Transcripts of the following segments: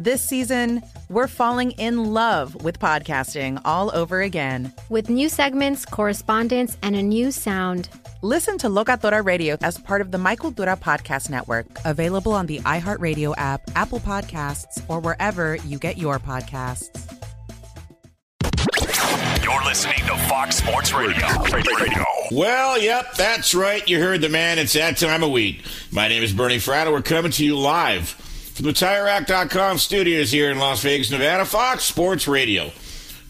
This season, we're falling in love with podcasting all over again. with new segments, correspondence, and a new sound. Listen to Locatora Radio as part of the My Cultura Podcast Network, Available on the iHeartRadio app, Apple Podcasts, or wherever you get your podcasts. You're listening to Fox Sports Radio. Radio. Well, yep, that's right. You heard the man. It's that time of week. My name is Bernie Fratto. We're coming to you live from the TireRack.com studios here in Las Vegas, Nevada. Fox Sports Radio.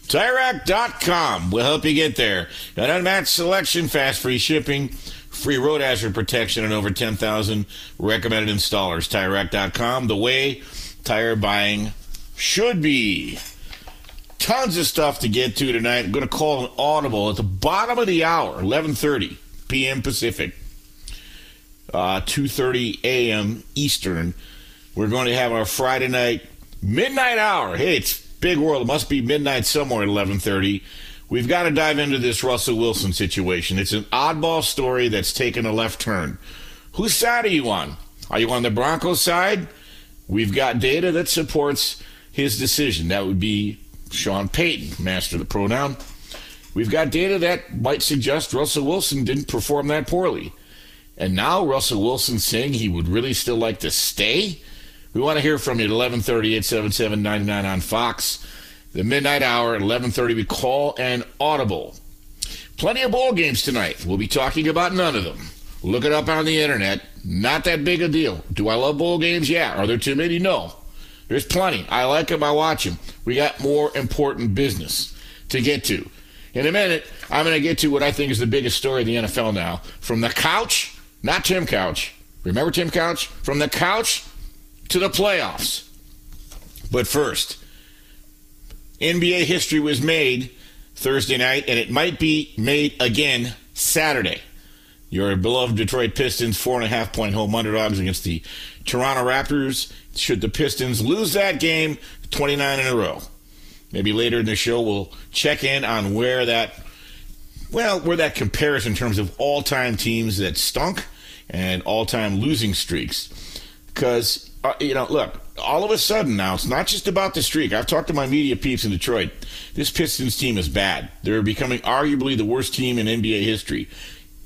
TireRack.com will help you get there. An unmatched selection, fast free shipping, free road hazard protection, and over 10,000 recommended installers. TireRack.com, the way tire buying should be tons of stuff to get to tonight. I'm going to call an audible at the bottom of the hour, 11:30 p.m. Pacific, uh, 2:30 a.m. Eastern. We're going to have our Friday night midnight hour. Hey, it's big world. It must be midnight somewhere at 11:30. We've got to dive into this Russell Wilson situation. It's an oddball story that's taken a left turn. Whose side are you on? Are you on the Broncos side? We've got data that supports his decision. That would be Sean Payton, master the pronoun. We've got data that might suggest Russell Wilson didn't perform that poorly. And now Russell Wilson saying he would really still like to stay? We want to hear from you at 1130 877 99 on Fox. The midnight hour at 1130, we call an audible. Plenty of bowl games tonight. We'll be talking about none of them. Look it up on the internet. Not that big a deal. Do I love bowl games? Yeah. Are there too many? No. There's plenty. I like them. I watch them. We got more important business to get to. In a minute, I'm going to get to what I think is the biggest story of the NFL now. From the couch, not Tim Couch. Remember Tim Couch? From the couch to the playoffs. But first, NBA history was made Thursday night, and it might be made again Saturday. Your beloved Detroit Pistons, four and a half point home underdogs against the Toronto Raptors. Should the Pistons lose that game, 29 in a row. Maybe later in the show, we'll check in on where that, well, where that compares in terms of all time teams that stunk and all time losing streaks. Because, uh, you know, look, all of a sudden now, it's not just about the streak. I've talked to my media peeps in Detroit. This Pistons team is bad. They're becoming arguably the worst team in NBA history.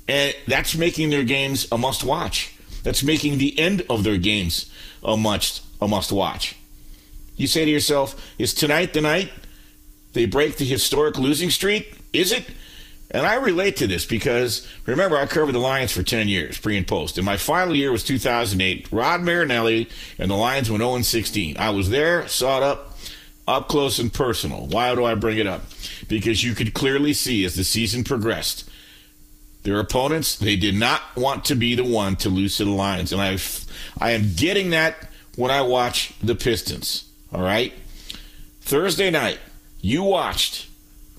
And that's making their games a must watch. That's making the end of their games a must a must watch. You say to yourself, is tonight the night they break the historic losing streak? Is it? And I relate to this because remember I covered the Lions for 10 years, pre and post. And my final year was 2008. Rod Marinelli and the Lions went 0 16. I was there, saw it up up close and personal. Why do I bring it up? Because you could clearly see as the season progressed their opponents, they did not want to be the one to lose to the Lions. And I, I am getting that when I watch the Pistons. All right? Thursday night, you watched,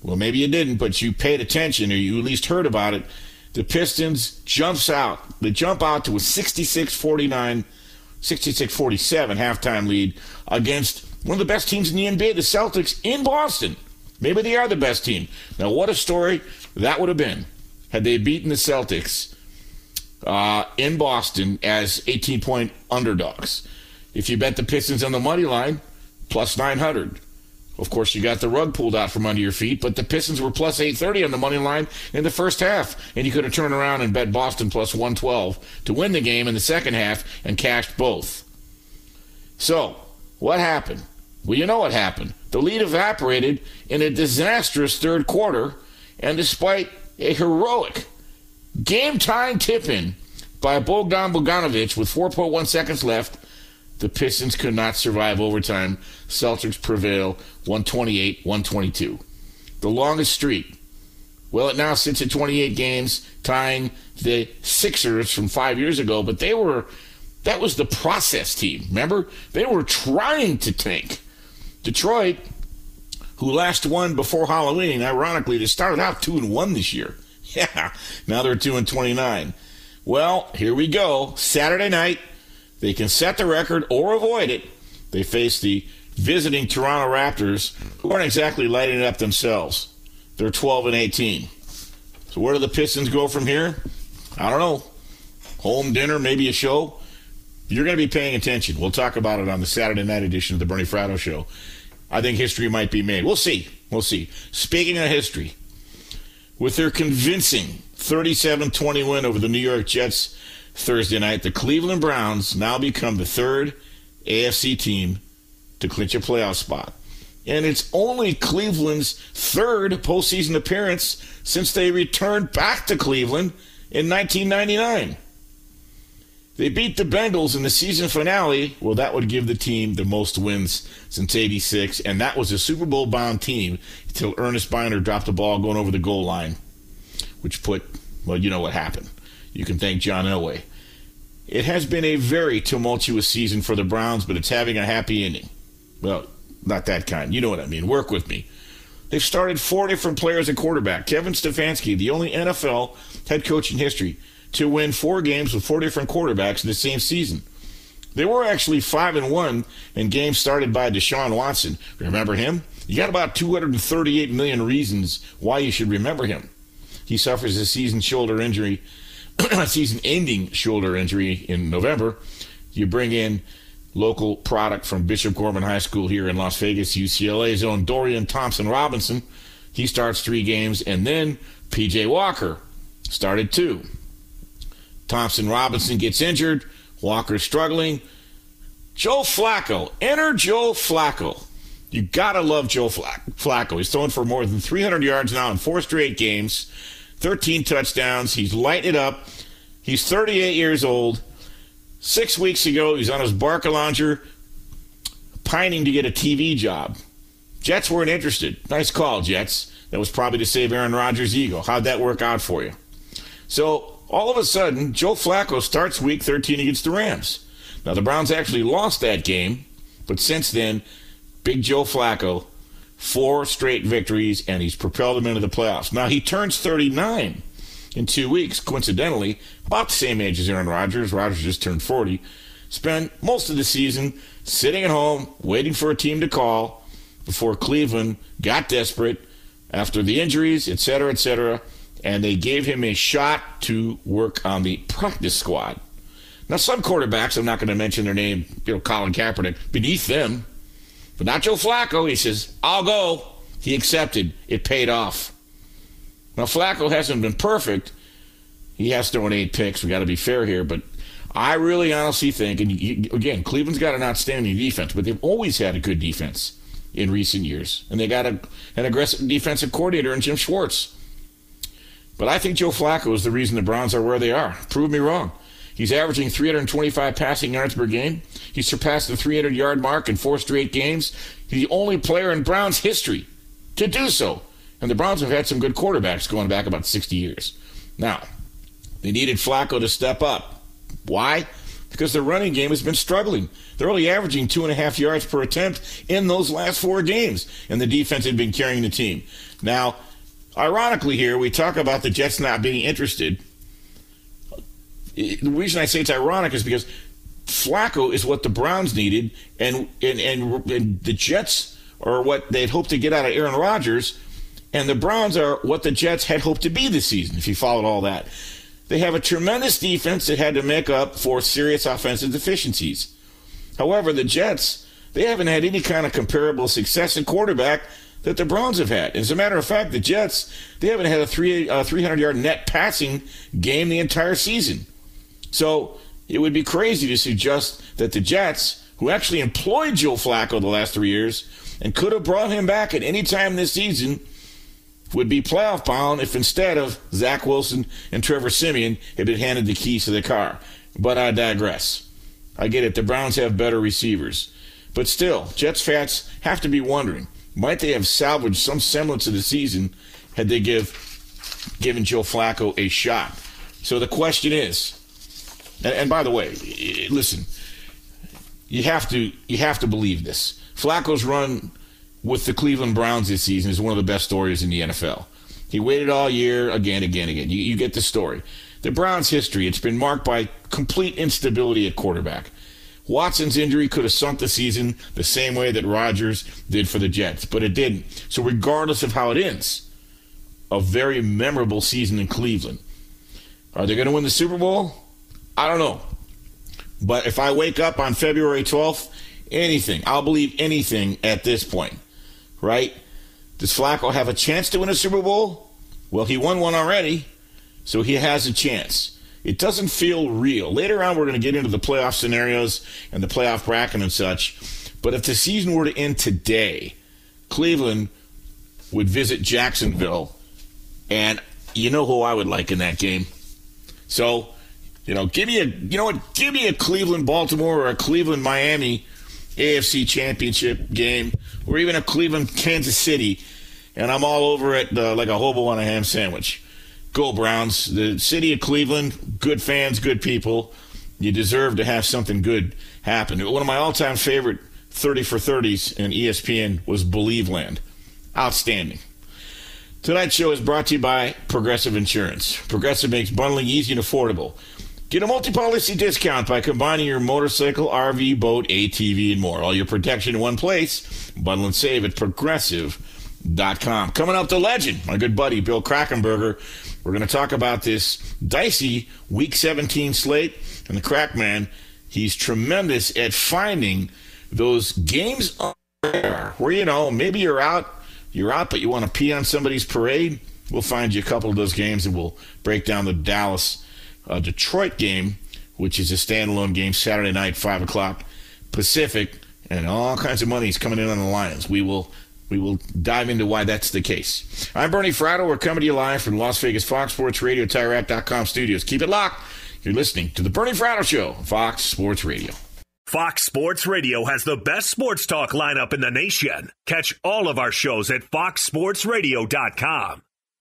well, maybe you didn't, but you paid attention or you at least heard about it. The Pistons jumps out. They jump out to a 66 49, 66 47 halftime lead against one of the best teams in the NBA, the Celtics in Boston. Maybe they are the best team. Now, what a story that would have been had they beaten the Celtics uh, in Boston as 18 point underdogs. If you bet the Pistons on the money line, plus 900. Of course, you got the rug pulled out from under your feet, but the Pistons were plus 830 on the money line in the first half, and you could have turned around and bet Boston plus 112 to win the game in the second half and cashed both. So, what happened? Well, you know what happened. The lead evaporated in a disastrous third quarter, and despite a heroic game tying tip in by Bojan Bogdanovic with 4.1 seconds left, the Pistons could not survive overtime. Celtics prevail 128 122. The longest streak. Well, it now sits at 28 games, tying the Sixers from five years ago, but they were, that was the process team. Remember? They were trying to tank. Detroit, who last won before Halloween, ironically, they started out 2 and 1 this year. Yeah, now they're 2 and 29. Well, here we go. Saturday night, they can set the record or avoid it. They face the visiting Toronto Raptors, who aren't exactly lighting it up themselves. They're 12 and 18. So where do the Pistons go from here? I don't know. Home dinner, maybe a show. You're going to be paying attention. We'll talk about it on the Saturday night edition of the Bernie Fratto Show. I think history might be made. We'll see. We'll see. Speaking of history, with their convincing 37 20 win over the New York Jets Thursday night, the Cleveland Browns now become the third AFC team to clinch a playoff spot. And it's only Cleveland's third postseason appearance since they returned back to Cleveland in 1999. They beat the Bengals in the season finale. Well, that would give the team the most wins since 86, and that was a Super Bowl bound team until Earnest Byner dropped the ball going over the goal line, which put, well, you know what happened. You can thank John Elway. It has been a very tumultuous season for the Browns, but it's having a happy ending. Well, not that kind. You know what I mean. Work with me. They've started four different players at quarterback. Kevin Stefanski, the only NFL head coach in history to win four games with four different quarterbacks in the same season. They were actually five and one in games started by Deshaun Watson. Remember him? You got about 238 million reasons why you should remember him. He suffers a season shoulder injury, season-ending shoulder injury in November. You bring in local product from Bishop Gorman High School here in Las Vegas, UCLA's own Dorian Thompson Robinson. He starts three games, and then PJ Walker started two. Thompson Robinson gets injured. Walker struggling. Joe Flacco. Enter Joe Flacco. You gotta love Joe Flacco. He's throwing for more than 300 yards now in four straight games, 13 touchdowns. He's lighting it up. He's 38 years old. Six weeks ago, he's on his Barcalounger, pining to get a TV job. Jets weren't interested. Nice call, Jets. That was probably to save Aaron Rodgers' ego. How'd that work out for you? So all of a sudden, Joe Flacco starts week 13 against the Rams. Now, the Browns actually lost that game, but since then, Big Joe Flacco, four straight victories, and he's propelled them into the playoffs. Now, he turns 39 in two weeks, coincidentally, about the same age as Aaron Rodgers. Rodgers just turned 40. Spent most of the season sitting at home, waiting for a team to call before Cleveland got desperate after the injuries, et cetera, et cetera and they gave him a shot to work on the practice squad. Now, some quarterbacks, I'm not going to mention their name, you know, Colin Kaepernick, beneath them, but not Joe Flacco. He says, I'll go. He accepted. It paid off. Now, Flacco hasn't been perfect. He has thrown eight picks. we got to be fair here, but I really honestly think, and again, Cleveland's got an outstanding defense, but they've always had a good defense in recent years. And they got a, an aggressive defensive coordinator in Jim Schwartz. But I think Joe Flacco is the reason the Browns are where they are. Prove me wrong. He's averaging 325 passing yards per game. He surpassed the 300 yard mark in four straight games. He's the only player in Browns history to do so. And the Browns have had some good quarterbacks going back about 60 years. Now, they needed Flacco to step up. Why? Because their running game has been struggling. They're only averaging two and a half yards per attempt in those last four games, and the defense had been carrying the team. Now, Ironically, here we talk about the Jets not being interested. The reason I say it's ironic is because Flacco is what the Browns needed, and and and, and the Jets are what they'd hoped to get out of Aaron Rodgers, and the Browns are what the Jets had hoped to be this season. If you followed all that, they have a tremendous defense that had to make up for serious offensive deficiencies. However, the Jets they haven't had any kind of comparable success in quarterback that the Browns have had. As a matter of fact, the Jets, they haven't had a three, uh, 300 yard net passing game the entire season. So it would be crazy to suggest that the Jets who actually employed Joe Flacco the last three years and could have brought him back at any time this season, would be playoff bound if instead of Zach Wilson and Trevor Siemian had been handed the keys to the car. But I digress. I get it. The Browns have better receivers. But still, Jets fans have to be wondering might they have salvaged some semblance of the season had they give given Joe Flacco a shot? So the question is, and, and by the way, listen, you have to you have to believe this. Flacco's run with the Cleveland Browns this season is one of the best stories in the NFL. He waited all year, again, again, again. You, you get the story. The Browns' history, it's been marked by complete instability at quarterback. Watson's injury could have sunk the season the same way that Rodgers did for the Jets, but it didn't. So, regardless of how it ends, a very memorable season in Cleveland. Are they going to win the Super Bowl? I don't know. But if I wake up on February 12th, anything, I'll believe anything at this point, right? Does Flacco have a chance to win a Super Bowl? Well, he won one already, so he has a chance. It doesn't feel real. Later on, we're going to get into the playoff scenarios and the playoff bracket and such. But if the season were to end today, Cleveland would visit Jacksonville. And you know who I would like in that game? So, you know, give me a, you know what? Give me a Cleveland Baltimore or a Cleveland Miami AFC championship game or even a Cleveland Kansas City. And I'm all over it uh, like a hobo on a ham sandwich. Go Browns. The city of Cleveland, good fans, good people. You deserve to have something good happen. One of my all time favorite 30 for 30s in ESPN was Believeland. Outstanding. Tonight's show is brought to you by Progressive Insurance. Progressive makes bundling easy and affordable. Get a multi policy discount by combining your motorcycle, RV, boat, ATV, and more. All your protection in one place. Bundle and save at progressive.com. Coming up, the legend, my good buddy Bill Krackomberger we're going to talk about this dicey Week 17 slate. And the Crackman, he's tremendous at finding those games where, you know, maybe you're out, you're out, but you want to pee on somebody's parade. We'll find you a couple of those games and we'll break down the Dallas uh, Detroit game, which is a standalone game Saturday night, 5 o'clock Pacific. And all kinds of money is coming in on the Lions. We will we will dive into why that's the case. I'm Bernie Fratto. We're coming to you live from Las Vegas Fox Sports Radio, TireRack.com studios. Keep it locked. You're listening to the Bernie Fratto Show, Fox Sports Radio. Fox Sports Radio has the best sports talk lineup in the nation. Catch all of our shows at foxsportsradio.com.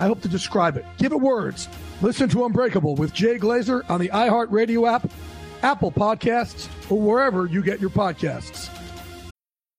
I hope to describe it, give it words. Listen to Unbreakable with Jay Glazer on the iHeartRadio app Apple Podcasts, or wherever you get your podcasts.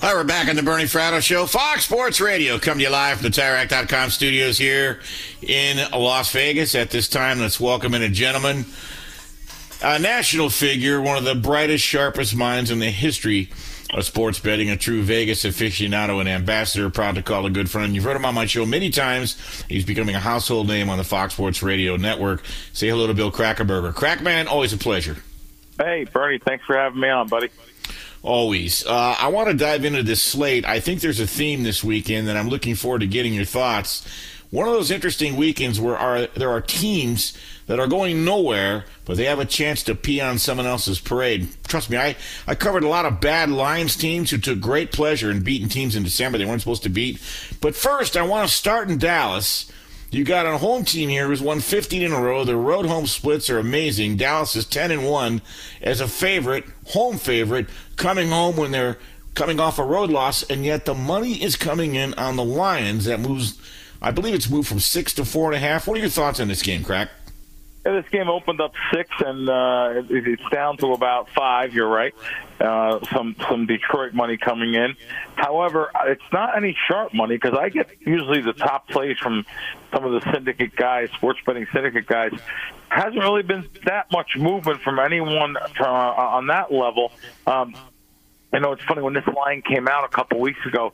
Hi, we're back on the Bernie Fratto Show, Fox Sports Radio, coming to you live from the TireRack.com studios here in Las Vegas. At this time, let's welcome in a gentleman, a national figure, one of the brightest, sharpest minds in the history of sports betting, a true Vegas aficionado and ambassador, proud to call a good friend. You've heard him on my show many times. He's becoming a household name on the Fox Sports Radio network. Say hello to Bill Krackomberger. Crackman, always a pleasure. Hey, Bernie, thanks for having me on, buddy. Always. Uh, I want to dive into this slate. I think there's a theme this weekend that I'm looking forward to getting your thoughts. One of those interesting weekends where are, there are teams that are going nowhere, but they have a chance to pee on someone else's parade. Trust me, I, I covered a lot of bad Lions teams who took great pleasure in beating teams in December they weren't supposed to beat. But first, I want to start in Dallas. You got a home team here who's won 15 in a row. Their road home splits are amazing. Dallas is 10 and 1 as a favorite, home favorite, coming home when they're coming off a road loss, and yet the money is coming in on the Lions. That moves, I believe it's moved from six to four and a half. What are your thoughts on this game, Crack? Yeah, this game opened up six, and uh, it's down to about five. You're right. Uh, some some Detroit money coming in. However, it's not any sharp money because I get usually the top plays from some of the syndicate guys, sports betting syndicate guys. Hasn't really been that much movement from anyone uh, on that level. Um, I know it's funny when this line came out a couple weeks ago.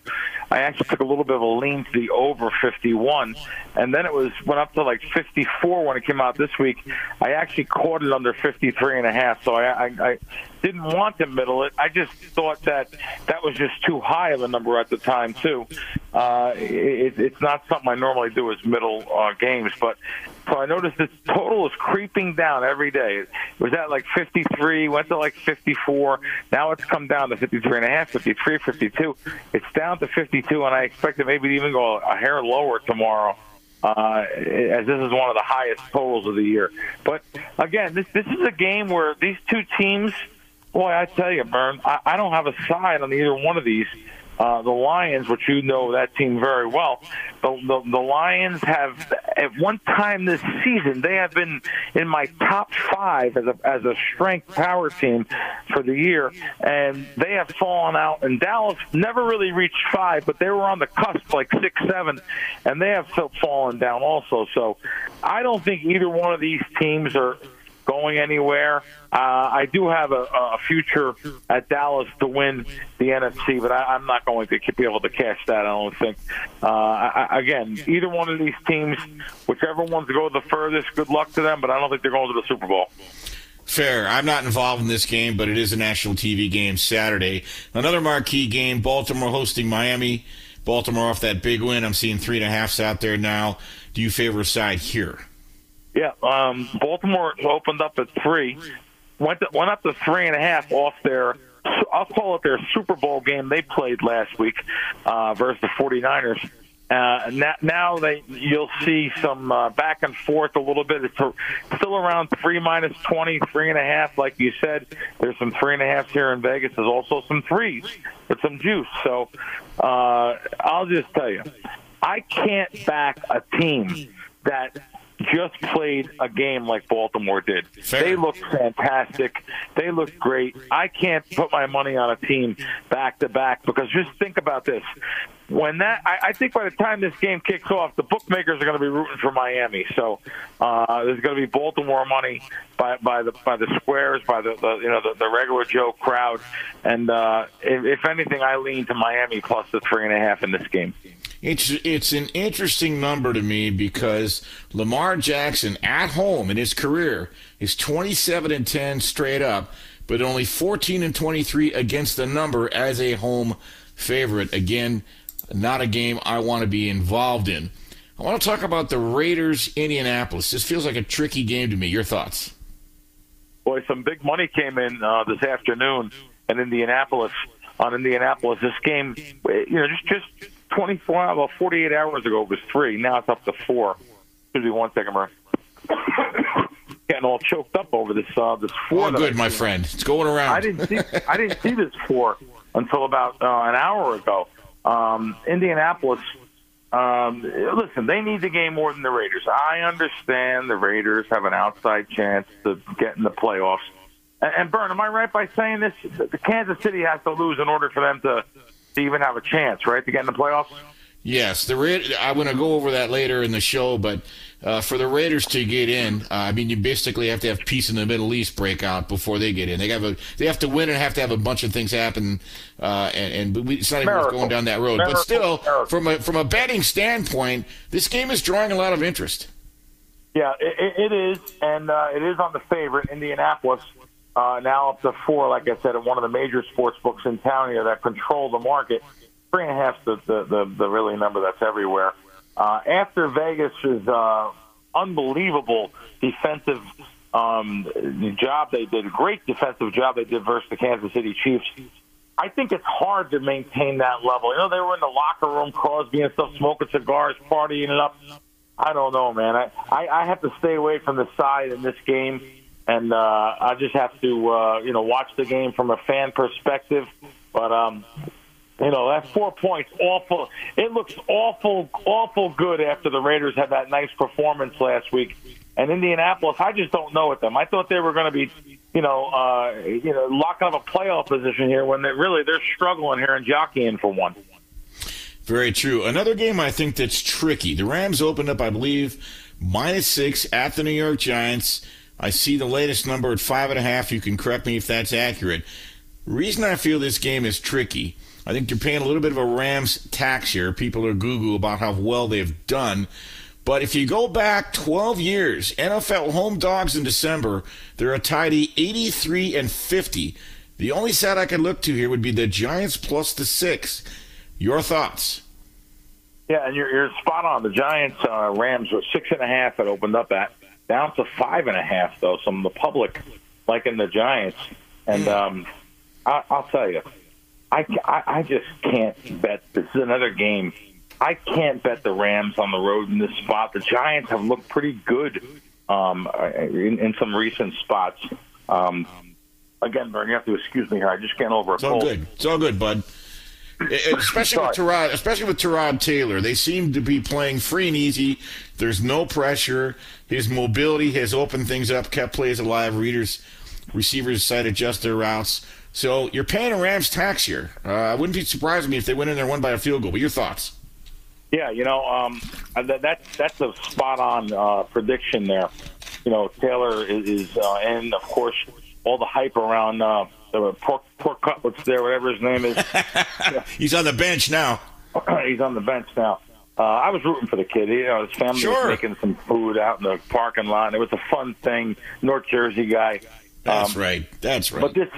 I actually took a little bit of a lean to the over 51, and then it was went up to like 54 when it came out this week. I actually caught it under 53 and a half, so I, I, I didn't want to middle it. I just thought that that was just too high of a number at the time too. Uh, it, it's not something I normally do as middle uh, games, but so I noticed this total is creeping down every day. It was at like 53, went to like 54. Now it's come down to 53 and a half, 53, 52. It's down to 52, and I expect it maybe to even go a hair lower tomorrow. Uh, as this is one of the highest totals of the year. But again, this this is a game where these two teams, boy, I tell you, Bern, I, I don't have a side on either one of these. Uh, the Lions, which you know that team very well, the, the the Lions have at one time this season they have been in my top five as a as a strength power team for the year, and they have fallen out. And Dallas never really reached five, but they were on the cusp, like six, seven, and they have fallen down also. So I don't think either one of these teams are going anywhere. Uh, I do have a, a future at Dallas to win the NFC, but I, I'm not going to be able to cash that. I don't think. Uh, I- again, either one of these teams, whichever ones go the furthest, good luck to them. But I don't think they're going to the Super Bowl. Fair. I'm not involved in this game, but it is a national TV game Saturday. Another marquee game, Baltimore hosting Miami. Baltimore off that big win. I'm seeing three and a halfs out there now. Do you favor a side here? Yeah, um, Baltimore opened up at three, went to, went up to three and a half off their. I'll call it their Super Bowl game they played last week uh, versus the 49ers. Uh, now, now they you'll see some uh, back and forth a little bit. It's still around three minus twenty, three and a half, like you said. There's some three and a halfs here in Vegas. There's also some threes with some juice. So uh, I'll just tell you, I can't back a team that just played a game like Baltimore did. They look fantastic. They look great. I can't put my money on a team back to back because just think about this. When that, I, I think by the time this game kicks off, the bookmakers are going to be rooting for Miami. So uh, there's going to be Baltimore money by by the by the squares, by the, the you know the, the regular Joe crowd, and uh, if, if anything, I lean to Miami plus the three and a half in this game. It's it's an interesting number to me because Lamar Jackson at home in his career is 27 and 10 straight up, but only 14 and 23 against the number as a home favorite. Again, not a game I want to be involved in. I want to talk about the Raiders Indianapolis. This feels like a tricky game to me. Your thoughts? Boy, some big money came in uh, this afternoon in Indianapolis on Indianapolis. This game, you know, just just 24 hours, well, 48 hours ago it was three. Now it's up to four. Excuse me one second, Murray. Getting all choked up over this uh, this four. Oh, good, my friend. It's going around. I didn't see I didn't see this four until about uh, an hour ago. Um, Indianapolis. Um, listen, they need the game more than the Raiders. I understand the Raiders have an outside chance to get in the playoffs. And, and Bern, am I right by saying this? The Kansas City has to lose in order for them to, to even have a chance, right, to get in the playoffs. Yes, the Ra- I'm going to go over that later in the show, but uh, for the Raiders to get in, uh, I mean, you basically have to have peace in the Middle East break out before they get in. They have a, they have to win and have to have a bunch of things happen, uh, and, and we, it's not even worth going down that road. Miracle. But still, Miracle. from a from a betting standpoint, this game is drawing a lot of interest. Yeah, it, it is, and uh, it is on the favorite, Indianapolis. Uh, now up to four, like I said, at one of the major sports books in town here that control the market. Three and a half the the, the, the really number that's everywhere. Uh, after Vegas's uh, unbelievable defensive um, job they did, a great defensive job they did versus the Kansas City Chiefs. I think it's hard to maintain that level. You know, they were in the locker room, Crosby and stuff, smoking cigars, partying it up. I don't know, man. I, I, I have to stay away from the side in this game, and uh, I just have to, uh, you know, watch the game from a fan perspective. But um, you know, that four points, awful. It looks awful, awful good after the Raiders had that nice performance last week. And Indianapolis, I just don't know with them. I thought they were going to be, you know, uh, you know, locking up a playoff position here when they really they're struggling here and jockeying for one. Very true. Another game I think that's tricky. The Rams opened up, I believe, minus six at the New York Giants. I see the latest number at five and a half. You can correct me if that's accurate. Reason I feel this game is tricky. I think you're paying a little bit of a Rams tax here. People are Google about how well they've done. But if you go back 12 years, NFL home dogs in December, they're a tidy 83 and 50. The only side I could look to here would be the Giants plus the six. Your thoughts? Yeah, and you're, you're spot on. The Giants uh, Rams were six and a half. It opened up at down to five and a half though. Some of the public liking the Giants, and um, I, I'll tell you, I, I I just can't bet. This is another game. I can't bet the Rams on the road in this spot. The Giants have looked pretty good um, in, in some recent spots. Um, again, Bern, you have to excuse me here. I just can't over a It's all good. It's all good, bud. Especially with Tyrod, especially with Tyrod Taylor, they seem to be playing free and easy. There's no pressure. His mobility has opened things up, kept plays alive. Readers, receivers decide to adjust their routes. So you're paying a Rams tax here. Uh, I wouldn't be surprised me if they went in there won by a field goal. But your thoughts? Yeah, you know, um, that, that that's a spot on uh, prediction there. You know, Taylor is, is uh, and of course all the hype around uh, the pork, pork cutlets there, whatever his name is. He's on the bench now. He's on the bench now. Uh, I was rooting for the kid. You know, his family Sure. was making some food out in the parking lot. It was a fun thing. North Jersey guy. That's Um, right. That's right. But this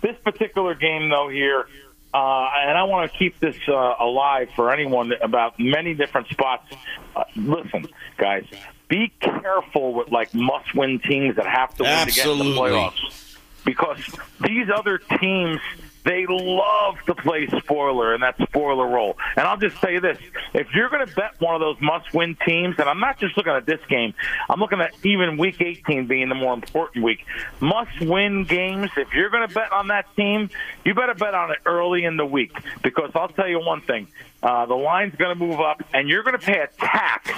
this particular game, though, here, uh, and I want to keep this uh, alive for anyone about many different spots. Uh, listen, guys, be careful with like must-win teams that have to win to get in the playoffs, because these other teams. They love to play spoiler in that spoiler role. And I'll just say this: if you're going to bet one of those must-win teams, and I'm not just looking at this game, I'm looking at even Week 18 being the more important week. Must-win games. If you're going to bet on that team, you better bet on it early in the week because I'll tell you one thing: uh, the line's going to move up, and you're going to pay a tax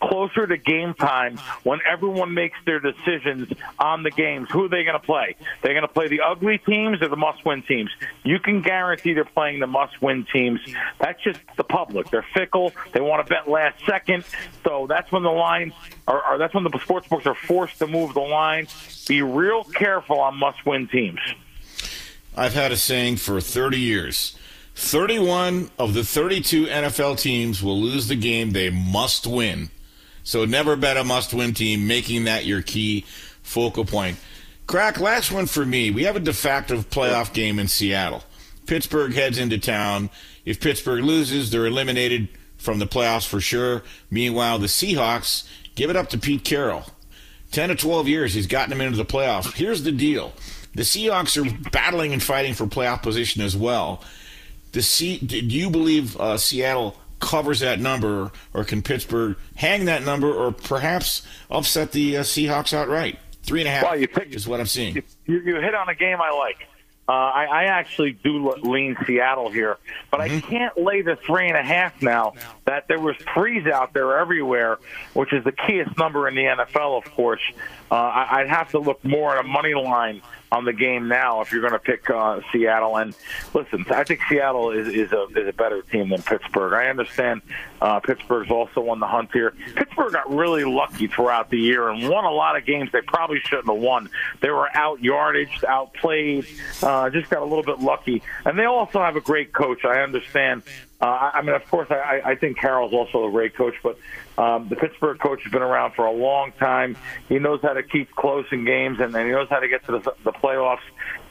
closer to game time when everyone makes their decisions on the games. Who are they going to play? They're going to play the ugly teams or the must-win teams. You can guarantee they're playing the must-win teams. That's just the public. They're fickle. They want to bet last second. So that's when the lines are, are that's when the sports books are forced to move the line. Be real careful on must-win teams. I've had a saying for 30 years. 31 of the 32 NFL teams will lose the game they must win. So never bet a must win team, making that your key focal point. Crack, last one for me. We have a de facto playoff game in Seattle. Pittsburgh heads into town. If Pittsburgh loses, they're eliminated from the playoffs for sure. Meanwhile, the Seahawks give it up to Pete Carroll. 10 to 12 years, he's gotten them into the playoffs. Here's the deal The Seahawks are battling and fighting for playoff position as well. The C, do you believe uh, Seattle covers that number, or can Pittsburgh hang that number, or perhaps upset the uh, Seahawks outright? Three and a half you is what I'm seeing. You, you hit on a game I like. Uh, I, I actually do lean Seattle here, but mm-hmm. I can't lay the three and a half now. That there was threes out there everywhere, which is the keyest number in the NFL, of course. Uh, I, I'd have to look more at a money line on the game now if you're going to pick uh, Seattle. And listen, I think Seattle is, is a is a better team than Pittsburgh. I understand uh, Pittsburgh's also on the hunt here. Pittsburgh got really lucky throughout the year and won a lot of games they probably shouldn't have won. They were out yardaged, outplayed, uh, just got a little bit lucky. And they also have a great coach. I understand uh, I mean, of course, I, I think Carroll's also a great coach, but um, the Pittsburgh coach has been around for a long time. He knows how to keep close in games, and, and he knows how to get to the, the playoffs.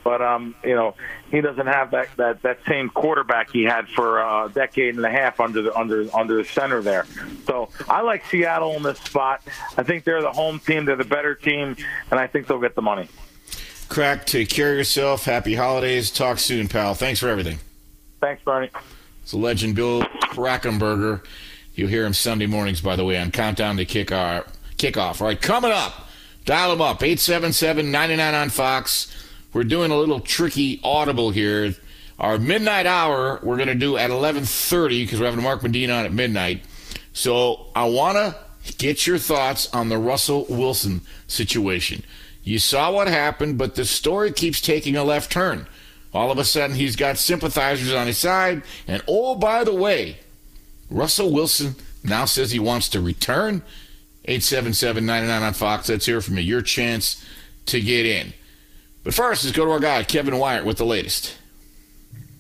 But um, you know, he doesn't have that, that that same quarterback he had for a decade and a half under the under under the center there. So I like Seattle in this spot. I think they're the home team. They're the better team, and I think they'll get the money. Crack. Take care of yourself. Happy holidays. Talk soon, pal. Thanks for everything. Thanks, Bernie. It's a legend, Bill Krackomberger. You'll hear him Sunday mornings, by the way, on Countdown to kick our, Kickoff. All right, coming up, dial him up, 877-99 on Fox. We're doing a little tricky audible here. Our midnight hour, we're going to do at 11.30 because we're having Mark Medina on at midnight. So I want to get your thoughts on the Russell Wilson situation. You saw what happened, but the story keeps taking a left turn. All of a sudden, he's got sympathizers on his side. And oh, by the way, Russell Wilson now says he wants to return. 877 99 on Fox. Let's hear from you. Your chance to get in. But first, let's go to our guy, Kevin Wyatt, with the latest.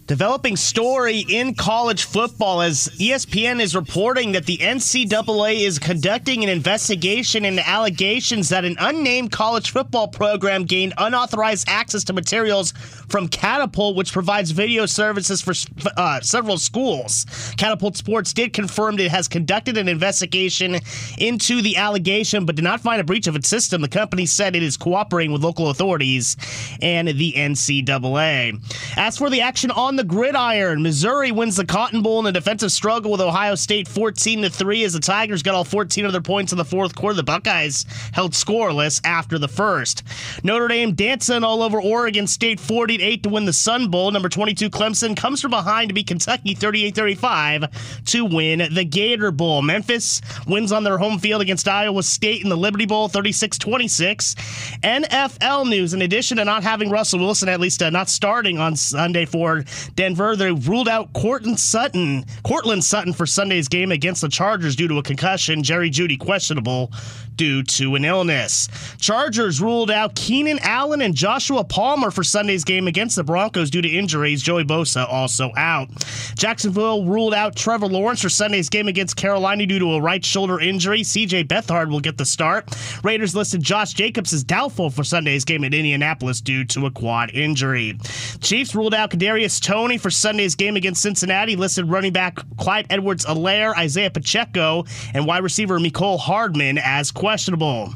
Developing story in college football as ESPN is reporting that the NCAA is conducting an investigation into allegations that an unnamed college football program gained unauthorized access to materials from Catapult, which provides video services for uh, several schools. Catapult Sports did confirm it has conducted an investigation into the allegation, but did not find a breach of its system. The company said it is cooperating with local authorities and the NCAA. As for the action on the gridiron, Missouri wins the Cotton Bowl in a defensive struggle with Ohio State 14 to 3 as the Tigers got all 14 of their points in the fourth quarter. The Buckeyes held scoreless after the first. Notre Dame dancing all over Oregon State 48 to win the Sun Bowl. Number 22 Clemson comes from behind to beat Kentucky 38-35 to win the Gator Bowl. Memphis wins on their home field against Iowa State in the Liberty Bowl 36-26. NFL news in addition to not having Russell Wilson at least uh, not starting on Sunday for Denver. They ruled out Courtland Sutton, Courtland Sutton for Sunday's game against the Chargers due to a concussion. Jerry Jeudy questionable due to an illness. Chargers ruled out Keenan Allen and Joshua Palmer for Sunday's game against the Broncos due to injuries. Joey Bosa also out. Jacksonville ruled out Trevor Lawrence for Sunday's game against Carolina due to a right shoulder injury. CJ Beathard will get the start. Raiders listed Josh Jacobs as doubtful for Sunday's game at Indianapolis due to a quad injury. Chiefs ruled out Kadarius Toney for Sunday's game against Cincinnati. Listed running back Clyde Edwards-Helaire, Isaiah Pacheco, and wide receiver Mecole Hardman as questionable.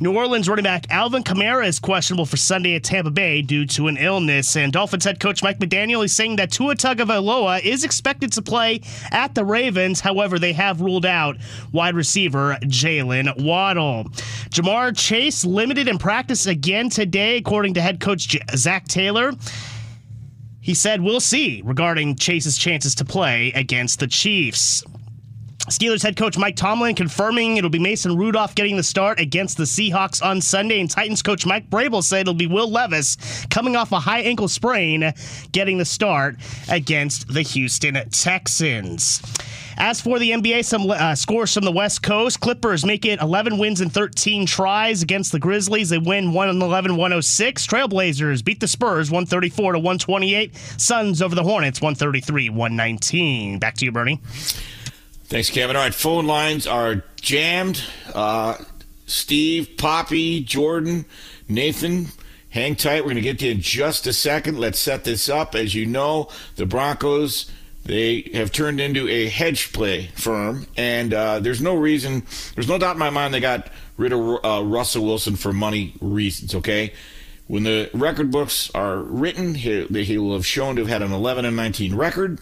New Orleans running back Alvin Kamara is questionable for Sunday at Tampa Bay due to an illness. And Dolphins head coach Mike McDaniel is saying that Tua Tagovailoa is expected to play at the Ravens. However, they have ruled out wide receiver Jaylen Waddle. Ja'Marr Chase limited in practice again today, according to head coach Zac Taylor. He said, We'll see regarding Chase's chances to play against the Chiefs. Steelers head coach Mike Tomlin confirming it'll be Mason Rudolph getting the start against the Seahawks on Sunday, and Titans coach Mike Vrabel said it'll be Will Levis coming off a high ankle sprain getting the start against the Houston Texans. As for the NBA, some uh, scores from the West Coast. Clippers make it 11 wins and 13 tries against the Grizzlies. They win 111 106. Trailblazers beat the Spurs 134 to 128. Suns over the Hornets 133 119. Back to you, Bernie. Thanks, Kevin. All right, phone lines are jammed. Uh, Steve, Poppy, Jordan, Nathan, hang tight. We're going to get to you in just a second. Let's set this up. As you know, the Broncos they have turned into a hedge play firm, and uh, there's no reason, there's no doubt in my mind they got rid of uh, Russell Wilson for money reasons. Okay, When the record books are written, he, he will have shown to have had an 11 and 19 record.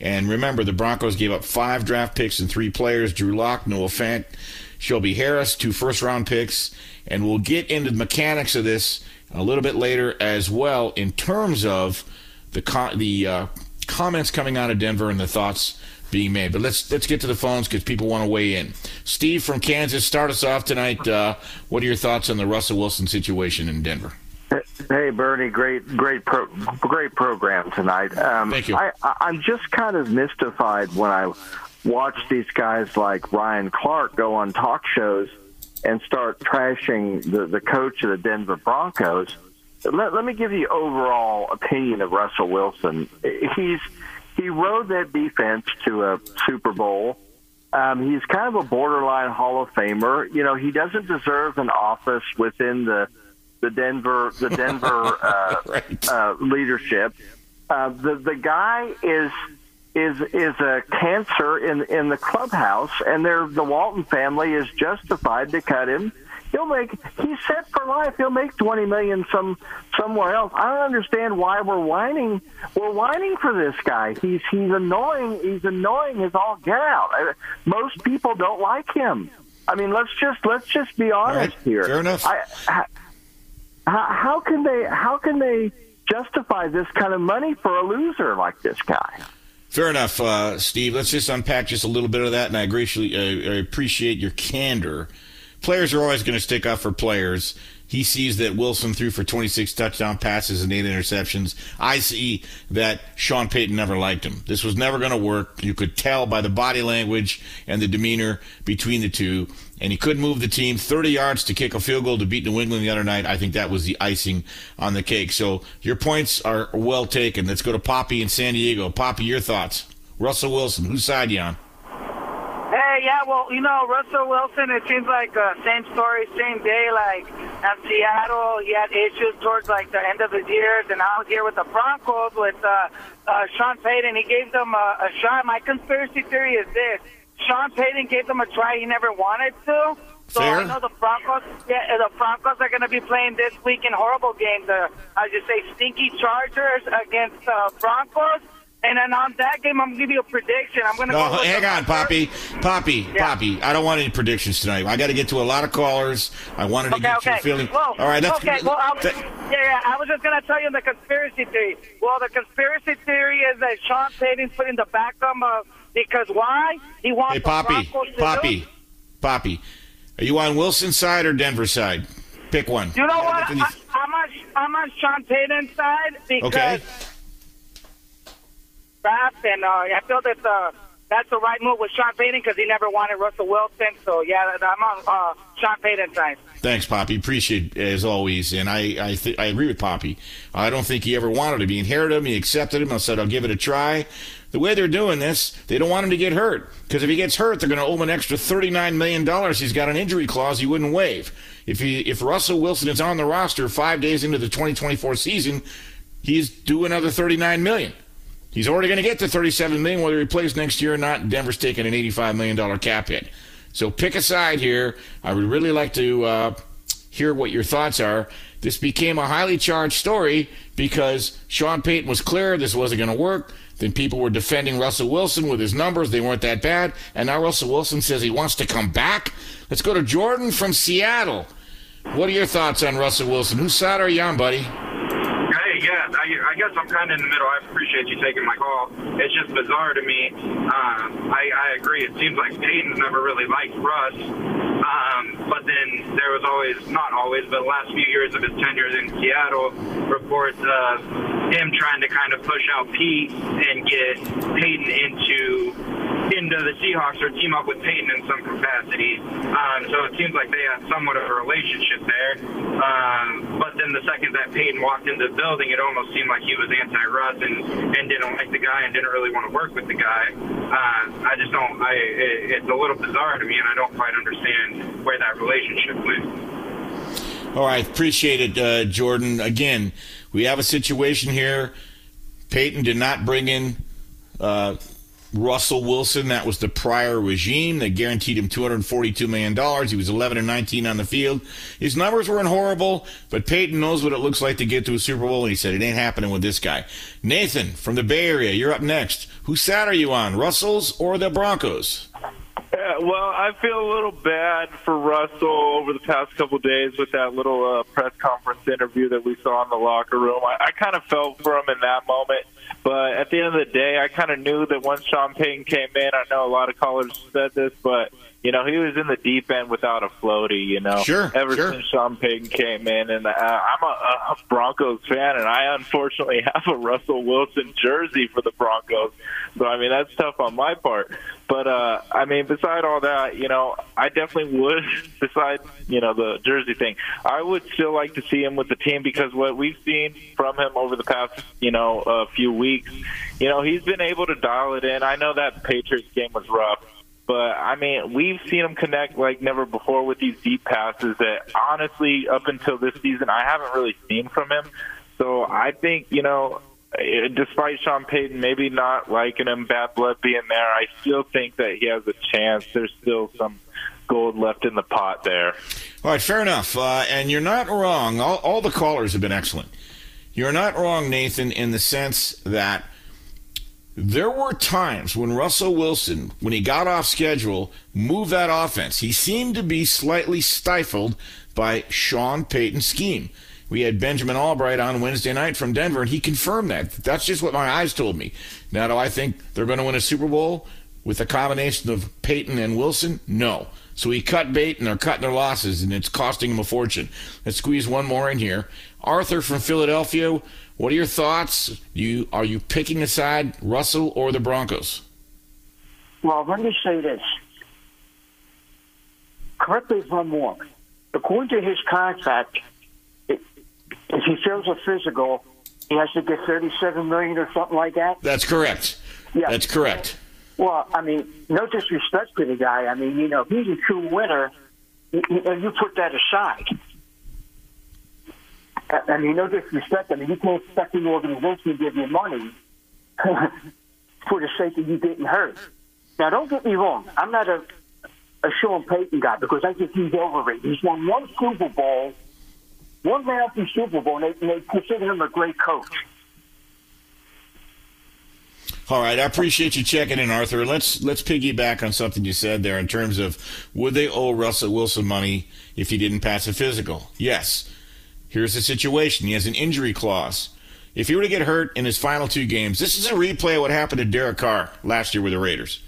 And remember, the Broncos gave up five draft picks and three players Drew Lock, Noah Fant, Shelby Harris, two first round picks. And we'll get into the mechanics of this a little bit later as well in terms of the, the uh, comments coming out of Denver and the thoughts being made. But let's let's get to the phones because people want to weigh in. Steve from Kansas, start us off tonight. Uh, what are your thoughts on the Russell Wilson situation in Denver? Hey Bernie, great, great, pro, great program tonight. Um, Thank you. I, I, I'm just kind of mystified when I watch these guys like Ryan Clark go on talk shows and start trashing the, the coach of the Denver Broncos. Let, let me give you overall opinion of Russell Wilson. He's he rode that defense to a Super Bowl. Um, he's kind of a borderline Hall of Famer. You know, he doesn't deserve an office within the the Denver the Denver uh, right. uh, leadership. Uh, the the guy is is is a cancer in in the clubhouse, and they're, the Walton family is justified to cut him. He'll make he's set for life. He'll make twenty million some somewhere else. I don't understand why we're whining. We're whining for this guy. He's he's annoying. He's annoying as all get out. Most people don't like him. I mean, let's just let's just be honest here. fair enough. I, how, how can they how can they justify this kind of money for a loser like this guy? Fair enough, uh, Steve. Let's just unpack just a little bit of that, and I, uh, I appreciate your candor. Players are always going to stick up for players. He sees that Wilson threw for 26 touchdown passes and eight interceptions. I see that Sean Payton never liked him. This was never going to work. You could tell by the body language and the demeanor between the two. And he couldn't move the team 30 yards to kick a field goal to beat New England the other night. I think that was the icing on the cake. So your points are well taken. Let's go to Poppy in San Diego. Poppy, your thoughts. Russell Wilson, whose side you on? Yeah, well, you know, Russell Wilson, it seems like uh, same story, same day. Like at Seattle, he had issues towards like the end of his years, and out here with the Broncos with uh, uh, Sean Payton, he gave them a, a shot. My conspiracy theory is this: Sean Payton gave them a try he never wanted to. So Fair. I know the Broncos, yeah, the Broncos are going to be playing this week in horrible games. Uh, I just say stinky Chargers against uh, Broncos. And then on that game, I'm going to give you a prediction. I'm going to No, go hang on, Poppy. Poppy, Poppy. I don't want any predictions tonight. I got to get to a lot of callers. I wanted to Okay, get okay. your feeling. Well, All right, let's. okay. Well, I'll, that- yeah, yeah. I was just gonna tell you the conspiracy theory. Well, the conspiracy theory is that Sean Payton's putting the backup of because why? He wants hey, the Poppy, Broncos to Poppy. Poppy. Are you on Wilson's side or Denver side? Pick one. You know what? get to these- I, I'm on I'm on Sean Payton's side because Okay. And uh, I feel that the that's the right move with Sean Payton because he never wanted Russell Wilson. So yeah, I'm on uh, Sean Payton's side. Thanks, Poppy. Appreciate as always. And I, I, th- I agree with Poppy. I don't think he ever wanted to be inherited him. He accepted him. I said, I'll give it a try. The way they're doing this, they don't want him to get hurt. Because if he gets hurt, they're going to owe him an extra $39 million. He's got an injury clause he wouldn't waive. If he, if Russell Wilson is on the roster five days into the 2024 season, he's due another $39 million. He's already going to get to 37 million whether he plays next year or not. Denver's taking an 85 million dollar cap hit. So pick a side here. I would really like to uh, hear what your thoughts are. This became a highly charged story because Sean Payton was clear this wasn't going to work. Then people were defending Russell Wilson with his numbers. They weren't that bad. And now Russell Wilson says he wants to come back. Let's go to Jordan from Seattle. What are your thoughts on Russell Wilson? Whose side are you on, buddy? Yeah, I, I guess I'm kind of in the middle. I appreciate you taking my call. It's just bizarre to me. Um, I, I agree. It seems like Payton's never really liked Russ. Um, but then there was always, not always, but the last few years of his tenure in Seattle, reports of him trying to kind of push out Pete and get Payton into into the Seahawks or team up with Payton in some capacity. Um, so it seems like they had somewhat of a relationship there. Um, but then the second that Payton walked into the building, it almost seemed like he was anti-Russ and, and didn't like the guy and didn't really want to work with the guy. Uh, I just don't. I it, it's a little bizarre to me, and I don't quite understand where that relationship went. All right, appreciate it, uh, Jordan. Again, we have a situation here. Payton did not bring in uh, Russell Wilson. That was the prior regime that guaranteed him $242 million. He was 11 and 19 on the field. His numbers weren't horrible, but Payton knows what it looks like to get to a Super Bowl, and he said it ain't happening with this guy. Nathan from the Bay Area, you're up next. Whose side are you on, Russell's or the Broncos? Yeah, well, I feel a little bad for Russell over the past couple of days with that little uh, press conference interview that we saw in the locker room. I, I kind of felt for him in that moment. But at the end of the day, I kind of knew that once Sean Payton came in, I know a lot of callers said this, but you know he was in the deep end without a floaty. You know, sure, ever sure. since Sean Payton came in, and uh, I'm a, a Broncos fan, and I unfortunately have a Russell Wilson jersey for the Broncos. So I mean that's tough on my part. But uh, I mean, beside all that, you know, I definitely would. Beside you know the jersey thing, I would still like to see him with the team because what we've seen from him over the past you know uh, few weeks, you know, he's been able to dial it in. I know that Patriots game was rough. But I mean, we've seen him connect like never before with these deep passes that honestly, up until this season, I haven't really seen from him. So I think, you know, eh, despite Sean Payton maybe not liking him, bad blood being there, I still think that he has a chance. There's still some gold left in the pot there. All right, fair enough. Uh, and you're not wrong. All, all the callers have been excellent. You're not wrong, Nathan, in the sense that there were times when Russell Wilson, when he got off schedule, moved that offense. He seemed to be slightly stifled by Sean Payton's scheme. We had Benjamin Albright on Wednesday night from Denver, and he confirmed that. That's just what my eyes told me. Now, do I think they're going to win a Super Bowl with a combination of Payton and Wilson? No. So he cut bait, and they're cutting their losses, and it's costing him a fortune. Let's squeeze one more in here. Arthur from Philadelphia. What are your thoughts? You are you picking a side, Russell or the Broncos? Well, let me say this. Correct me if I'm wrong. According to his contract, if he fails a physical, he has to get thirty-seven million or something like that. That's correct. Yeah. That's correct. Well, I mean, no disrespect to the guy. I mean, you know, he's a true winner, and you put that aside. I mean, no disrespect. I mean, you can't expect an organization to give you money for the sake of you getting hurt. Now, don't get me wrong. I'm not a, a Sean Payton guy because I think he's overrated. He's won one Super Bowl, one Matthew Super Bowl, and they, and they consider him a great coach. All right, I appreciate you checking in, Arthur. Let's let's piggyback on something you said there in terms of would they owe Russell Wilson money if he didn't pass a physical? Yes. Here's the situation. He has an injury clause. If he were to get hurt in his final two games, this is a replay of what happened to Derek Carr last year with the Raiders.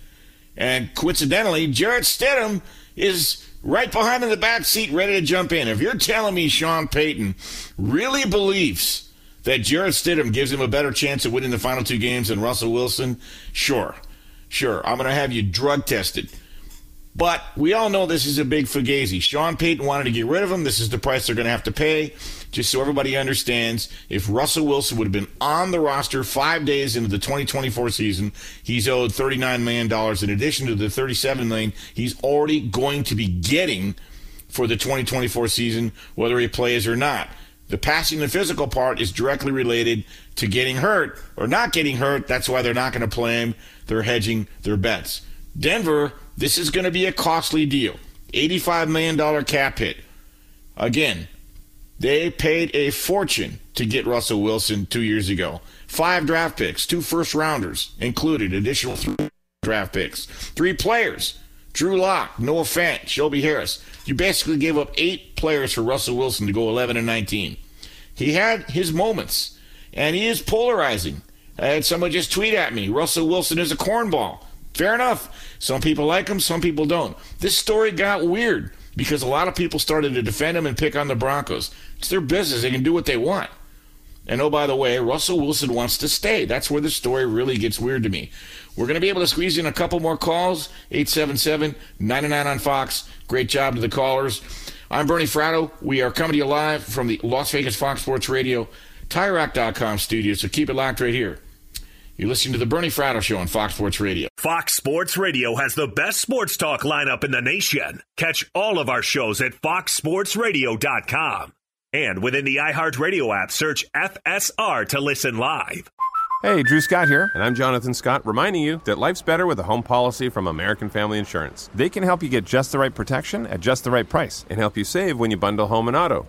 And coincidentally, Jarrett Stidham is right behind in the back seat, ready to jump in. If you're telling me Sean Payton really believes that Jarrett Stidham gives him a better chance of winning the final two games than Russell Wilson, sure. Sure. I'm going to have you drug tested. But we all know this is a big fugazi. Sean Payton wanted to get rid of him. This is the price they're going to have to pay. Just so everybody understands, if Russell Wilson would have been on the roster five days into the 2024 season, he's owed $39 million in addition to the 37 million he's already going to be getting for the 2024 season, whether he plays or not. The passing the physical part is directly related to getting hurt or not getting hurt. That's why they're not going to play him. They're hedging their bets. Denver, this is going to be a costly deal. $85 million cap hit. Again, they paid a fortune to get Russell Wilson two years ago. Five draft picks, two first rounders included, additional three draft picks, three players. Drew Lock, Noah Fant, Shelby Harris. You basically gave up eight players for Russell Wilson to go 11 and 19. He had his moments, and he is polarizing. I had someone just tweet at me Russell Wilson is a cornball. Fair enough. Some people like him, some people don't. This story got weird because a lot of people started to defend him and pick on the Broncos. It's their business, they can do what they want. And oh, by the way, Russell Wilson wants to stay. That's where the story really gets weird to me. We're going to be able to squeeze in a couple more calls 877 99 on Fox. Great job to the callers. I'm Bernie Fratto. We are coming to you live from the Las Vegas Fox Sports Radio, TireRack.com studio, so keep it locked right here. You're listening to the Bernie Fratto Show on Fox Sports Radio. Fox Sports Radio has the best sports talk lineup in the nation. Catch all of our shows at foxsportsradio.com. And within the iHeartRadio app, search FSR to listen live. Hey, Drew Scott here, and I'm Jonathan Scott, reminding you that life's better with a home policy from American Family Insurance. They can help you get just the right protection at just the right price and help you save when you bundle home and auto.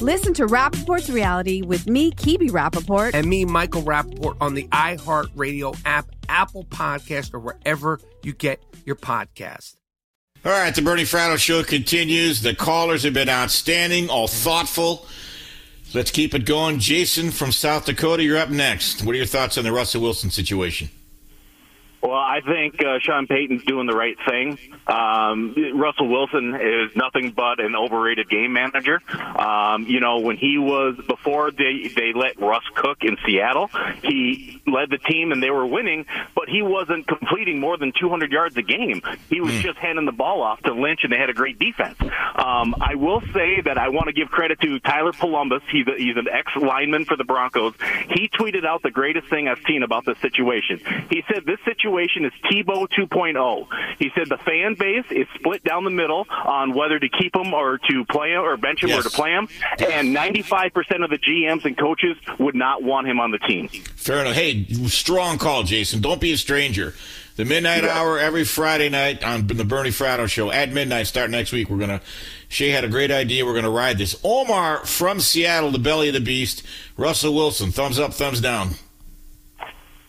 Listen to Rapaport's reality with me, Kibi Rapaport. And me, Michael Rapaport, on the iHeartRadio app, Apple Podcast, or wherever you get your podcast. All right, the Bernie Fratto show continues. The callers have been outstanding, all thoughtful. Let's keep it going. Jason from South Dakota, you're up next. What are your thoughts on the Russell Wilson situation? Well, I think uh, Sean Payton's doing the right thing. Um, Russell Wilson is nothing but an overrated game manager. Um, you know, when he was before they they let Russ cook in Seattle, he led the team and they were winning, but he wasn't completing more than 200 yards a game. He was just handing the ball off to Lynch, and they had a great defense. Um, I will say that I want to give credit to Tyler Polumbus. He's a, he's an ex lineman for the Broncos. He tweeted out the greatest thing I've seen about this situation. He said this situation is Tebow 2.0. He said the fan base is split down the middle on whether to keep him or to play him or bench him or to play him, and 95% of the GMs and coaches would not want him on the team. Fair enough. Hey, strong call, Jason. Don't be a stranger. The midnight hour every Friday night on the Bernie Fratto show at midnight. Start next week. We're gonna. Shay had a great idea. We're gonna ride this. Omar from Seattle, the belly of the beast. Russell Wilson, thumbs up, thumbs down.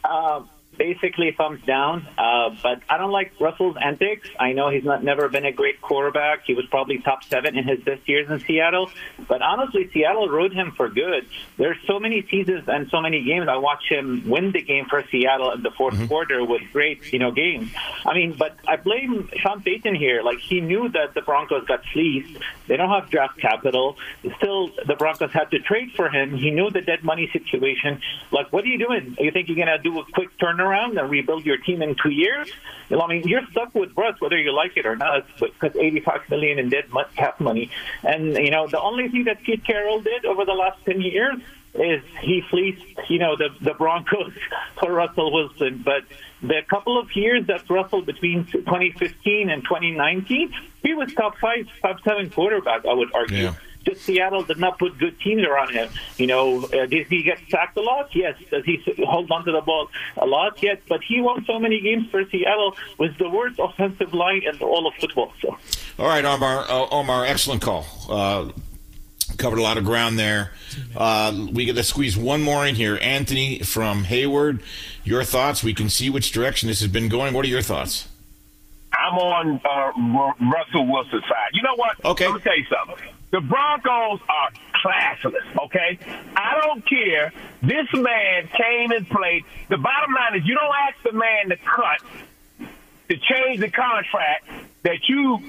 Uh, basically, thumbs down. Uh, but I don't like Russell's antics. I know he's not never been a great quarterback. He was probably top seven in his best years in Seattle. But honestly, Seattle rode him for good. There's so many seasons and so many games. I watched him win the game for Seattle in the 4th quarter with great, you know, games. I mean, but I blame Sean Payton here. Like he knew that the Broncos got fleeced. They don't have draft capital. Still, the Broncos had to trade for him. He knew the dead money situation. Like, what are you doing? You think you're gonna do a quick turnaround and rebuild your team in two years? You know, I mean, you're stuck with Russ whether you like it or not, because 85 million in dead cap money. And you know, the only thing that Pete Carroll did over the last 10 years is he fleeced, you know, the the Broncos for Russell Wilson. But the couple of years that Russell between 2015 and 2019, he was top five, top seven quarterback. I would argue. Yeah. Just Seattle did not put good teams around him. You know, uh, did he get sacked a lot? Yes. Does he s- hold on to the ball a lot? Yes. But he won so many games for Seattle with the worst offensive line in all of football. So. All right, Omar. Uh, Omar, excellent call. Uh, covered a lot of ground there. Uh, we get to squeeze one more in here. Anthony from Hayward, your thoughts? We can see which direction this has been going. What are your thoughts? I'm on uh, Ru- Russell Wilson's side. You know what? Okay. Let me tell you something. The Broncos are classless, okay? I don't care. This man came and played. The bottom line is you don't ask the man to cut, to change the contract that you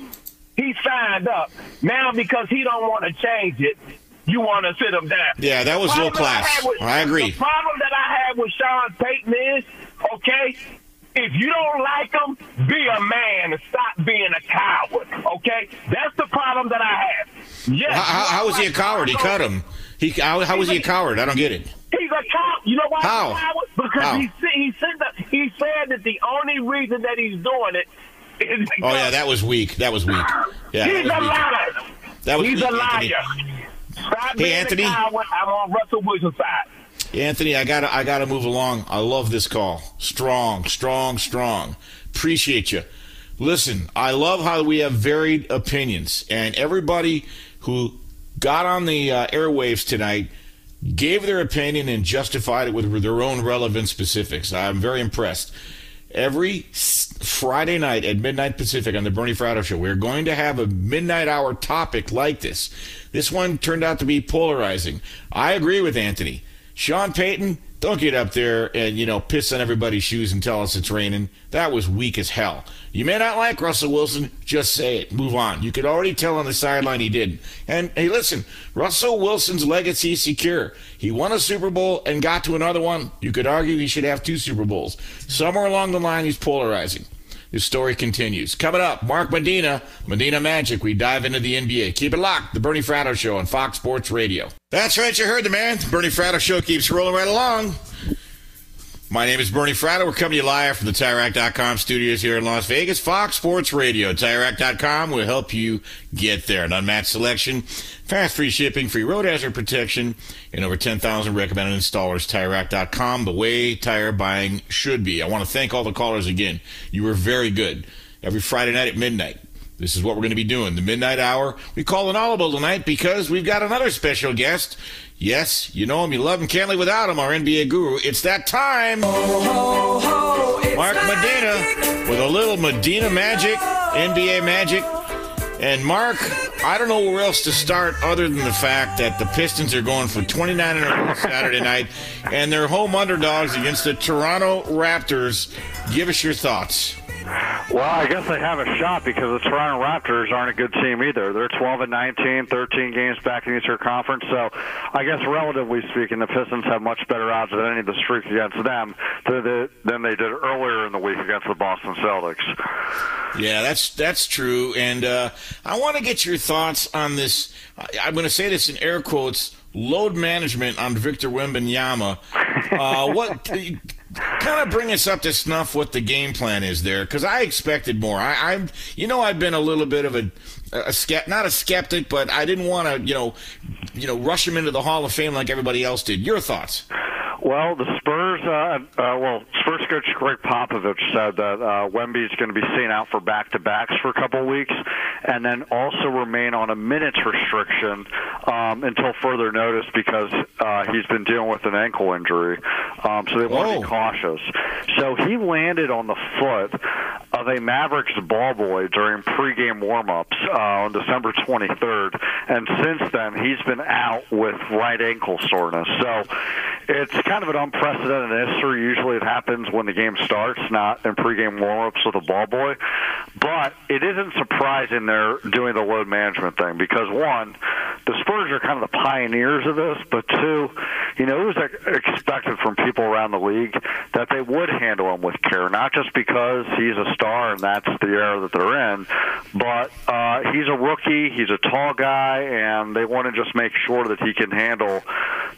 he signed up. Now because he don't want to change it, you want to sit him down. Yeah, that was low Problem that I class. with- I agree. The problem that I have with Sean Payton is, okay, if you don't like them, be a man and stop being a coward. Okay, that's the problem that I have. Yes. How, how, how was he a coward? He cut him. He how, how was he a coward? I don't get it. He's a coward. You know why? How? He's a coward? Because How? he said he said that he said that the only reason that he's doing it is Oh yeah, that was weak. That was weak. Yeah, he's a weak. liar. That was he's weak, a Anthony. liar. Stop Hey, being Anthony. a coward. I'm on Russell Wilson's side. Anthony, I gotta I gotta move along. I love this call. Strong, strong, strong. Appreciate you. Listen, I love how we have varied opinions, and everybody who got on the uh, airwaves tonight gave their opinion and justified it with their own relevant specifics. I'm very impressed. Every Friday night at midnight Pacific on the Bernie Fratto Show, we're going to have a midnight hour topic like this. This one turned out to be polarizing. I agree with Anthony. Sean Payton, don't get up there and, you know, piss on everybody's shoes and tell us it's raining. That was weak as hell. You may not like Russell Wilson, just say it. Move on. You could already tell on the sideline he didn't. And hey, listen, Russell Wilson's legacy secure. He won a Super Bowl and got to another one. You could argue he should have two Super Bowls. Somewhere along the line, he's polarizing. This story continues. Coming up, Mark Medina, Medina Magic. We dive into the NBA. Keep it locked. The Bernie Fratto Show on Fox Sports Radio. That's right, you heard the man. The Bernie Fratto Show keeps rolling right along. My name is Bernie Fratto. We're coming to you live from the TireRack.com studios here in Las Vegas. Fox Sports Radio. TireRack.com will help you get there. An unmatched selection, fast free shipping, free road hazard protection, and over 10,000 recommended installers. TireRack.com, the way tire buying should be. I want to thank all the callers again. You were very good. Every Friday night at midnight. This is what we're going to be doing. The midnight hour. We call an audible tonight because we've got another special guest. Yes, you know him, you love him, can't live without him, our NBA guru. It's that time. Mark Medina with a little Medina magic, NBA magic. And Mark, I don't know where else to start other than the fact that the Pistons are going for 29 in a row Saturday night, and they're home underdogs against the Toronto Raptors. Give us your thoughts. Well, I guess they have a shot because the Toronto Raptors aren't a good team either. They're 12 and 19, 13 games back in the Eastern Conference. So, I guess relatively speaking, the Pistons have much better odds than any of the streak against them than they- did earlier in the week against the Boston Celtics. Yeah, that's that's true, and uh, I want to get your thoughts on this. I'm going to say this in air quotes: load management on Victor Wembanyama. Uh, what kind of bring us up to snuff? What the game plan is there? Because I expected more. I, I'm, you know, I've been a little bit of a, a skept, not a skeptic, but I didn't want to, you know, you know, rush him into the Hall of Fame like everybody else did. Your thoughts? Well, the Spurs, uh, uh, well, Spurs coach Gregg Popovich said that uh, is going to be seen out for back-to-backs for a couple of weeks, and then also remain on a minutes restriction um, until further notice because uh, he's been dealing with an ankle injury. Um, so they want to be cautious. So he landed on the foot of a Mavericks ball boy during pregame warm-ups uh, on December 23rd, and since then he's been out with right ankle soreness. So it's kind of an unprecedented history. Usually it happens when the game starts, not in pregame warm-ups with a ball boy. But it isn't surprising they're doing the load management thing because one, the Spurs are kind of the pioneers of this, but two, you know, it was expected from people around the league that they would handle him with care, not just because he's a star and that's the era that they're in, but uh, he's a rookie, he's a tall guy, and they want to just make sure that he can handle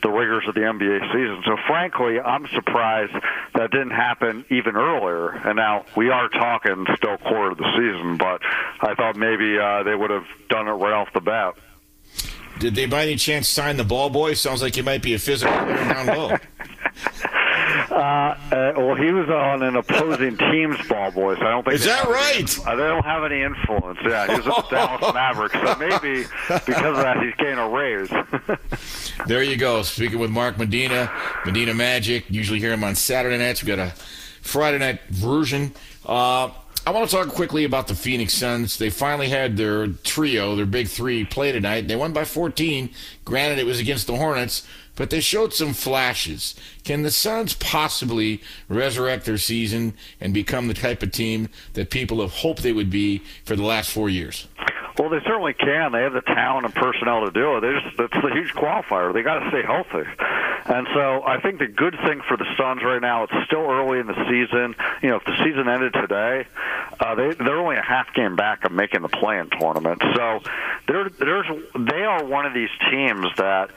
the rigors of the NBA season. So, frankly, I'm surprised that didn't happen even earlier. And now we are talking still quarter of the season, but I thought maybe uh, they would have done it right off the bat. Did they by any chance sign the ball boy? Sounds like he might be a physical down low. Uh, uh, well, he was on an opposing team's ball boy, so I don't think Is that have any- right? uh, they don't have any influence. Yeah, he was with the Dallas Mavericks, so maybe because of that he's getting a raise. There you go. Speaking with Mark Medina, Medina Magic. Usually hear him on Saturday nights. We got a Friday night version. Uh, I want to talk quickly about the Phoenix Suns. They finally had their trio, their big three, play tonight. They won by 14. Granted, it was against the Hornets, but they showed some flashes. Can the Suns possibly resurrect their season and become the type of team that people have hoped they would be for the last four years? Well, they certainly can. They have the talent and personnel to do it. They just, that's the huge qualifier. They got to stay healthy. And so I think the good thing for the Suns right now, it's still early in the season. You know, if the season ended today, uh, they they're only a half game back of making the play-in tournament. So they're there's they are one of these teams that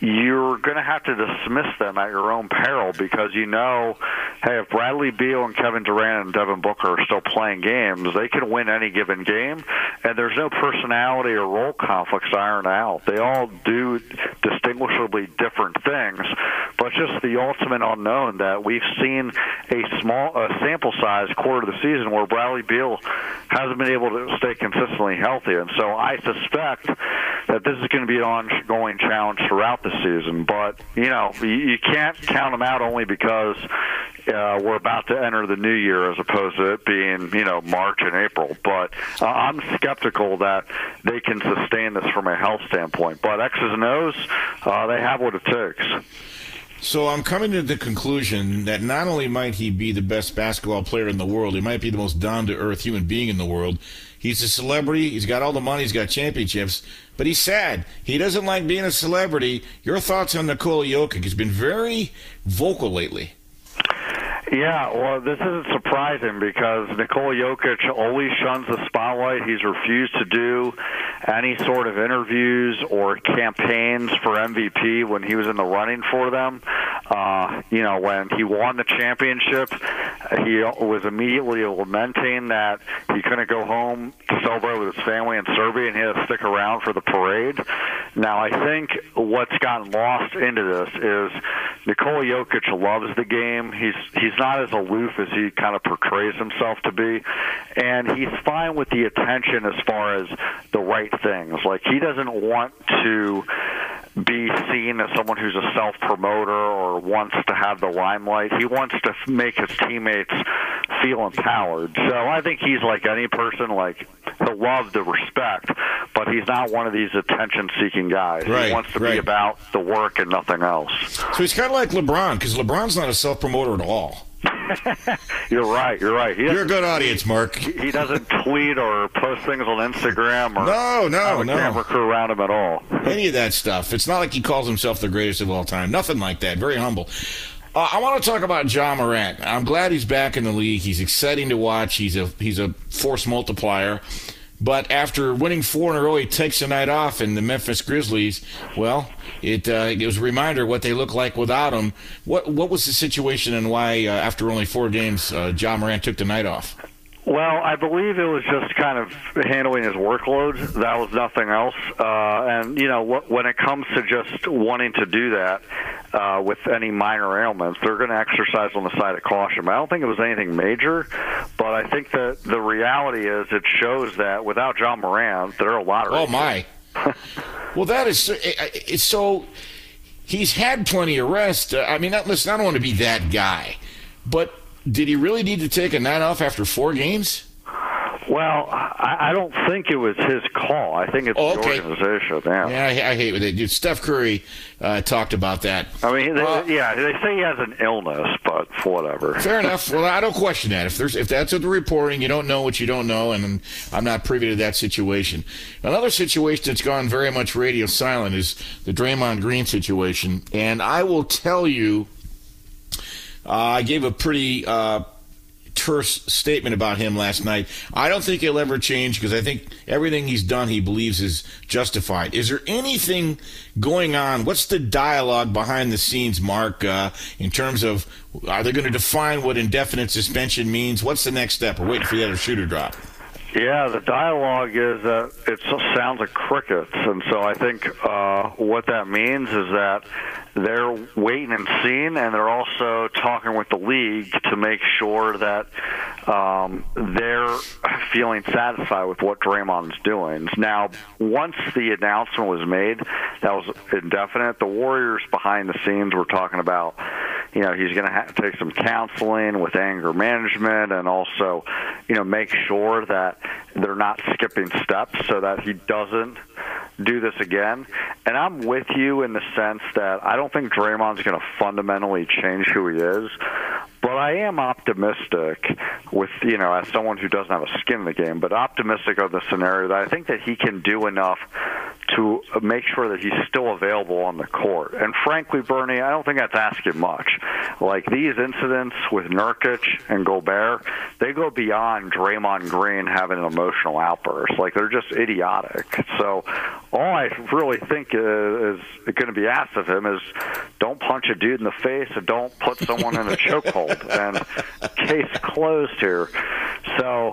you're going to have to dismiss them at your own peril because you know, hey, if Bradley Beal and Kevin Durant and Devin Booker are still playing games, they can win any given game, and there's no personality or role conflicts ironed out. They all do distinguishably different things, but just the ultimate unknown that we've seen a small a sample size quarter of the season where Bradley Beal hasn't been able to stay consistently healthy, and so I suspect that this is going to be an ongoing challenge throughout the season. But you know, you can't count them out only because uh, we're about to enter the new year as opposed to it being you know March and April. But uh, I'm skeptical that they can sustain this from a health standpoint. But X's and O's, uh, they have what it takes. So I'm coming to the conclusion that not only might he be the best basketball player in the world, he might be the most down to earth human being in the world. He's a celebrity. He's got all the money. He's got championships. But he's sad. He doesn't like being a celebrity. Your thoughts on Nikola Jokic? He's been very vocal lately. Yeah, well, this isn't surprising because Nikola Jokic always shuns the spotlight. He's refused to do any sort of interviews or campaigns for MVP when he was in the running for them. Uh, you know, when he won the championship, he was immediately lamenting that he couldn't go home to celebrate with his family in Serbia and he had to stick around for the parade. Now, I think what's gotten lost into this is Nikola Jokic loves the game. He's he's not as aloof as he kind of portrays himself to be, and he's fine with the attention as far as the right things. Like he doesn't want to be seen as someone who's a self promoter or wants to have the limelight. He wants to make his teammates feel empowered. So I think he's like any person, like he'll love the respect, but he's not one of these attention seeking guys. Right, he wants to right. be about the work and nothing else. So he's kind of like LeBron because LeBron's not a self promoter at all. You're right. You're right. He You're a good audience, Mark. He he doesn't tweet or post things on Instagram or No, no, have a no. camera crew around him at all. Any of that stuff. It's not like he calls himself the greatest of all time. Nothing like that. Very humble. Uh, I want to talk about Ja Morant. I'm glad he's back in the league. He's exciting to watch. He's a he's a force multiplier. But after winning four in a row, he takes a night off, and the Memphis Grizzlies. Well, it uh, it was a reminder what they look like without him. What what was the situation, and why uh, after only four games, uh, Ja Morant took the night off? Well, I believe it was just kind of handling his workload. That was nothing else. Uh, and you know, wh- when it comes to just wanting to do that uh, with any minor ailments, they're going to exercise on the side of caution. I don't think it was anything major, but I think that the reality is it shows that without Ja Morant, there are a lottery. Oh my! well, that is so, it's so. He's had plenty of rest. Uh, I mean, listen, I don't want to be that guy, but did he really need to take a night off after four games? Well, I, I don't think it was his call. I think it's Oh, the organization. Yeah. Yeah, I, I hate with it. Dude, Steph Curry uh, talked about that. I mean, they, yeah, they say he has an illness, but whatever. Fair enough. Well, I don't question that. If there's if that's what they're reporting, you don't know what you don't know, and I'm not privy to that situation. Another situation that's gone very much radio silent is the Draymond Green situation, and I will tell you, uh, I gave a pretty. Uh, terse statement about him last night. I don't think he'll ever change because I think everything he's done he believes is justified. Is there anything going on? What's the dialogue behind the scenes, Mark, uh, in terms of are they going to define what indefinite suspension means? What's the next step? We're waiting for the other shooter drop. Yeah, the dialogue is that it sounds like crickets, and so I think uh, what that means is that they're waiting and seeing, and they're also talking with the league to make sure that um, they're feeling satisfied with what Draymond's doing. Now, once the announcement was made, that was indefinite. The Warriors behind the scenes were talking about, you know, he's going to have to take some counseling with anger management, and also, you know, make sure that they're not skipping steps so that he doesn't do this again. And I'm with you in the sense that I don't think Draymond's going to fundamentally change who he is. But I am optimistic with, you know, as someone who doesn't have a skin in the game, but optimistic of the scenario that I think that he can do enough to make sure that he's still available on the court. And frankly, Bernie, I don't think that's asking much. Like these incidents with Nurkic and Gobert, they go beyond Draymond Green having an emotional outburst. Like they're just idiotic. So all I really think uh, is, is going to be asked of him is don't punch a dude in the face and don't put someone in a chokehold. And case closed here. So,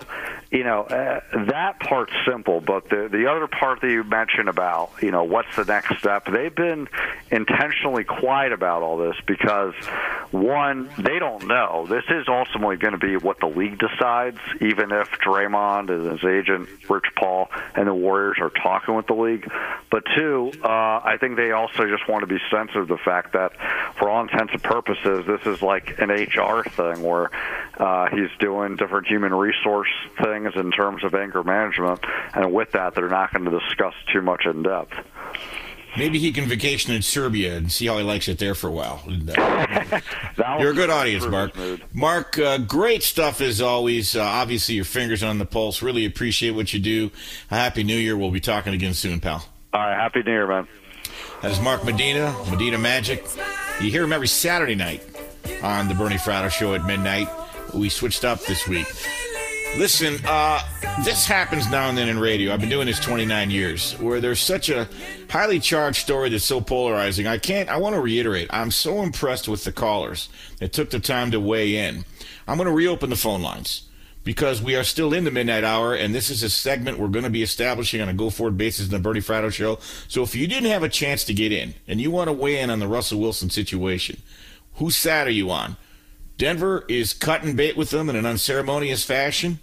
you know, uh, that part's simple, but the the other part that you mentioned about, you know, what's the next step? They've been intentionally quiet about all this because one, they don't know. This is ultimately going to be what the league decides, even if Draymond and his agent Rich Paul and the Warriors are talking with the league. But two, uh, I think they also just want to be sensitive to the fact that, for all intents and purposes, this is like an HR thing where uh, he's doing different human resource things in terms of anger management, and with that, they're not going to discuss too much in depth. Maybe he can vacation in Serbia and see how he likes it there for a while. You're a good audience, Mark. Mark, uh, great stuff as always. Uh, obviously, your fingers on the pulse. Really appreciate what you do. Happy New Year. We'll be talking again soon, pal. All right, happy New Year, man. That is Mark Medina, Medina Magic. You hear him every Saturday night on the Bernie Fratto Show at midnight. We switched up this week. Listen, uh, this happens now and then in radio. I've been doing this 29 years, where there's such a highly charged story that's so polarizing. I can't. I want to reiterate. I'm so impressed with the callers that took the time to weigh in. I'm going to reopen the phone lines because we are still in the midnight hour, and this is a segment we're going to be establishing on a go forward basis in the Bernie Fratto Show. So if you didn't have a chance to get in and you want to weigh in on the Russell Wilson situation, whose side are you on? Denver is cutting bait with them in an unceremonious fashion.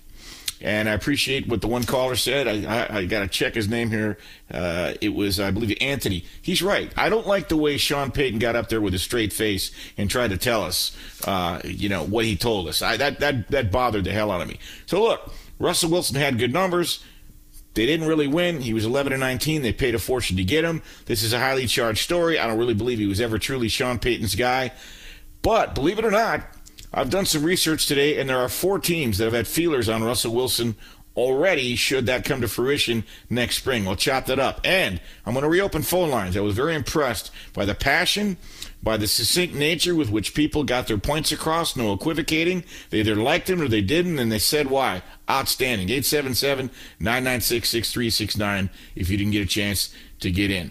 And I appreciate what the one caller said. I, I, I got to check his name here. Uh, it was, I believe, Anthony. He's right. I don't like the way Sean Payton got up there with a straight face and tried to tell us, uh, you know, what he told us. I, that, that, that bothered the hell out of me. So look, Russell Wilson had good numbers. They didn't really win. He was 11 and 19. They paid a fortune to get him. This is a highly charged story. I don't really believe he was ever truly Sean Payton's guy. But believe it or not, I've done some research today, and there are four teams that have had feelers on Russell Wilson already, should that come to fruition next spring. We'll chop that up. And I'm going to reopen phone lines. I was very impressed by the passion, by the succinct nature with which people got their points across, no equivocating. They either liked him or they didn't, and they said why. Outstanding. 877 996 6369 if you didn't get a chance to get in.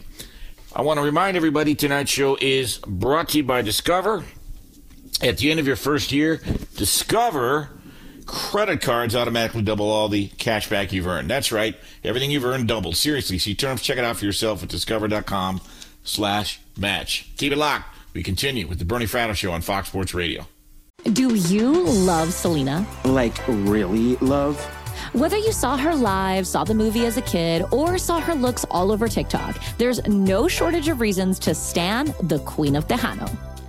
I want to remind everybody tonight's show is brought to you by Discover. At the end of your first year, Discover credit cards automatically double all the cash back you've earned. That's right. Everything you've earned doubled. Seriously. See terms. Check it out for yourself at discover.com slash match. Keep it locked. We continue with the Bernie Fratto Show on Fox Sports Radio. Do you love Selena? Like, really love? Whether you saw her live, saw the movie as a kid, or saw her looks all over TikTok, there's no shortage of reasons to stan the Queen of Tejano.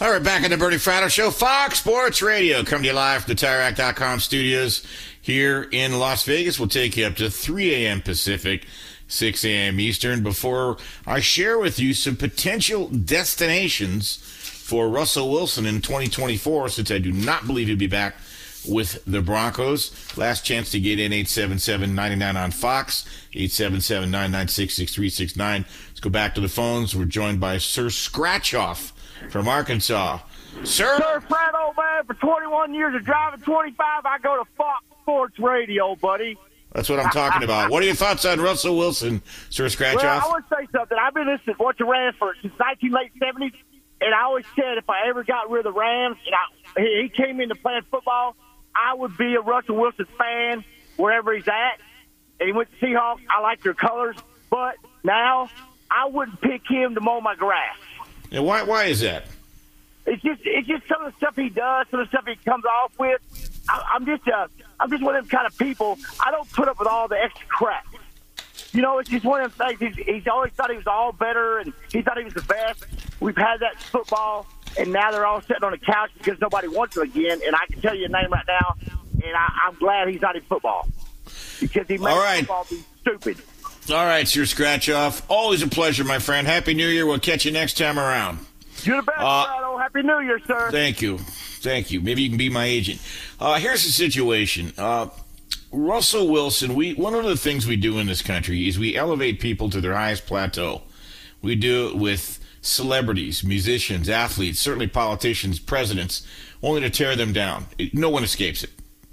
All right, back in the Bernie Fratto Show, Fox Sports Radio, coming to you live from the TireRack.com studios here in Las Vegas. We'll take you up to 3 a.m. Pacific. 6 a.m. Eastern, before I share with you some potential destinations for Russell Wilson in 2024, since I do not believe he'll be back with the Broncos. Last chance to get in 877-99 on Fox, 877-996-6369. Let's go back to the phones. We're joined by Sir Scratchoff from Arkansas. Sir? Sir old man, for 21 years of driving 25, I go to Fox Sports Radio, buddy. That's what I'm talking about. What are your thoughts on Russell Wilson, Sir Scratchoff? Well, I want to say something. I've been listening to watch the Rams for since 19 late 70s, and I always said if I ever got rid of the Rams and I, he came into playing football, I would be a Russell Wilson fan wherever he's at. And he went to Seahawks. I like their colors, but now I wouldn't pick him to mow my grass. Yeah, why? Why is that? It's just it's just some of the stuff he does, some of the stuff he comes off with. I, I'm just uh, I'm just one of them kind of people. I don't put up with all the extra crap. You know, it's just one of them things. He's, he's always thought he was all better, and he thought he was the best. We've had that football, and now they're all sitting on the couch because nobody wants him again. And I can tell you a name right now, and I, I'm glad he's not in football because he made right. football be stupid. All right, Sir Scratchoff. Always a pleasure, my friend. Happy New Year. We'll catch you next time around. You're the best, Uh. Happy New Year, sir. Thank you. Thank you. Maybe you can be my agent. Uh, here's the situation. Uh, Russell Wilson, we one of the things we do in this country is we elevate people to their highest plateau. We do it with celebrities, musicians, athletes, certainly politicians, presidents, only to tear them down. It- no one escapes it.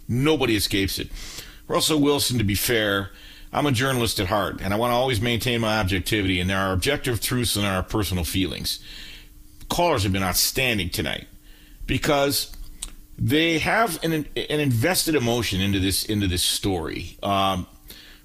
Nobody escapes it. Russell Wilson, to be fair, I'm a journalist at heart, and I want to always maintain my objectivity, and there are objective truths and there are personal feelings. Callers have been outstanding tonight because they have an, an invested emotion into this into this story. Um,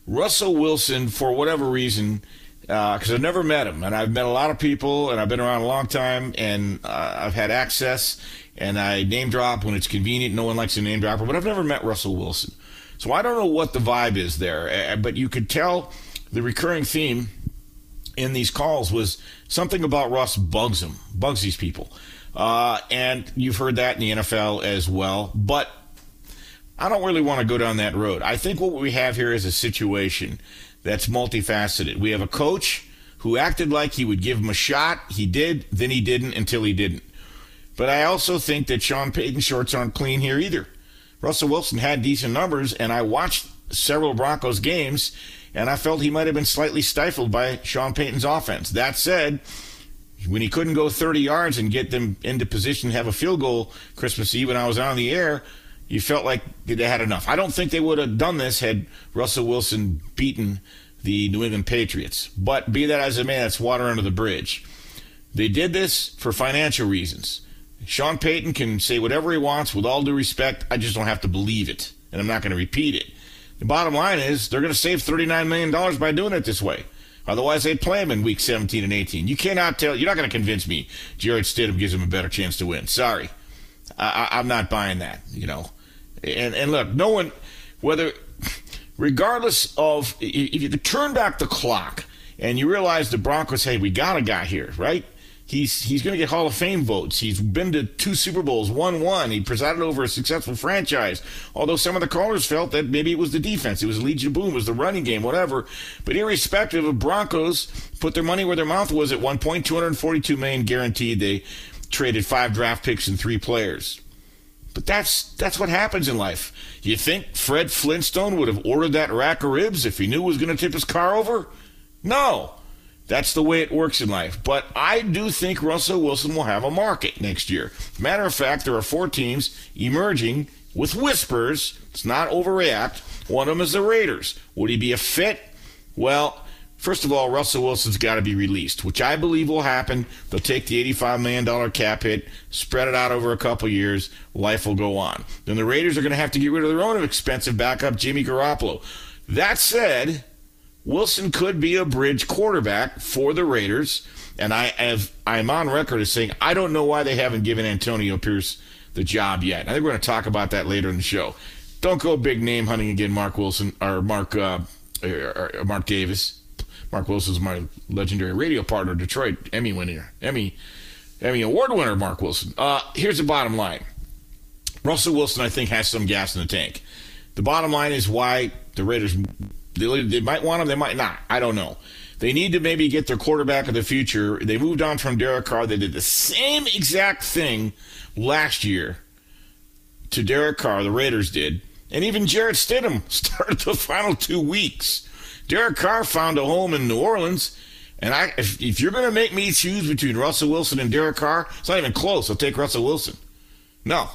Russell Wilson, for whatever reason, because I've never met him, and I've met a lot of people, and I've been around a long time, and uh, I've had access, and I name drop when it's convenient. No one likes a name dropper, but I've never met Russell Wilson, so I don't know what the vibe is there. Uh, But you could tell the recurring theme in these calls was something about Russ bugs him, bugs these people. Uh, and you've heard that in the NFL as well. But I don't really want to go down that road. I think what we have here is a situation that's multifaceted. We have a coach who acted like he would give him a shot. He did, then he didn't until he didn't. But I also think that Sean Payton's shorts aren't clean here either. Russell Wilson had decent numbers, and I watched several Broncos games, and I felt he might have been slightly stifled by Sean Payton's offense. That said, when he couldn't go 30 yards and get them into position to have a field goal Christmas Eve when I was on the air, you felt like they had enough. I don't think they would have done this had Russell Wilson beaten the New England Patriots. But be that as it may, that's water under the bridge. They did this for financial reasons. Sean Payton can say whatever he wants with all due respect. I just don't have to believe it, and I'm not going to repeat it. The bottom line is they're going to save $39 million by doing it this way. Otherwise, they'd play him in week 17 and 18. You cannot tell, you're not going to convince me Jarrett Stidham gives him a better chance to win. Sorry. I, I'm not buying that, you know. And, and look, no one, whether, regardless of, if you turn back the clock and you realize the Broncos, hey, we got a guy here, right? He's he's going to get Hall of Fame votes. He's been to two Super Bowls, won one. He presided over a successful franchise. Although some of the callers felt that maybe it was the defense, it was Legion Boom, it was the running game, whatever. But irrespective of Broncos, put their money where their mouth was at one point, 242 million guaranteed. They traded five draft picks and three players. But that's that's what happens in life. You think Fred Flintstone would have ordered that rack of ribs if he knew it was going to tip his car over? No. That's the way it works in life. But I do think Russell Wilson will have a market next year. Matter of fact, there are four teams emerging with whispers. It's not overreact. One of them is the Raiders. Would he be a fit? Well, first of all, Russell Wilson's got to be released, which I believe will happen. They'll take the $85 million cap hit, spread it out over a couple years. Life will go on. Then the Raiders are going to have to get rid of their own expensive backup, Jimmy Garoppolo. That said, Wilson could be a bridge quarterback for the Raiders, and I have I'm on record as saying I don't know why they haven't given Antonio Pierce the job yet. I think we're going to talk about that later in the show. Don't go big name hunting again, Mark Wilson or Mark uh, or, or Mark Davis. Mark Wilson's my legendary radio partner, Detroit Emmy winner, Emmy Emmy award winner, Mark Wilson. Uh, here's the bottom line: Russell Wilson, I think, has some gas in the tank. The bottom line is why the Raiders they, they might want him, they might not. I don't know. They need to maybe get their quarterback of the future. They moved on from Derek Carr. They did the same exact thing last year to Derek Carr, the Raiders did. And even Jarrett Stidham started the final two weeks. Derek Carr found a home in New Orleans. And I, if, if you're going to make me choose between Russell Wilson and Derek Carr, it's not even close. I'll take Russell Wilson. No,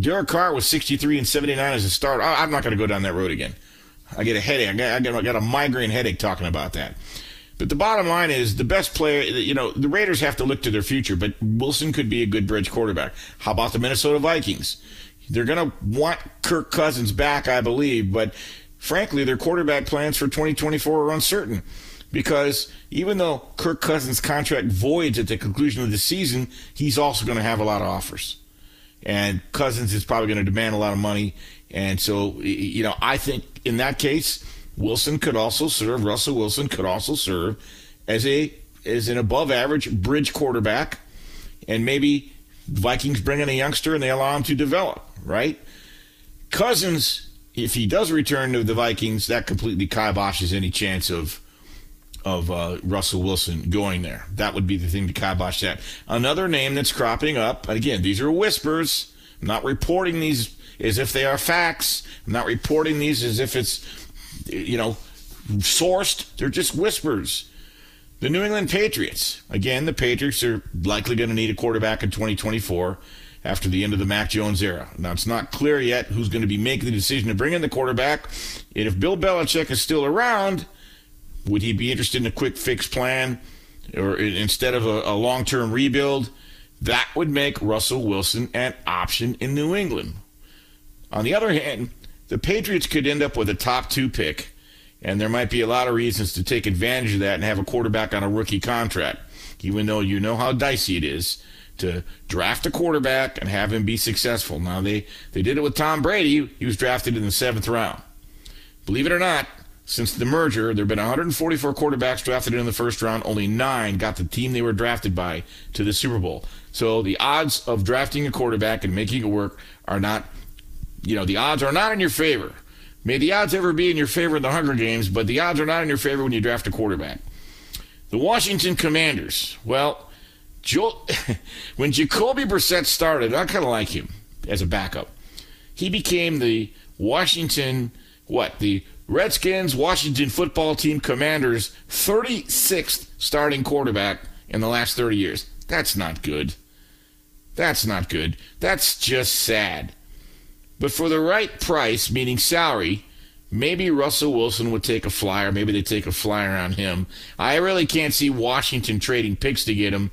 Derek Carr was 63 and 79 as a start. I'm not going to go down that road again. I get a headache. I got, I got a migraine headache talking about that. But the bottom line is the best player, you know, the Raiders have to look to their future, but Wilson could be a good bridge quarterback. How about the Minnesota Vikings? They're going to want Kirk Cousins back, I believe, but frankly, their quarterback plans for 2024 are uncertain because even though Kirk Cousins' contract voids at the conclusion of the season, he's also going to have a lot of offers. And Cousins is probably going to demand a lot of money. And so, you know, I think in that case, Wilson could also serve, Russell Wilson could also serve as a as an above average bridge quarterback. And maybe Vikings bring in a youngster and they allow him to develop, right? Cousins, if he does return to the Vikings, that completely kiboshes any chance of of uh, Russell Wilson going there. That would be the thing to kibosh that. Another name that's cropping up, again, these are whispers. I'm not reporting these as if they are facts. I'm not reporting these as if it's, you know, sourced. They're just whispers. The New England Patriots. Again, the Patriots are likely going to need a quarterback in 2024 after the end of the Mac Jones era. Now, it's not clear yet who's going to be making the decision to bring in the quarterback. And if Bill Belichick is still around, would he be interested in a quick fix plan or instead of a, a long term rebuild? That would make Russell Wilson an option in New England. On the other hand, the Patriots could end up with a top two pick, and there might be a lot of reasons to take advantage of that and have a quarterback on a rookie contract, even though you know how dicey it is to draft a quarterback and have him be successful. Now, they, they did it with Tom Brady. He was drafted in the seventh round. Believe it or not, since the merger, there have been 144 quarterbacks drafted in the first round. Only nine got the team they were drafted by to the Super Bowl. So the odds of drafting a quarterback and making it work are not you know, the odds are not in your favor. May the odds ever be in your favor in the Hunger Games, but the odds are not in your favor when you draft a quarterback. The Washington Commanders. Well, Joe, when Jacoby Brissett started, I kind of like him as a backup. He became the Washington, what, the Redskins, Washington football team Commanders' 36th starting quarterback in the last 30 years. That's not good. That's not good. That's just sad. But for the right price, meaning salary, maybe Russell Wilson would take a flyer. Maybe they take a flyer on him. I really can't see Washington trading picks to get him,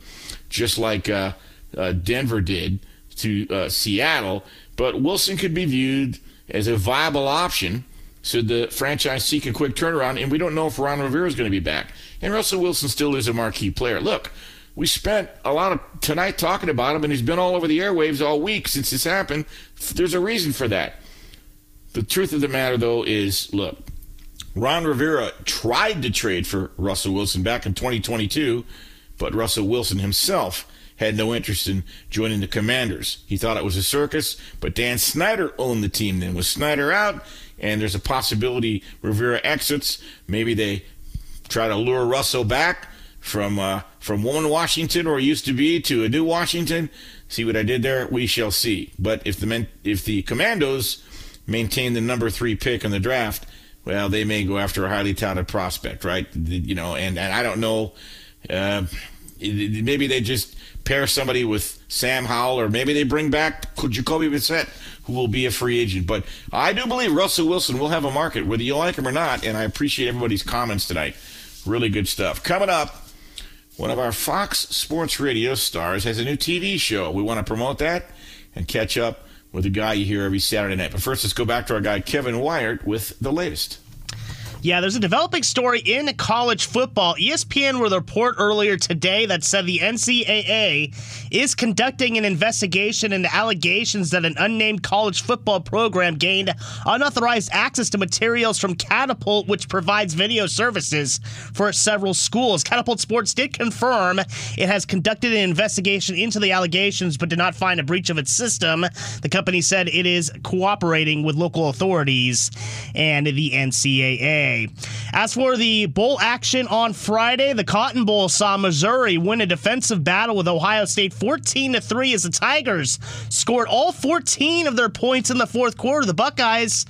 just like uh, uh, Denver did to uh, Seattle. But Wilson could be viewed as a viable option should the franchise seek a quick turnaround. And we don't know if Ron Rivera is going to be back. And Russell Wilson still is a marquee player. Look, we spent a lot of tonight talking about him, and he's been all over the airwaves all week since this happened. There's a reason for that. The truth of the matter, though, is look, Ron Rivera tried to trade for Russell Wilson back in 2022, but Russell Wilson himself had no interest in joining the Commanders. He thought it was a circus, but Dan Snyder owned the team then. With Snyder out, and there's a possibility Rivera exits, maybe they try to lure Russell back from uh, from one Washington or used to be to a new Washington. See what I did there? We shall see. But if the men, if the Commandos maintain the number three pick in the draft, well, they may go after a highly touted prospect, right? You know, and, and I don't know. Uh, maybe they just pair somebody with Sam Howell, or maybe they bring back Jacoby Brissett, who will be a free agent. But I do believe Russell Wilson will have a market, whether you like him or not. And I appreciate everybody's comments tonight. Really good stuff. Coming up, one of our Fox Sports Radio stars has a new TV show. We want to promote that and catch up with the guy you hear every Saturday night. But first, let's go back to our guy Kevin Wyatt with the latest. Yeah, there's a developing story in college football. ESPN with a report earlier today that said the NCAA is conducting an investigation into allegations that an unnamed college football program gained unauthorized access to materials from Catapult, which provides video services for several schools. Catapult Sports did confirm it has conducted an investigation into the allegations but did not find a breach of its system. The company said it is cooperating with local authorities and the NCAA. As for the bowl action on Friday, the Cotton Bowl saw Missouri win a defensive battle with Ohio State 14 to 3 as the Tigers scored all 14 of their points in the fourth quarter. The Buckeyes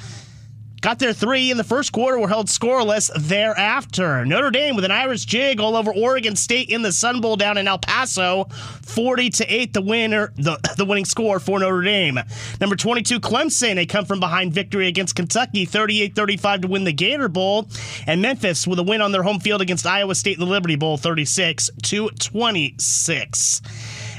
Got their three in the first quarter, were held scoreless thereafter. Notre Dame with an Irish jig all over Oregon State in the Sun Bowl down in El Paso, 40 to 8 the winner, the, the winning score for Notre Dame. Number 22 Clemson, a come from behind victory against Kentucky, 38-35 to win the Gator Bowl, and Memphis with a win on their home field against Iowa State in the Liberty Bowl, 36 to 26.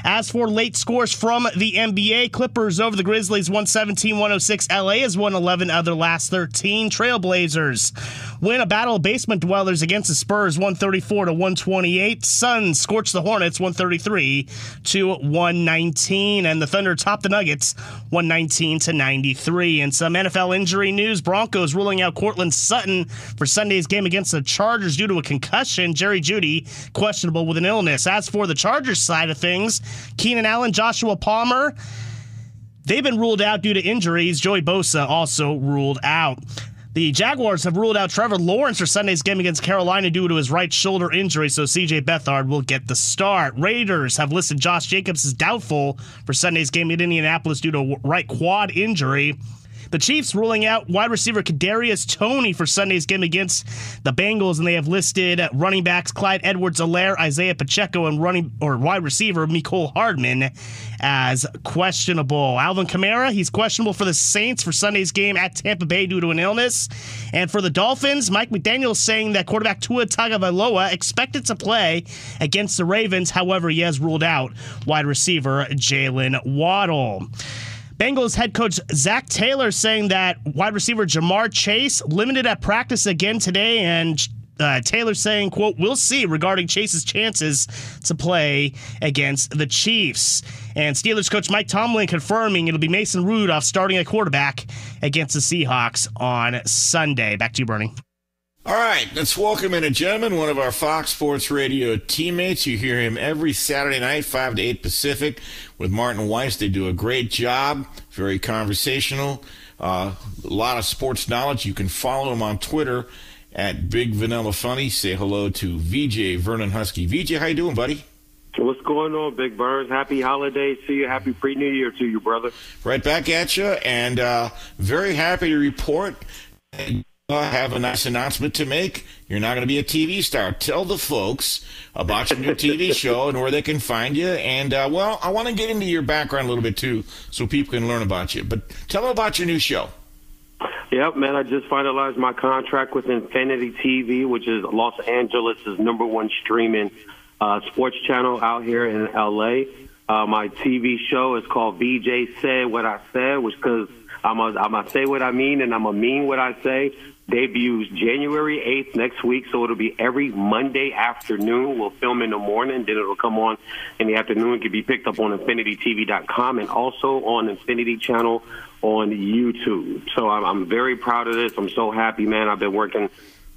As for late scores from the NBA, Clippers over the Grizzlies 117 106. LA has won 11 of their last 13. Trailblazers win a battle of basement dwellers against the Spurs 134 to 128. Suns scorch the Hornets 133 to 119. And the Thunder top the Nuggets 119 to 93. And some NFL injury news Broncos ruling out Courtland Sutton for Sunday's game against the Chargers due to a concussion. Jerry Jeudy questionable with an illness. As for the Chargers side of things, Keenan Allen, Joshua Palmer, they've been ruled out due to injuries. Joey Bosa also ruled out. The Jaguars have ruled out Trevor Lawrence for Sunday's game against Carolina due to his right shoulder injury, so CJ Beathard will get the start. Raiders have listed Josh Jacobs as doubtful for Sunday's game in Indianapolis due to a right quad injury. The Chiefs ruling out wide receiver Kadarius Toney for Sunday's game against the Bengals, and they have listed running backs Clyde Edwards-Helaire, Isaiah Pacheco, and running or wide receiver Mecole Hardman as questionable. Alvin Kamara, he's questionable for the Saints for Sunday's game at Tampa Bay due to an illness. And for the Dolphins, Mike McDaniel saying that quarterback Tua Tagovailoa expected to play against the Ravens. However, he has ruled out wide receiver Jaylen Waddle. Bengals head coach Zac Taylor saying that wide receiver Ja'Marr Chase limited at practice again today, and uh, Taylor saying, "quote We'll see regarding Chase's chances to play against the Chiefs." And Steelers coach Mike Tomlin confirming it'll be Mason Rudolph starting at quarterback against the Seahawks on Sunday. Back to you, Bernie. All right, let's welcome in a gentleman, one of our Fox Sports Radio teammates. You hear him every Saturday night, 5 to 8 Pacific, with Martin Weiss. They do a great job, very conversational, uh, a lot of sports knowledge. You can follow him on Twitter at Big Vanilla Funny. Say hello to VJ Vernon Husky. VJ, how you doing, buddy? What's going on, Big Burns? Happy holidays to you. Happy pre New Year to you, brother. Right back at you, and uh, very happy to report I have a nice announcement to make. You're not going to be a TV star. Tell the folks about your new TV show and where they can find you. And, uh, well, I want to get into your background a little bit, too, so people can learn about you. But tell them about your new show. Yep, man. I just finalized my contract with Infinity TV, which is Los Angeles' number one streaming uh, sports channel out here in LA. Uh, my TV show is called VJ Said What I Said, which because I'm going to say what I mean and I'm going to mean what I say debuts January 8th next week, so it'll be every Monday afternoon. We'll film in the morning, then it'll come on in the afternoon. It can be picked up on InfinityTV.com and also on Infinity Channel on YouTube. So I'm, I'm very proud of this. I'm so happy, man. I've been working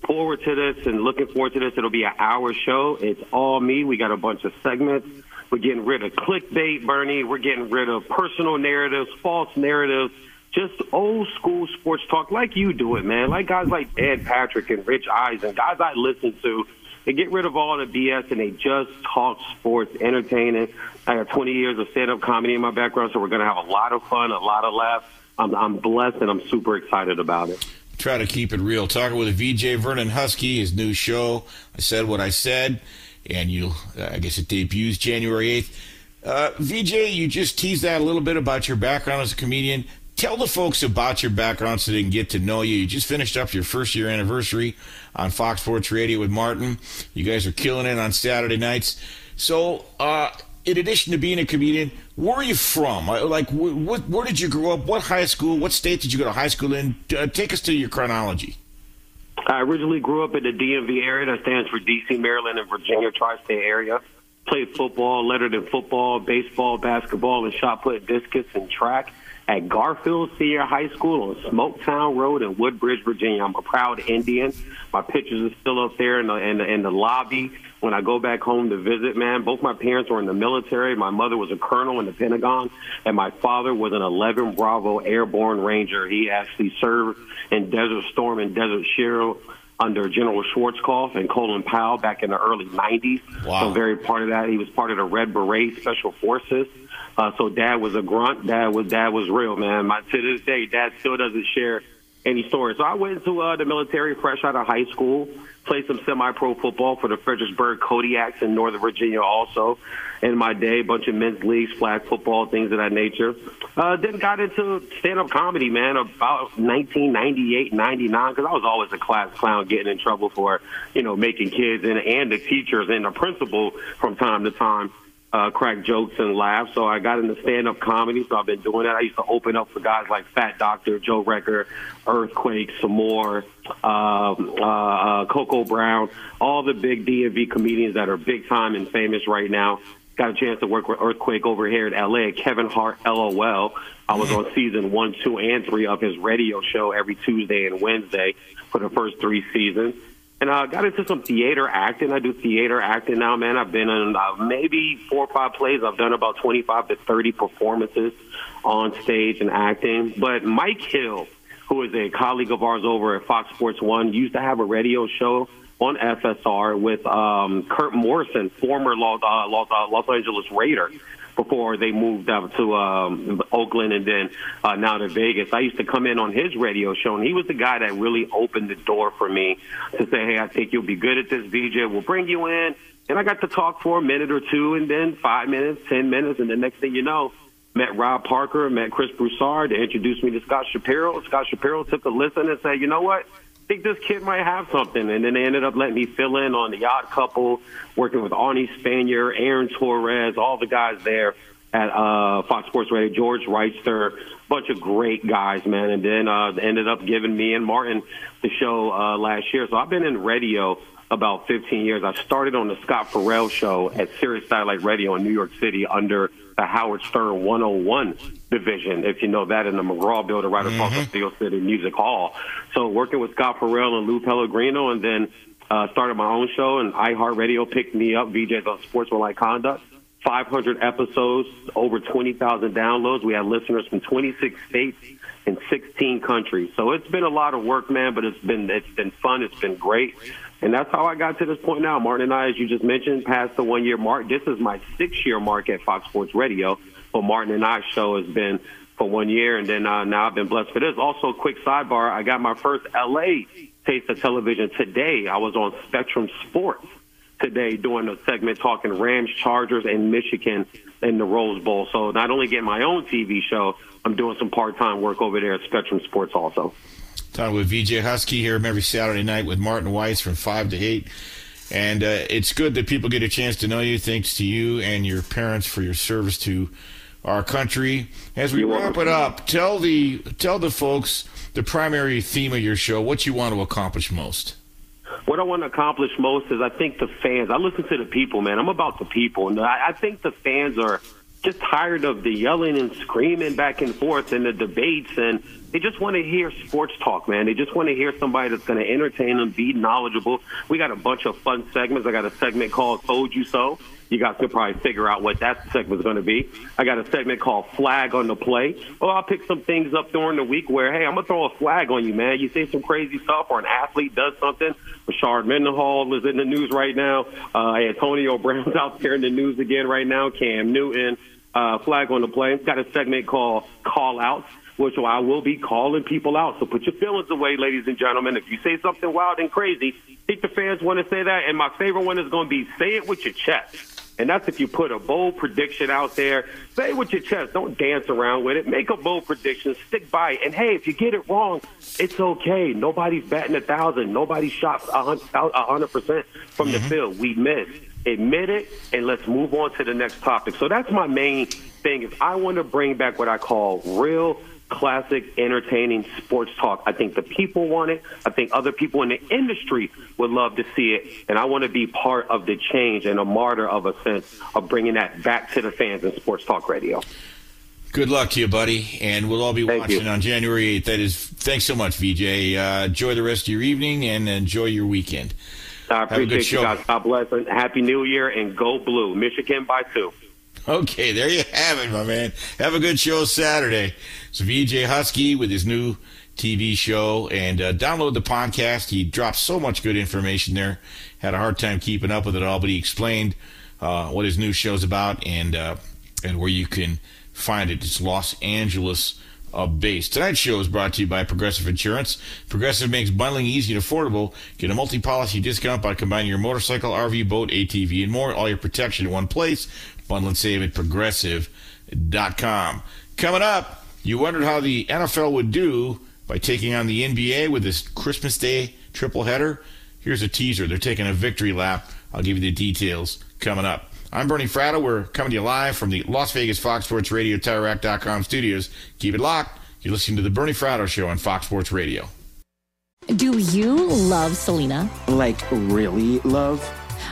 forward to this and looking forward to this. It'll be an hour show. It's all me. We got a bunch of segments. We're getting rid of clickbait, Bernie. We're getting rid of personal narratives, false narratives just old school sports talk like you do it, man. Like guys like Ed Patrick and Rich Eisen, guys I listen to. They get rid of all the BS and they just talk sports, entertaining. I have 20 years of stand-up comedy in my background, so we're going to have a lot of fun, a lot of laughs. I'm, I'm blessed and I'm super excited about it. try to keep it real. Talking with VJ Vernon Husky, his new show. I said what I said, and you, I guess it debuts January eighth. Uh, VJ, you just teased that a little bit about your background as a comedian. Tell the folks about your background so they can get to know you. You just finished up your first year anniversary on Fox Sports Radio with Martin. You guys are killing it on Saturday nights. So, uh, in addition to being a comedian, where are you from? Uh, Like, wh- what, where did you grow up? What high school? What state did you go to high school in? Uh, take us to your chronology. I originally grew up in the DMV area. That stands for DC, Maryland, and Virginia tri-state area. Played football, lettered in football, baseball, basketball, and shot put, discus, and track at Garfield Senior High School on Smoketown Road in Woodbridge, Virginia. I'm a proud Indian. My pictures are still up there in the in the, in the lobby. When I go back home to visit, man, both my parents were in the military. My mother was a colonel in the Pentagon, and my father was an 11 Bravo Airborne Ranger. He actually served in Desert Storm and Desert Shield under General Schwarzkopf and Colin Powell back in the early 90s. Wow. So very part of that. He was part of the Red Beret Special Forces. Uh, so dad was a grunt. Dad was dad was real, man. My, to this day, dad still doesn't share any stories. So I went to uh, the military fresh out of high school. Played some semi-pro football for the Fredericksburg Kodiaks in Northern Virginia. Also, in my day, a bunch of men's leagues, flag football, things of that nature. Uh, then got into stand-up comedy, man, about 1998, 99, because I was always a class clown, getting in trouble for, you know, making kids and and the teachers and the principal from time to time uh, crack jokes and laugh. So I got into stand up comedy. So I've been doing that. I used to open up for guys like Fat Doctor, Joe Recker, Earthquake, some more, um, uh, uh, Coco Brown, all the big DMV comedians that are big time and famous right now. Got a chance to work with Earthquake over here in LA. Kevin Hart, LOL. I was on season one, two, and three of his radio show every Tuesday and Wednesday for the first three seasons. And I got into some theater acting. I do theater acting now, man. I've been in uh, maybe four or five plays. I've done about 25 to 30 performances on stage and acting. But Mike Hill, who is a colleague of ours over at Fox Sports One, used to have a radio show on FSR with um, Kurt Morrison, former Los, uh, Los, uh, Los Angeles Raider, before they moved up to um, Oakland and then uh, now to Vegas. I used to come in on his radio show, and he was the guy that really opened the door for me to say, "Hey, I think you'll be good at this, VJ. We'll bring you in." And I got to talk for a minute or two, and then five minutes, ten minutes, and the next thing you know, met Rob Parker, met Chris Broussard to introduce me to Scott Shapiro. Scott Shapiro took a listen and said, "You know what?" Think this kid might have something. And then they ended up letting me fill in on The Odd Couple, working with Arnie Spanier, Aaron Torres, all the guys there at uh, Fox Sports Radio, George Reister, bunch of great guys, man. And then uh, ended up giving me and Martin the show uh, last year. So I've been in radio about 15 years. I started on the Scott Ferrall show at Sirius Satellite Radio in New York City under the Howard Stern 101 division, if you know that, in the McGraw Building right across from Steel City Music Hall. So working with Scott Ferrall and Lou Pellegrino, and then uh, started my own show, and iHeartRadio picked me up, VJ's on Sportsmanlike Conduct. 500 episodes, over 20,000 downloads. We had listeners from 26 states and 16 countries. So it's been a lot of work, man, but it's been it's been fun. It's been great. And that's how I got to this point now. Martin and I, as you just mentioned, passed the one year mark. This is my six year mark at Fox Sports Radio. But Martin and I show has been for one year, and then uh, now I've been blessed for this. Also, quick sidebar: I got my first LA taste of television today. I was on Spectrum Sports today doing a segment talking Rams, Chargers, and Michigan in the Rose Bowl. So not only getting my own TV show, I'm doing some part time work over there at Spectrum Sports also. Talking with VJ Husky here every Saturday night with Martin Weiss from 5 to 8. And uh, it's good that people get a chance to know you. Thanks to you and your parents for your service to our country. As we wrap it up, tell the tell the folks the primary theme of your show, what you want to accomplish most. What I want to accomplish most is I think the fans, I listen to the people, man. I'm about the people. And I, I think the fans are just tired of the yelling and screaming back and forth and the debates. And they just want to hear sports talk, man. They just want to hear somebody that's going to entertain them, be knowledgeable. We got a bunch of fun segments. I got a segment called Told You So. You guys could probably figure out what that segment's going to be. I got a segment called Flag on the Play. Well, I'll pick some things up during the week where, hey, I'm going to throw a flag on you, man. You say some crazy stuff or an athlete does something. Rashard Mendenhall is in the news right now. Uh, Antonio Brown's out there in the news again right now. Cam Newton. Uh, flag on the play. Got a segment called Call call outs, which I will be calling people out. So put your feelings away, ladies and gentlemen. If you say something wild and crazy, I think the fans want to say that. And my favorite one is going to be say it with your chest. And that's if you put a bold prediction out there. Say it with your chest. Don't dance around with it. Make a bold prediction. Stick by it. And hey, if you get it wrong, it's okay. Nobody's batting a thousand. Nobody shot a hundred percent from the mm-hmm. field. We missed. Admit it, and let's move on to the next topic. So that's my main thing. Is I want to bring back what I call real classic, entertaining sports talk. I think the people want it. I think other people in the industry would love to see it. And I want to be part of the change and a martyr of a sense of bringing that back to the fans in sports talk radio. Good luck to you, buddy, and we'll all be Thank watching you. on January 8th. That is, thanks so much, VJ. Uh, enjoy the rest of your evening and enjoy your weekend. I Have a good appreciate you show. guys. God bless and Happy New Year and go blue. Michigan by two. Okay, there you have it, my man. Have a good show Saturday. It's VJ Husky with his new TV show, and uh, download the podcast. He dropped so much good information there. Had a hard time keeping up with it all, but he explained uh, what his new show's about and uh, and where you can find it. It's Los Angeles uh, based. Tonight's show is brought to you by Progressive Insurance. Progressive makes bundling easy and affordable. Get a multi-policy discount by combining your motorcycle, RV, boat, ATV, and more. All your protection in one place. Bundle and save at progressive.com. Coming up, you wondered how the NFL would do by taking on the NBA with this Christmas Day triple header. Here's a teaser. They're taking a victory lap. I'll give you the details coming up. I'm Bernie Fratto. We're coming to you live from the Las Vegas Fox Sports Radio TireRack.com studios. Keep it locked. You're listening to the Bernie Fratto Show on Fox Sports Radio. Do you love Selena? Like, really love?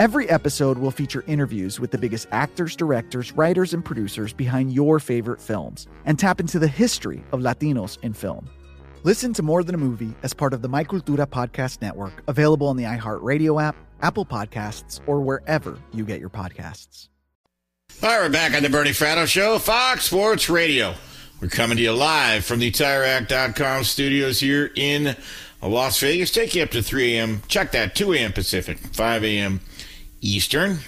Every episode will feature interviews with the biggest actors, directors, writers, and producers behind your favorite films and tap into the history of Latinos in film. Listen to More Than a Movie as part of the My Cultura Podcast Network, available on the iHeartRadio app, Apple Podcasts, or wherever you get your podcasts. All right, we're back on the Bernie Fratto Show, Fox Sports Radio. We're coming to you live from the TireRack.com studios here in Las Vegas. Take you up to 3 a.m. Check that, 2 a.m. Pacific, 5 a.m. Eastern.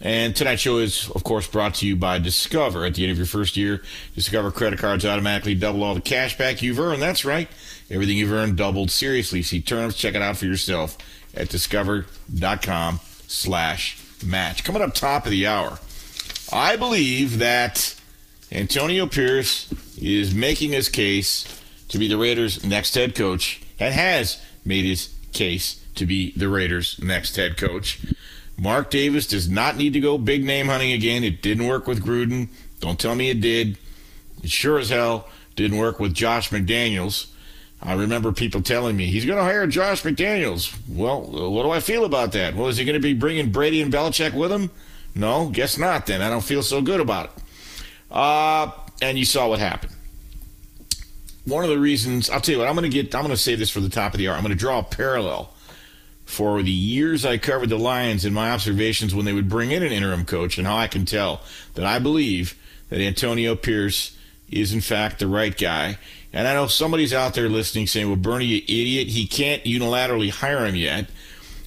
And tonight's show is, of course, brought to you by Discover. At the end of your first year, Discover credit cards automatically double all the cash back you've earned. That's right. Everything you've earned doubled. Seriously, see terms. Check it out for yourself at discover.com slash match. Coming up top of the hour, I believe that Antonio Pierce is making his case to be the Raiders' next head coach and has made his case to be the Raiders' next head coach. Mark Davis does not need to go big name hunting again. It didn't work with Gruden. Don't tell me it did. It sure as hell didn't work with Josh McDaniels. I remember people telling me he's going to hire Josh McDaniels. Well, what do I feel about that? Well, is he going to be bringing Brady and Belichick with him? No, guess not. Then I don't feel so good about it. Uh, and you saw what happened. One of the reasons I'll tell you what I'm going to get. I'm going to save this for the top of the hour. I'm going to draw a parallel for the years I covered the Lions and my observations when they would bring in an interim coach and how I can tell that I believe that Antonio Pierce is in fact the right guy. And I know somebody's out there listening saying, well, Bernie, you idiot, he can't unilaterally hire him yet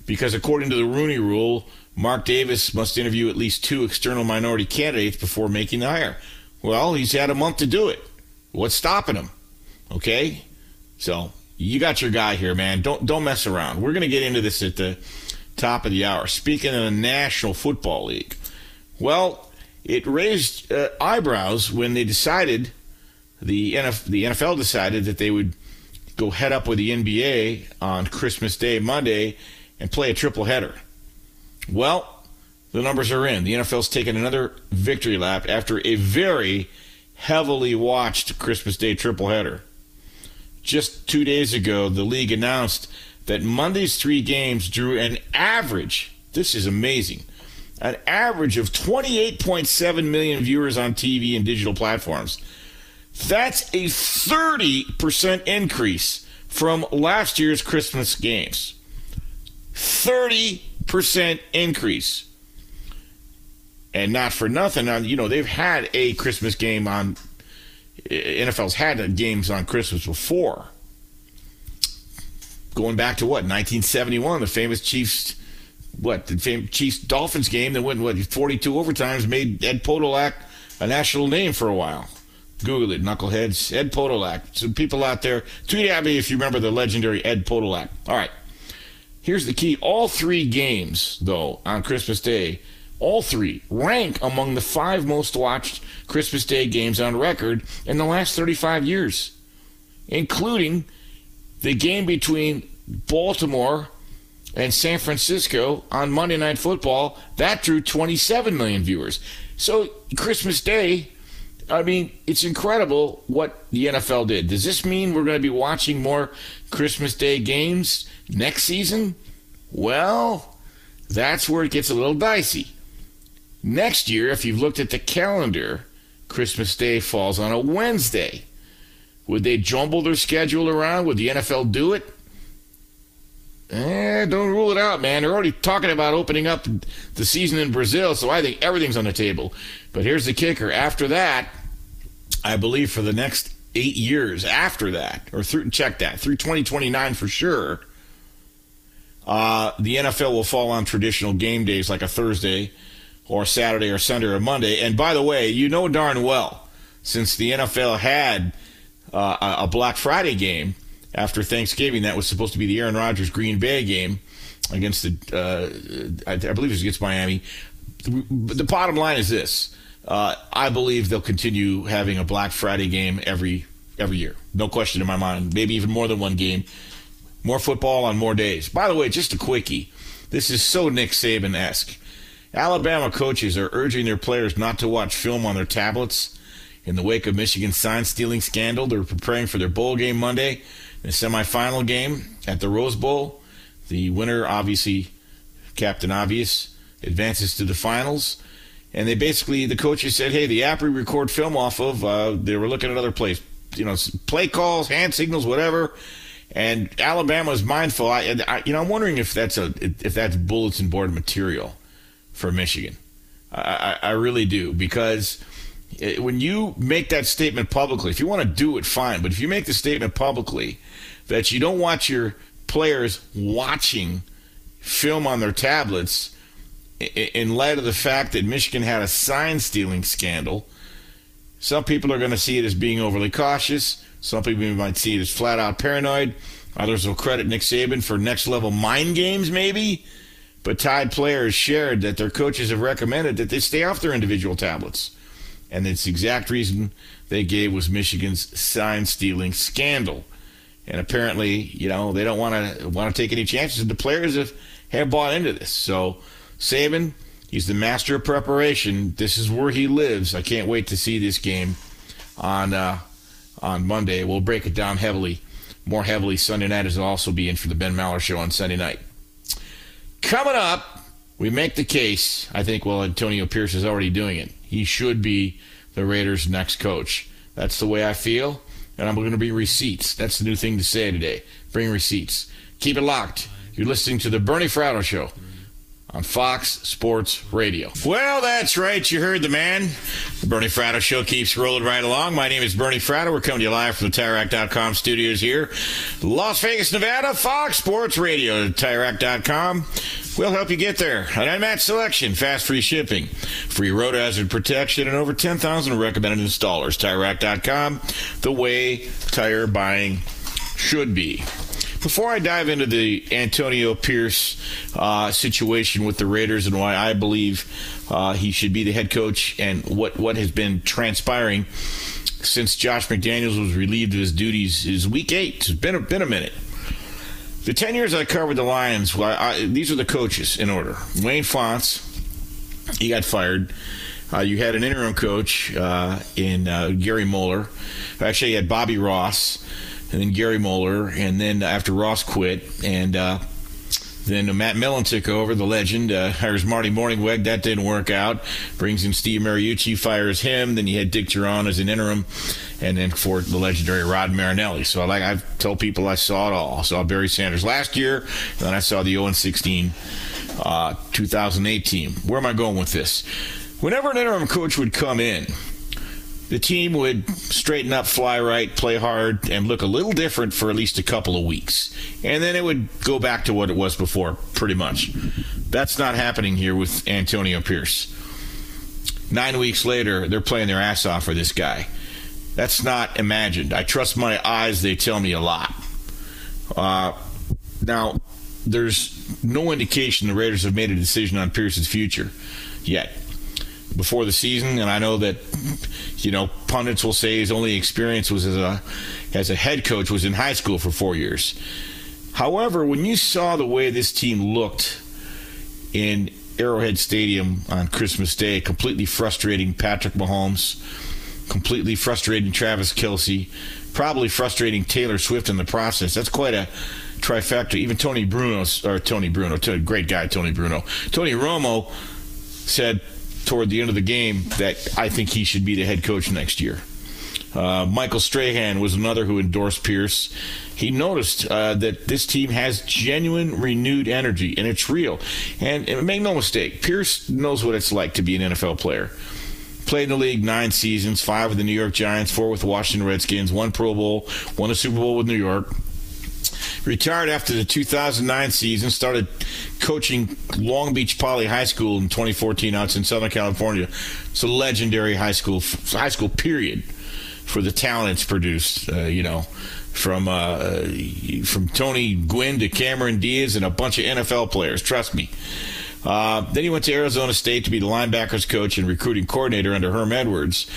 because according to the Rooney rule, Mark Davis must interview at least two external minority candidates before making the hire. Well, he's had a month to do it. What's stopping him? Okay? So you got your guy here, man. Don't don't mess around. We're gonna get into this at the top of the hour. Speaking of the National Football League, well, it raised uh, eyebrows when they decided the NF, the NFL decided that they would go head up with the NBA on Christmas Day, Monday, and play a triple header. Well, the numbers are in. The NFL's taken another victory lap after a very heavily watched Christmas Day triple header. Just two days ago, the league announced that Monday's three games drew an average, this is amazing, an average of 28.7 million viewers on TV and digital platforms. That's a 30% increase from last year's Christmas games. 30% increase. And not for nothing, you know, they've had a Christmas game on, NFL's had games on Christmas before. Going back to what, 1971, the famous Chiefs, what, the famous Chiefs Dolphins game that went, what, 42 overtimes, made Ed Podolak a national name for a while. Google it, knuckleheads. Ed Podolak. Some people out there, tweet at me if you remember the legendary Ed Podolak. All right. Here's the key. All three games, though, on Christmas Day, all three rank among the five most watched Christmas Day games on record in the last 35 years, including the game between Baltimore and San Francisco on Monday Night Football. That drew 27 million viewers. So, Christmas Day I mean, it's incredible what the NFL did. Does this mean we're going to be watching more Christmas Day games next season? Well, that's where it gets a little dicey. Next year, if you've looked at the calendar, Christmas Day falls on a Wednesday. Would they jumble their schedule around? Would the NFL do it? Eh, don't rule it out, man. They're already talking about opening up the season in Brazil, so I think everything's on the table. But here's the kicker. After that, I believe for the next eight years after that, or through check that through 2029 for sure, uh, the NFL will fall on traditional game days like a Thursday or Saturday or Sunday or Monday. And by the way, you know darn well, since the NFL had uh, a Black Friday game after Thanksgiving. That was supposed to be the Aaron Rodgers Green Bay game against the, uh, I, I, believe it was against Miami. The, bottom line is this: uh, I believe they'll continue having a Black Friday game every every year, no question in my mind. Maybe even more than one game. More football on more days. By the way, just a quickie. This is so Nick Saban esque. Alabama coaches are urging their players not to watch film on their tablets. In the wake of Michigan's sign stealing scandal, they're preparing for their bowl game Monday the semifinal game at the Rose Bowl. The winner, obviously, Captain Obvious, advances to the finals. And they basically, the coaches said, hey, the app we record film off of, uh, they were looking at other plays, you know, play calls, hand signals, whatever. And Alabama is mindful. I, I, you know, I'm wondering if that's a if that's bulletin board material for Michigan. I, I, I really do because eh, when you make that statement publicly, if you want to do it, fine. But if you make the statement publicly that you don't want your players watching film on their tablets in light of the fact that Michigan had a sign stealing scandal, some people are going to see it as being overly cautious. Some people might see it as flat out paranoid. Others will credit Nick Saban for next level mind games, maybe. But Tide players shared that their coaches have recommended that they stay off their individual tablets. And it's exact reason they gave was Michigan's sign stealing scandal. and apparently, you know, they don't want to want to take any chances. And the players have have bought into this. So Saban, he's the master of preparation. This is where he lives. I can't wait to see this game on uh, on Monday. We'll break it down heavily, more heavily. Sunday night is also be in for the Ben Maller Show on Sunday night. Coming up, we make the case. I think well, Antonio Pierce is already doing it. He should be the Raiders' next coach. That's the way I feel, and I'm going to bring receipts. That's the new thing to say today. Bring receipts. Keep it locked. You're listening to the Bernie Fratto Show on Fox Sports Radio. Well, that's right. You heard the man. The Bernie Fratto Show keeps rolling right along. My name is Bernie Fratto. We're coming to you live from the TireRack.com studios here, Las Vegas, Nevada. Fox Sports Radio, TireRack.com. We'll help you get there. An unmatched selection, fast free shipping, free road hazard protection, and over 10,000 recommended installers. TireRack.com, the way tire buying should be. Before I dive into the Antonio Pierce uh, situation with the Raiders and why I believe uh, he should be the head coach and what, what has been transpiring since Josh McDaniels was relieved of his duties is week eight. It's been a, been a minute. The 10 years I covered the Lions, well, I, these are the coaches in order. Wayne Fontes, he got fired. Uh, you had an interim coach uh, in uh, Gary Moeller. Actually, you had Bobby Ross and then Gary Moeller, and then after Ross quit, and uh, then Matt Millen took over, the legend, uh, hires Marty Mornhinweg. That didn't work out. Brings in Steve Mariucci, fires him. Then you had Dick Jauron as an interim, and then for the legendary Rod Marinelli. So, like I've told people, I saw it all. I saw Barry Sanders last year, and then I saw the 0 16 uh, 2008 team. Where am I going with this? Whenever an interim coach would come in, the team would straighten up, fly right, play hard, and look a little different for at least a couple of weeks. And then it would go back to what it was before, pretty much. That's not happening here with Antonio Pierce. Nine weeks later, they're playing their ass off for this guy. That's not imagined. I trust my eyes, they tell me a lot. Uh, now, there's no indication the Raiders have made a decision on Pierce's future yet before the season, and I know that you know pundits will say his only experience was as a as a head coach was in high school for four years. However, when you saw the way this team looked in Arrowhead Stadium on Christmas Day, completely frustrating Patrick Mahomes, completely frustrating Travis Kelce, probably frustrating Taylor Swift in the process. That's quite a trifecta. Even Tony Bruno, or Tony Bruno, great guy, Tony Bruno. Tony Romo said toward the end of the game that I think he should be the head coach next year. Uh, Michael Strahan was another who endorsed Pierce. He noticed uh, that this team has genuine renewed energy, and it's real. And, and make no mistake, Pierce knows what it's like to be an NFL player. Played in the league nine seasons, five with the New York Giants, four with the Washington Redskins, one Pro Bowl, won a Super Bowl with New York. Retired after the 2009 season, started coaching Long Beach Poly High School in 2014 out in Southern California. It's a legendary high school, high school period for the talent it's produced. Uh, you know, from uh, from Tony Gwynn to Cameron Diaz and a bunch of NFL players. Trust me. Uh, then he went to Arizona State to be the linebackers coach and recruiting coordinator under Herm Edwards.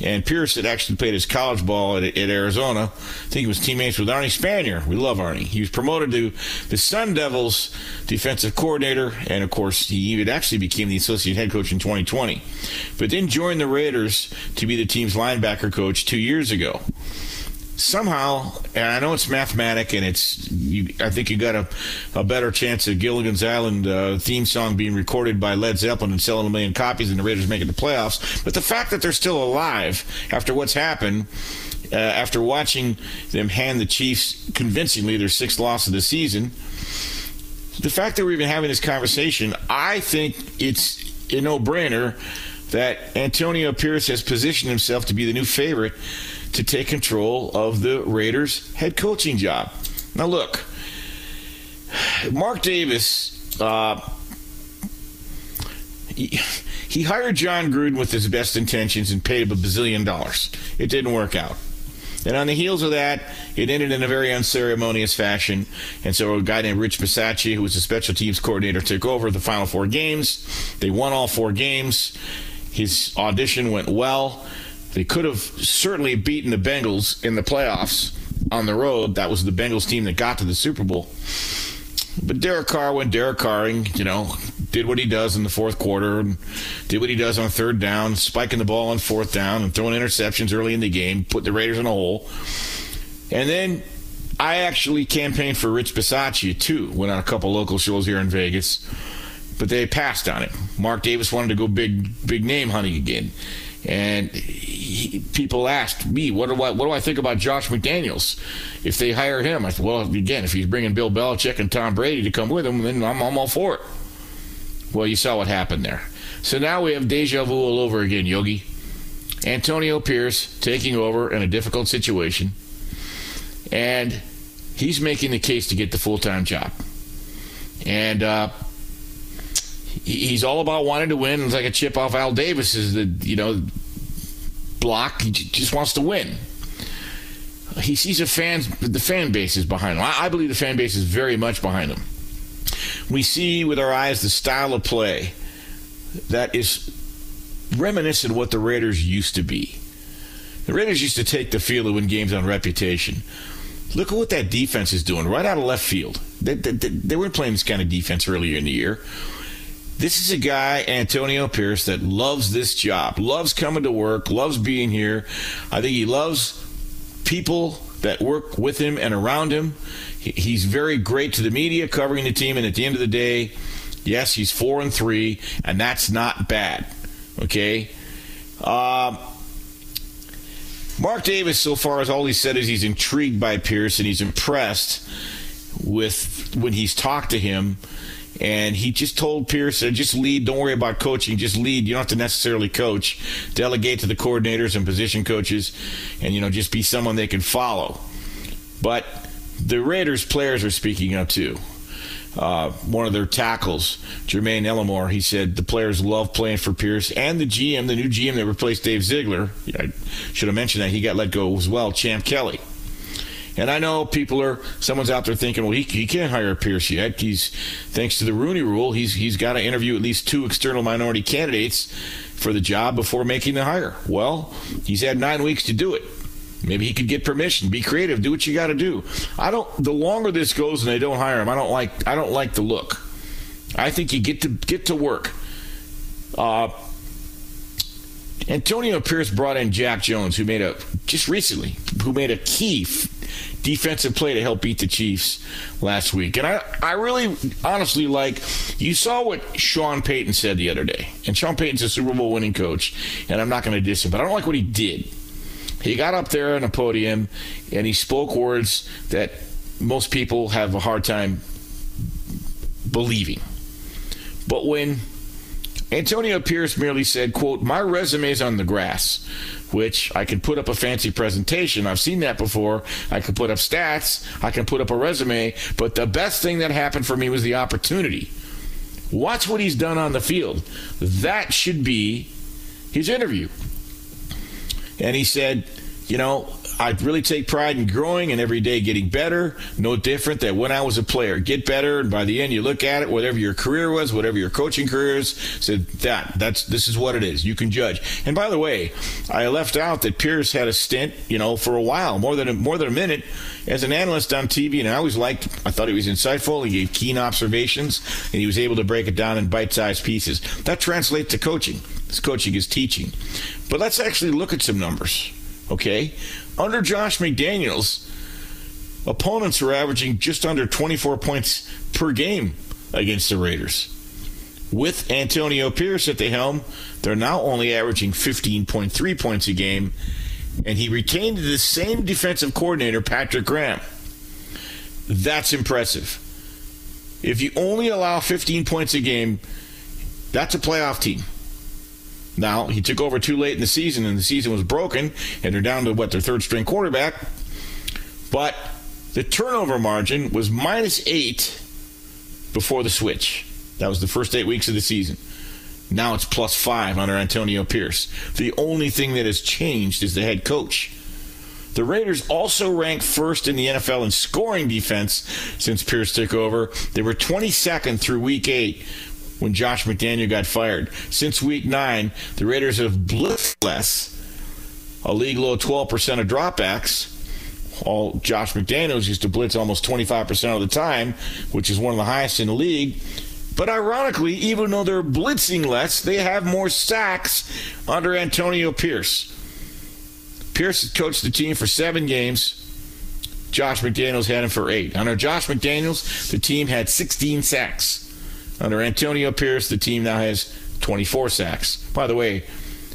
And Pierce had actually played his college ball at, at Arizona. I think he was teammates with Arnie Spanier. We love Arnie. He was promoted to the Sun Devils defensive coordinator, and of course, he actually became the associate head coach in 2020. But then joined the Raiders to be the team's linebacker coach two years ago somehow, and I know it's mathematic, and it's you, I think you got a, a better chance of Gilligan's Island uh, theme song being recorded by Led Zeppelin and selling a million copies and the Raiders making the playoffs. But the fact that they're still alive after what's happened, uh, after watching them hand the Chiefs convincingly their sixth loss of the season, the fact that we're even having this conversation, I think it's a no-brainer that Antonio Pierce has positioned himself to be the new favorite to take control of the Raiders' head coaching job. Now, look, Mark Davis, uh, he, he hired Jon Gruden with his best intentions and paid him a bazillion dollars. It didn't work out. And on the heels of that, it ended in a very unceremonious fashion. And so a guy named Rich Bisaccia, who was a special teams coordinator, took over the final four games. They won all four games. His audition went well. They could have certainly beaten the Bengals in the playoffs on the road. That was the Bengals team that got to the Super Bowl. But Derek Carr went Derek Carring, you know, did what he does in the fourth quarter and did what he does on third down, spiking the ball on fourth down and throwing interceptions early in the game, put the Raiders in a hole. And then I actually campaigned for Rich Bisaccia too, went on a couple local shows here in Vegas, but they passed on it. Mark Davis wanted to go big, big name hunting again. And he, people asked me, what do, I, what do I think about Josh McDaniels if they hire him? I said, well, again, if he's bringing Bill Belichick and Tom Brady to come with him, then I'm, I'm all for it. Well, you saw what happened there. So now we have deja vu all over again, Yogi. Antonio Pierce taking over in a difficult situation, and he's making the case to get the full time job. And uh, he's all about wanting to win. It's like a chip off Al Davis's, the you know, block. He just wants to win. He sees a fans, the fan base is behind him. I, I believe the fan base is very much behind him. We see with our eyes the style of play that is reminiscent of what the Raiders used to be. The Raiders used to take the field and win games on reputation. Look at what that defense is doing right out of left field. They, they, they weren't playing this kind of defense earlier in the year. This is a guy, Antonio Pierce, that loves this job, loves coming to work, loves being here. I think he loves people that work with him and around him. He's very great to the media covering the team, and at the end of the day, yes, he's four and three, and that's not bad. Okay. Um, Mark Davis, so far as all he said is he's intrigued by Pierce and he's impressed with when he's talked to him. And he just told Pierce, uh, just lead. Don't worry about coaching. Just lead. You don't have to necessarily coach. Delegate to the coordinators and position coaches, and you know just be someone they can follow. But the Raiders players are speaking up too. Uh, one of their tackles, Jermaine Eluemunor, he said the players love playing for Pierce and the GM, the new GM that replaced Dave Ziegler. I should have mentioned that he got let go as well, Champ Kelly. And I know people are, someone's out there thinking, well, he, he can't hire Pierce yet. He's, thanks to the Rooney rule, he's, he's got to interview at least two external minority candidates for the job before making the hire. Well, he's had nine weeks to do it. Maybe he could get permission. Be creative. Do what you got to do. I don't. The longer this goes and they don't hire him, I don't like. I don't like the look. I think you get to get to work. Uh, Antonio Pierce brought in Jack Jones, who made a just recently, who made a key defensive play to help beat the Chiefs last week. And I, I really honestly like you saw what Sean Payton said the other day. And Sean Payton's a Super Bowl winning coach, and I'm not going to diss him, but I don't like what he did. He got up there on a podium and he spoke words that most people have a hard time believing. But when Antonio Pierce merely said, quote, my resume's on the grass, which I can put up a fancy presentation. I've seen that before. I can put up stats. I can put up a resume. But the best thing that happened for me was the opportunity. Watch what he's done on the field. That should be his interview. And he said, you know, I really take pride in growing and every day getting better. No different than when I was a player. Get better, and by the end, you look at it, whatever your career was, whatever your coaching career is, said that that's this is what it is. You can judge. And by the way, I left out that Pierce had a stint, you know, for a while, more than a, more than a minute, as an analyst on TV, and I always liked. I thought he was insightful. He gave keen observations, and he was able to break it down in bite-sized pieces. That translates to coaching. This coaching is teaching. But let's actually look at some numbers. Okay, under Josh McDaniels, opponents are averaging just under 24 points per game against the Raiders. With Antonio Pierce at the helm, they're now only averaging 15.3 points a game, and he retained the same defensive coordinator, Patrick Graham. That's impressive. If you only allow 15 points a game, that's a playoff team. Now, he took over too late in the season, and the season was broken, and they're down to what, their third string quarterback. But the turnover margin was minus eight before the switch. That was the first eight weeks of the season. Now it's plus five under Antonio Pierce. The only thing that has changed is the head coach. The Raiders also ranked first in the NFL in scoring defense since Pierce took over. They were 22nd through week eight when Josh McDaniel got fired. Since week nine, the Raiders have blitzed less, a league low 12% of dropbacks, All Josh McDaniels used to blitz almost 25% of the time, which is one of the highest in the league. But ironically, even though they're blitzing less, they have more sacks under Antonio Pierce. Pierce has coached the team for seven games. Josh McDaniels had him for eight. Under Josh McDaniels, the team had 16 sacks. Under Antonio Pierce, the team now has 24 sacks. By the way,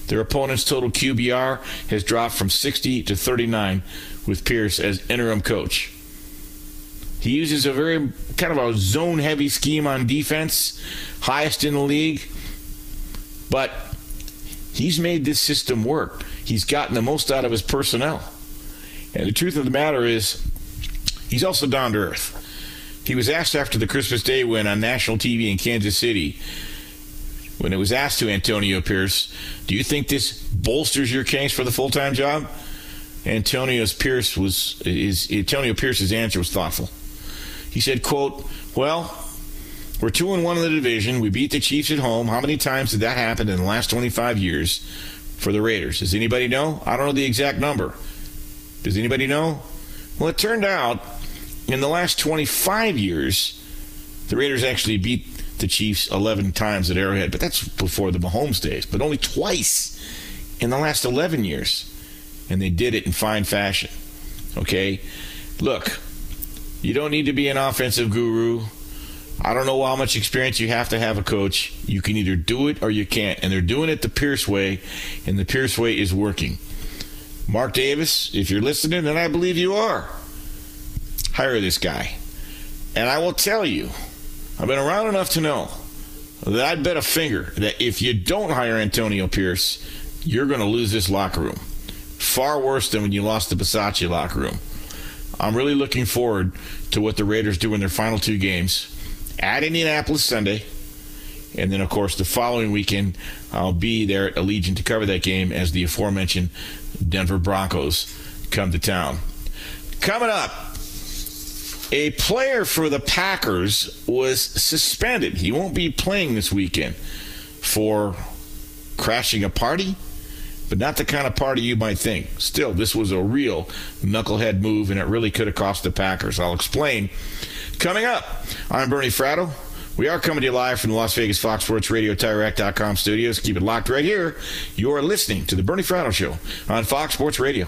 their opponent's total QBR has dropped from 60 to 39 with Pierce as interim coach. He uses a very kind of a zone heavy scheme on defense, highest in the league. But he's made this system work. He's gotten the most out of his personnel. And the truth of the matter is, he's also down to earth. He was asked after the Christmas Day win on national TV in Kansas City, when it was asked to Antonio Pierce, "Do you think this bolsters your case for the full-time job?" Antonio's Pierce was Antonio Pierce's answer was thoughtful. He said, "Quote: Well, we're two and one in the division. We beat the Chiefs at home. How many times did that happen in the last 25 years for the Raiders? Does anybody know? I don't know the exact number. Does anybody know? Well, it turned out in the last 25 years, the Raiders actually beat the Chiefs 11 times at Arrowhead, but that's before the Mahomes days, but only twice in the last 11 years. And they did it in fine fashion. Okay? Look, you don't need to be an offensive guru. I don't know how much experience you have to have a coach. You can either do it or you can't. And they're doing it the Pierce way, and the Pierce way is working. Mark Davis, if you're listening, and I believe you are, hire this guy. And I will tell you, I've been around enough to know that I'd bet a finger that if you don't hire Antonio Pierce, you're going to lose this locker room. Far worse than when you lost the Bisaccia locker room. I'm really looking forward to what the Raiders do in their final two games at Indianapolis Sunday. And then, of course, the following weekend, I'll be there at Allegiant to cover that game as the aforementioned Denver Broncos come to town. Coming up, a player for the Packers was suspended. He won't be playing this weekend for crashing a party, but not the kind of party you might think. Still, this was a real knucklehead move, and it really could have cost the Packers. I'll explain. Coming up, I'm Bernie Fratto. We are coming to you live from the Las Vegas Fox Sports Radio TireRack.com studios. Keep it locked right here. You are listening to the Bernie Fratto Show on Fox Sports Radio.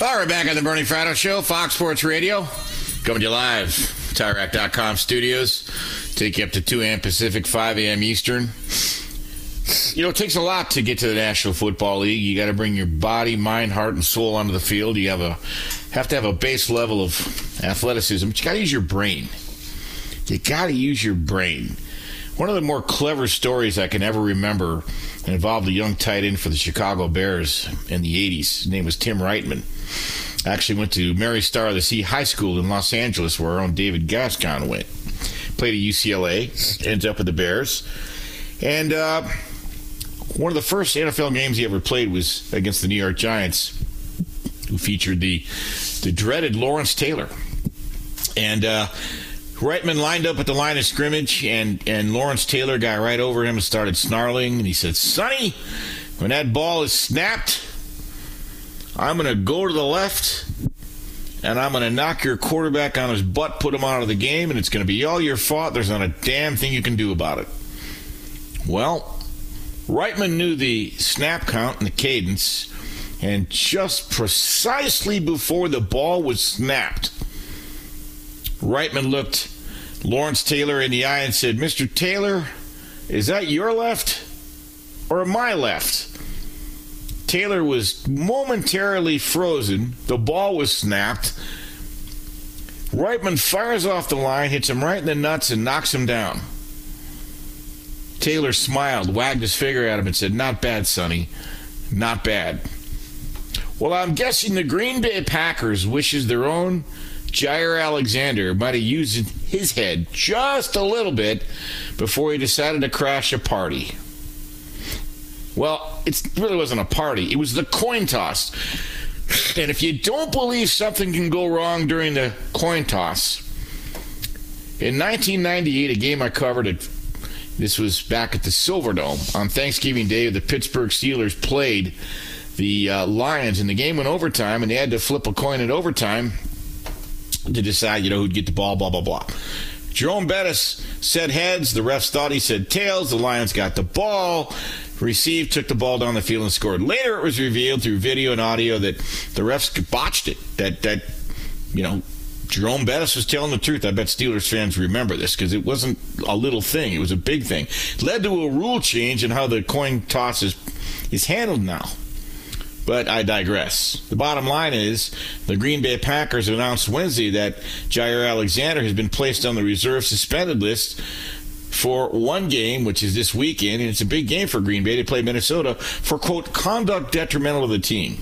All right, back on the Bernie Fratto Show, Fox Sports Radio. Coming to you live, TireRack.com studios. Take you up to 2 a.m. Pacific, 5 a.m. Eastern. You know, it takes a lot to get to the National Football League. You got to bring your body, mind, heart, and soul onto the field. You have a have to have a base level of athleticism, but you got to use your brain. You got to use your brain. One of the more clever stories I can ever remember involved a young tight end for the Chicago Bears in the 80s. His name was Tim Wrightman. Actually went to Mary Star of the Sea High School in Los Angeles, where our own David Gascon went. Played at UCLA, ends up with the Bears. And uh, one of the first NFL games he ever played was against the New York Giants, who featured the the dreaded Lawrence Taylor. And uh, Wrightman lined up at the line of scrimmage, and, and Lawrence Taylor got right over him and started snarling. And he said, Sonny, when that ball is snapped, I'm going to go to the left and I'm going to knock your quarterback on his butt, put him out of the game, and it's going to be all your fault. There's not a damn thing you can do about it. Well, Wrightman knew the snap count and the cadence, and just precisely before the ball was snapped, Wrightman looked Lawrence Taylor in the eye and said, Mr. Taylor, is that your left or my left? Taylor was momentarily frozen. The ball was snapped. Wrightman fires off the line, hits him right in the nuts, and knocks him down. Taylor smiled, wagged his finger at him, and said, Not bad, Sonny. Not bad. Well, I'm guessing the Green Bay Packers wishes their own Jaire Alexander might have used his head just a little bit before he decided to crash a party. Well, it really wasn't a party, it was the coin toss. And if you don't believe something can go wrong during the coin toss, in 1998, a game I covered at this was back at the Silverdome on Thanksgiving Day. The Pittsburgh Steelers played the uh, Lions, and the game went overtime, and they had to flip a coin in overtime to decide, you know, who'd get the ball, blah, blah, blah. Jerome Bettis said heads. The refs thought he said tails. The Lions got the ball, received, took the ball down the field, and scored. Later, it was revealed through video and audio that the refs botched it. That, that you know, Jerome Bettis was telling the truth. I bet Steelers fans remember this because it wasn't a little thing; it was a big thing. It led to a rule change in how the coin toss is is handled now. But I digress. The bottom line is the Green Bay Packers announced Wednesday that Jaire Alexander has been placed on the reserve suspended list for one game, which is this weekend, and it's a big game for Green Bay to play Minnesota for quote conduct detrimental to the team.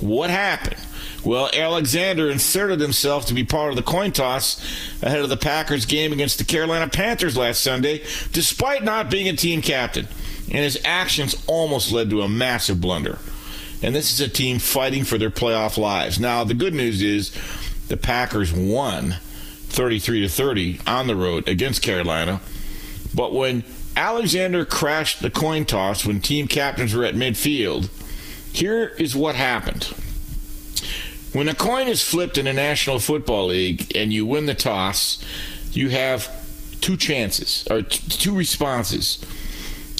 What happened? Well, Alexander inserted himself to be part of the coin toss ahead of the Packers game against the Carolina Panthers last Sunday, despite not being a team captain. And his actions almost led to a massive blunder. And this is a team fighting for their playoff lives. Now, the good news is the Packers won 33 to 30 on the road against Carolina. But when Alexander crashed the coin toss when team captains were at midfield, here is what happened. When a coin is flipped in a National Football League and you win the toss, you have two chances or t- two responses.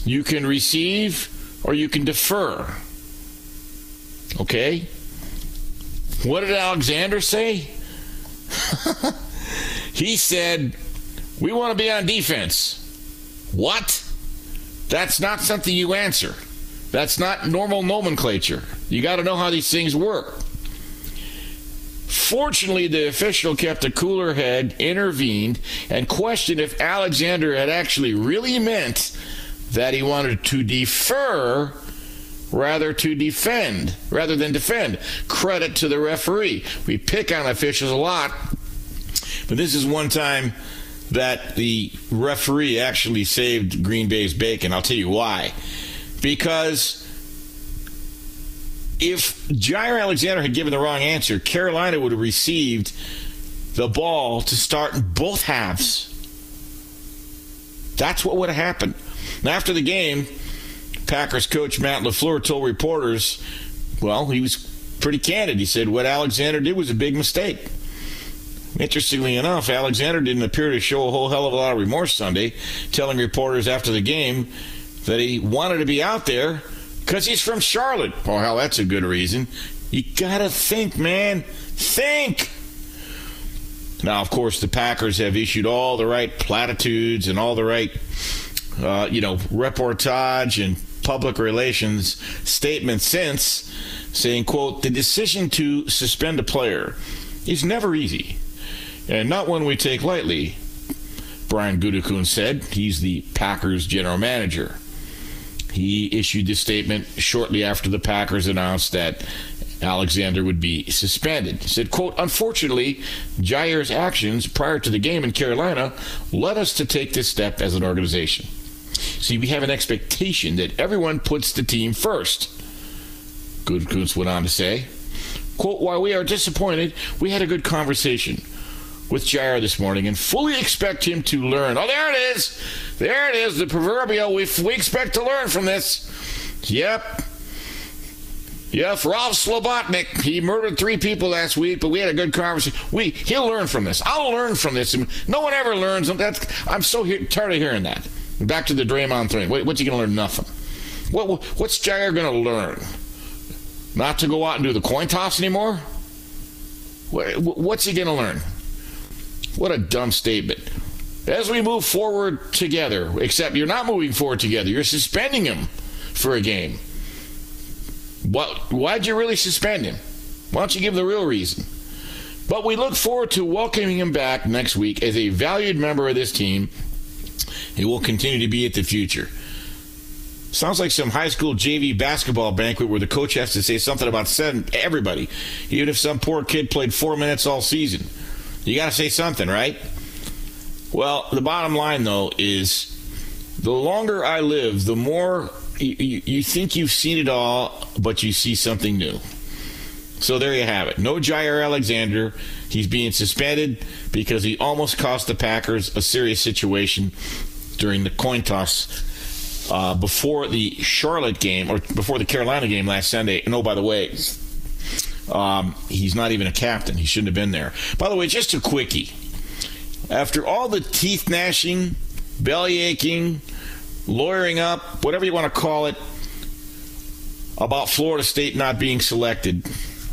You can receive or you can defer. Okay? What did Alexander say? he said, We want to be on defense. What? That's not something you answer. That's not normal nomenclature. You got to know how these things work. Fortunately, the official kept a cooler head, intervened, and questioned if Alexander had actually really meant that he wanted to defer rather to defend rather than defend. Credit to the referee. We pick on officials a lot, but this is one time that the referee actually saved Green Bay's bacon. I'll tell you why. Because if Jaire Alexander had given the wrong answer, Carolina would have received the ball to start in both halves. That's what would have happened. And after the game, Packers coach Matt LaFleur told reporters, well, he was pretty candid. He said what Alexander did was a big mistake. Interestingly enough, Alexander didn't appear to show a whole hell of a lot of remorse Sunday, telling reporters after the game that he wanted to be out there because he's from Charlotte. Oh, hell, that's a good reason. You gotta think, man. Think! Now, of course, the Packers have issued all the right platitudes and all the right, uh, you know, reportage and public relations statement since, saying, quote, the decision to suspend a player is never easy and not one we take lightly, Brian Gutekunst said. He's the Packers general manager. He issued this statement shortly after the Packers announced that Alexander would be suspended. He said, quote, Unfortunately, Jaire's actions prior to the game in Carolina led us to take this step as an organization. See, we have an expectation that everyone puts the team first. Gutekunst went on to say, quote, While we are disappointed, we had a good conversation with Jaire this morning and fully expect him to learn. Oh, there it is. There it is, the proverbial. We, we expect to learn from this. Yep. Yep, Ralph Slobotnik. He murdered three people last week, but we had a good conversation. We he'll learn from this. I'll learn from this. No one ever learns. That's I'm so he- tired of hearing that. Back to the Draymond thing. What, what's he going to learn? Nothing. What, what's Jaire going to learn? Not to go out and do the coin toss anymore? What, what's he going to learn? What a dumb statement. As we move forward together, except you're not moving forward together, you're suspending him for a game. What, why'd you really suspend him? Why don't you give the real reason? But we look forward to welcoming him back next week as a valued member of this team. He will continue to be at the future. Sounds like some high school JV basketball banquet where the coach has to say something about everybody, even if some poor kid played four minutes all season. You got to say something, right? Well, the bottom line, though, is the longer I live, the more you, you, you, think you've seen it all, but you see something new. So there you have it. No Jaire Alexander. He's being suspended because he almost cost the Packers a serious situation during the coin toss uh, before the Charlotte game or before the Carolina game last Sunday. And oh, by the way, um, he's not even a captain. He shouldn't have been there. By the way, just a quickie. After all the teeth gnashing, belly aching, lawyering up, whatever you want to call it, about Florida State not being selected,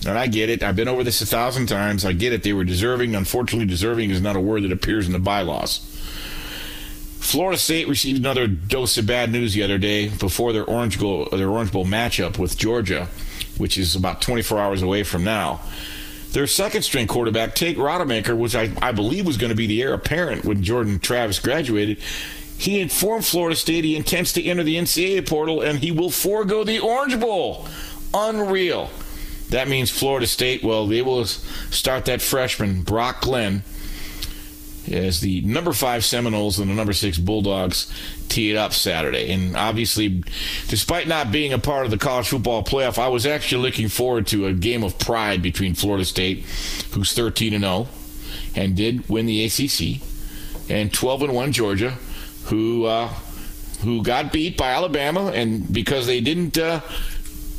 and I get it. I've been over this a thousand times. I get it. They were deserving. Unfortunately, deserving is not a word that appears in the bylaws. Florida State received another dose of bad news the other day before their Orange Bowl, their Orange Bowl matchup with Georgia which is about 24 hours away from now. Their second string quarterback, Tate Rodemaker, which I, I believe was going to be the heir apparent when Jordan Travis graduated, he informed Florida State he intends to enter the NCAA portal and he will forego the Orange Bowl. Unreal. That means Florida State, well, they will start that freshman, Brock Glenn, as the number five Seminoles and the number six Bulldogs tee it up Saturday. And obviously, despite not being a part of the college football playoff, I was actually looking forward to a game of pride between Florida State, who's 13 and 0, and did win the ACC, and 12 and 1 Georgia, who uh, who got beat by Alabama, and because they didn't uh,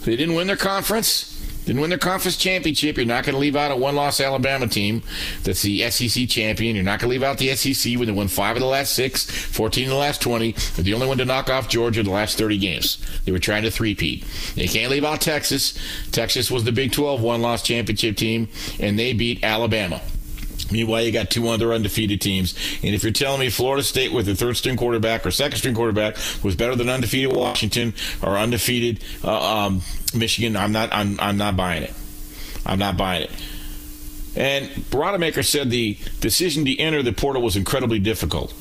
they didn't win their conference didn't win their conference championship. You're not going to leave out a one loss Alabama team that's the SEC champion. You're not going to leave out the SEC when they won five of the last six, 14 of the last 20. They're the only one to knock off Georgia in the last 30 games. They were trying to threepeat. They can't leave out Texas. Texas was the Big 12 one loss championship team, and they beat Alabama. Meanwhile, you got two other undefeated teams. And if you're telling me Florida State with a third string quarterback or second string quarterback was better than undefeated Washington or undefeated uh, um, Michigan, I'm not. I'm, I'm not buying it. I'm not buying it. And Rodemaker said the decision to enter the portal was incredibly difficult.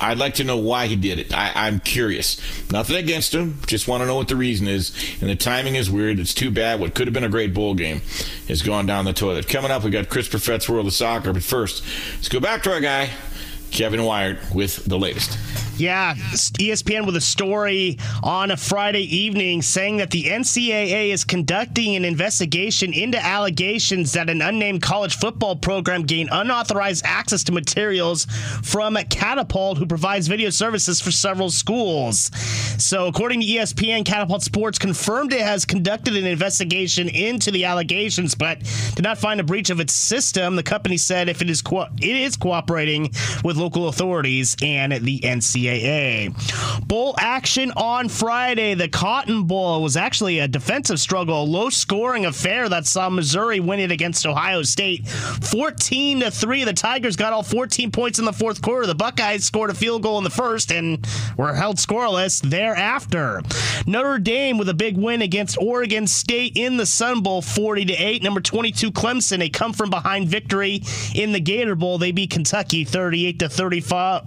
I'd like to know why he did it. I, am curious. Nothing against him. Just want to know what the reason is. And the timing is weird. It's too bad. What could have been a great bowl game has gone down the toilet. Coming up, we got Chris Perfett's World of Soccer. But first, let's go back to our guy, Kevin Wyatt, with the latest. Yeah, ESPN with a story on a Friday evening saying that the NCAA is conducting an investigation into allegations that an unnamed college football program gained unauthorized access to materials from Catapult, who provides video services for several schools. So, according to ESPN, Catapult Sports confirmed it has conducted an investigation into the allegations, but did not find a breach of its system. The company said if it is co- it is cooperating with local authorities and the NCAA. NCAA. Bowl action on Friday. The Cotton Bowl was actually a defensive struggle, a low scoring affair that saw Missouri win it against Ohio State. 14 to 3. The Tigers got all 14 points in the fourth quarter. The Buckeyes scored a field goal in the first and were held scoreless thereafter. Notre Dame with a big win against Oregon State in the Sun Bowl 40 to 8. Number 22 Clemson, a come from behind victory in the Gator Bowl. They beat Kentucky 38 to 35.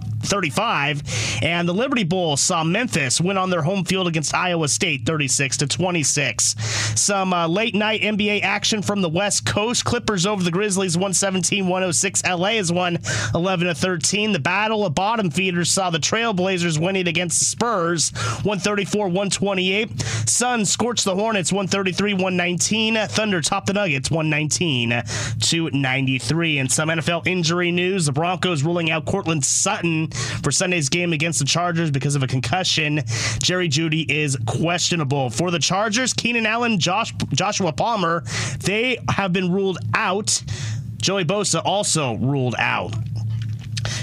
35 and the Liberty Bowl saw Memphis win on their home field against Iowa State 36 to 26. Some uh, late night NBA action from the West Coast. Clippers over the Grizzlies 117 106. LA has won 11 to 13. The battle of bottom feeders saw the Trailblazers winning against the Spurs 134 128. Suns scorched the Hornets 133 119. Thunder topped the Nuggets 119 to 93. And some NFL injury news. The Broncos ruling out Courtland Sutton for Sunday's game against the Chargers because of a concussion. Jerry Jeudy is questionable. For the Chargers, Keenan Allen, Josh, Joshua Palmer, they have been ruled out. Joey Bosa also ruled out.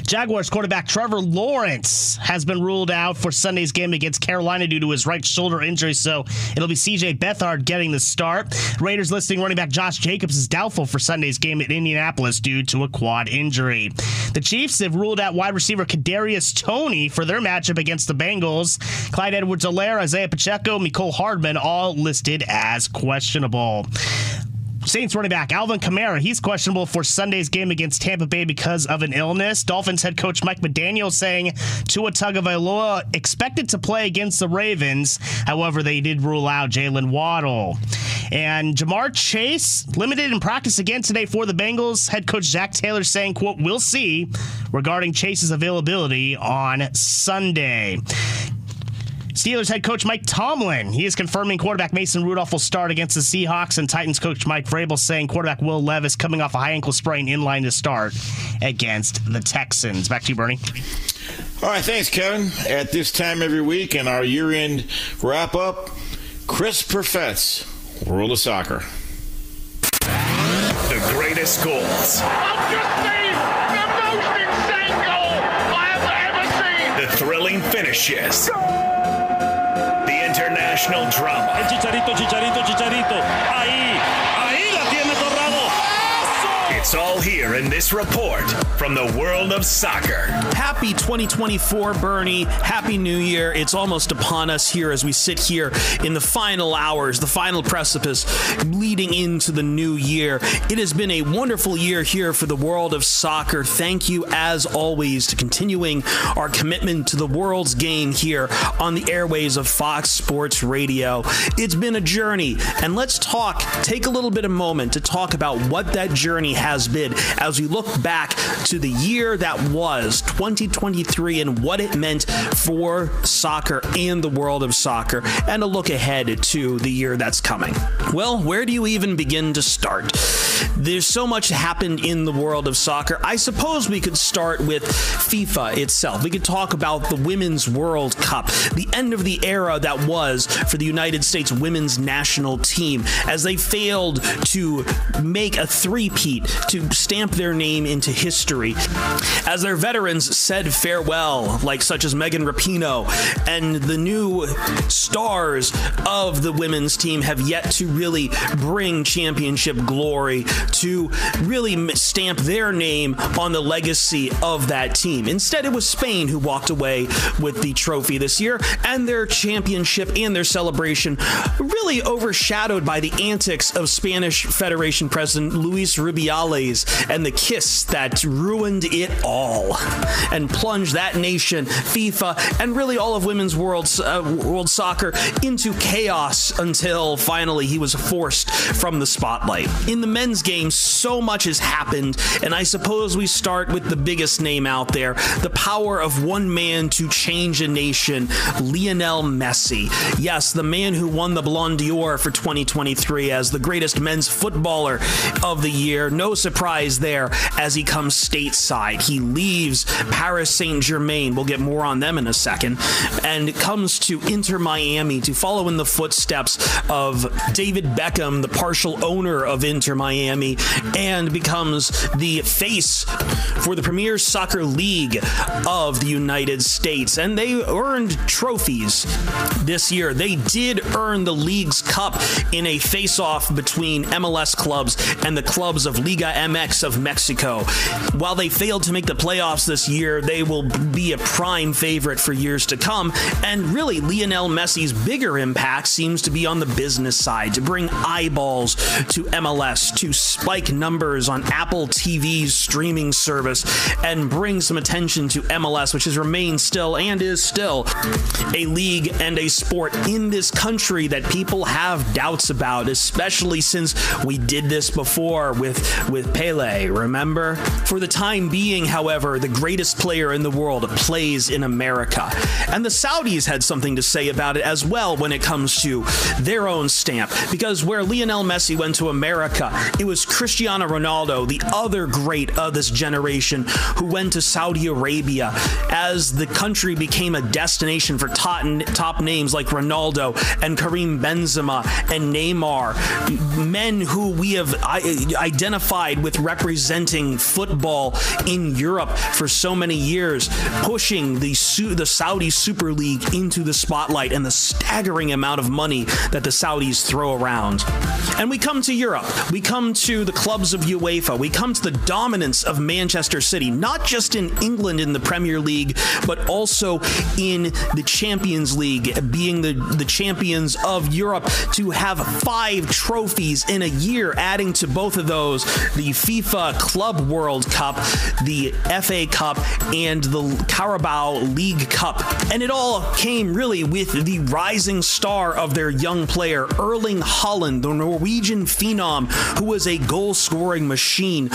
Jaguars quarterback Trevor Lawrence has been ruled out for Sunday's game against Carolina due to his right shoulder injury, so it'll be CJ Beathard getting the start. Raiders listing running back Josh Jacobs is doubtful for Sunday's game at Indianapolis due to a quad injury. The Chiefs have ruled out wide receiver Kadarius Toney for their matchup against the Bengals. Clyde Edwards-Helaire, Isaiah Pacheco, Mecole Hardman all listed as questionable. Saints running back Alvin Kamara, he's questionable for Sunday's game against Tampa Bay because of an illness. Dolphins head coach Mike McDaniel saying Tua Tagovailoa expected to play against the Ravens. However, they did rule out Jaylen Waddle. And Ja'Marr Chase limited in practice again today for the Bengals. Head coach Zac Taylor saying, quote, we'll see regarding Chase's availability on Sunday. Steelers head coach Mike Tomlin, he is confirming quarterback Mason Rudolph will start against the Seahawks, and Titans coach Mike Vrabel saying quarterback Will Levis coming off a high ankle sprain in line to start against the Texans. Back to you, Bernie. All right, thanks, Kevin. At this time every week in our year-end wrap-up, Chris Perfett's World of Soccer. The greatest goals. The most insane goal I have ever seen. The thrilling finishes. The international drama. El chicharito, chicharito, chicharito. Ahí, ahí la tiene Torrado. It's all here in this report from the world of soccer. Happy 2024, Bernie. Happy New Year. It's almost upon us here as we sit here in the final hours, the final precipice leading into the new year. It has been a wonderful year here for the world of soccer. Thank you, as always, to continuing our commitment to the world's game here on the airways of Fox Sports Radio. It's been a journey, and let's talk, take a little bit of moment to talk about what that journey has been as we look back to the year that was 2023 and what it meant for soccer and the world of soccer, and a look ahead to the year that's coming. Well, where do you even begin to start? There's so much happened in the world of soccer. I suppose we could start with FIFA itself. We could talk about the Women's World Cup, the end of the era that was for the United States women's national team as they failed to make a three-peat to stamp their name into history. As their veterans said farewell, like such as Megan Rapinoe, and the new stars of the women's team have yet to really bring championship glory to really stamp their name on the legacy of that team. Instead, it was Spain who walked away with the trophy this year, and their championship and their celebration really overshadowed by the antics of Spanish Federation President Luis Rubiales and the kiss that ruined it all and plunged that nation, FIFA, and really all of women's world, uh, world soccer into chaos until finally he was forced from the spotlight. In the men's game, so much has happened, and I suppose we start with the biggest name out there the power of one man to change a nation, Lionel Messi. Yes, the man who won the Ballon d'Or for 2023 as the greatest men's footballer of the year. No surprise there as he comes stateside. He leaves Paris Saint Germain. We'll get more on them in a second. And comes to Inter Miami to follow in the footsteps of David Beckham, the partial owner of Inter Miami, and becomes the face for the Premier Soccer League of the United States. And they earned trophies this year. They did earn the league's cup in a face off between MLS clubs and the clubs of Liga MX of Mexico. While they failed to make the playoffs this year, they will be a prime favorite for years to come. And really, Lionel Messi's bigger impact seems to be on the business side to bring eyeballs to MLS, to spike numbers on Apple TV's streaming service, and bring some attention to MLS, which has remained still and is still a league and a sport in this country that people have doubts about, especially since we did this before with, with Pele, remember? For the time being, however, the greatest player in the world plays in America. And the Saudis had something to say about it as well when it comes to their own stamp. Because where Lionel Messi went to America, it was Cristiano Ronaldo, the other great of this generation, who went to Saudi Arabia as the country became a destination for top names like Ronaldo and Karim Benzema and Neymar, men who we have identified with representing football in Europe for so many years, pushing the the Saudi Super League into the spotlight and the staggering amount of money that the Saudis throw around. And we come to Europe. We come to the clubs of UEFA. We come to the dominance of Manchester City, not just in England in the Premier League, but also in the Champions League, being the, the champions of Europe to have five trophies in a year, adding to both of those the FIFA Club World Cup, the FA Cup, and the Carabao League Cup. And it all came really with the rising star of their young player, Erling Haaland, the Norwegian phenom, who was a goal scoring machine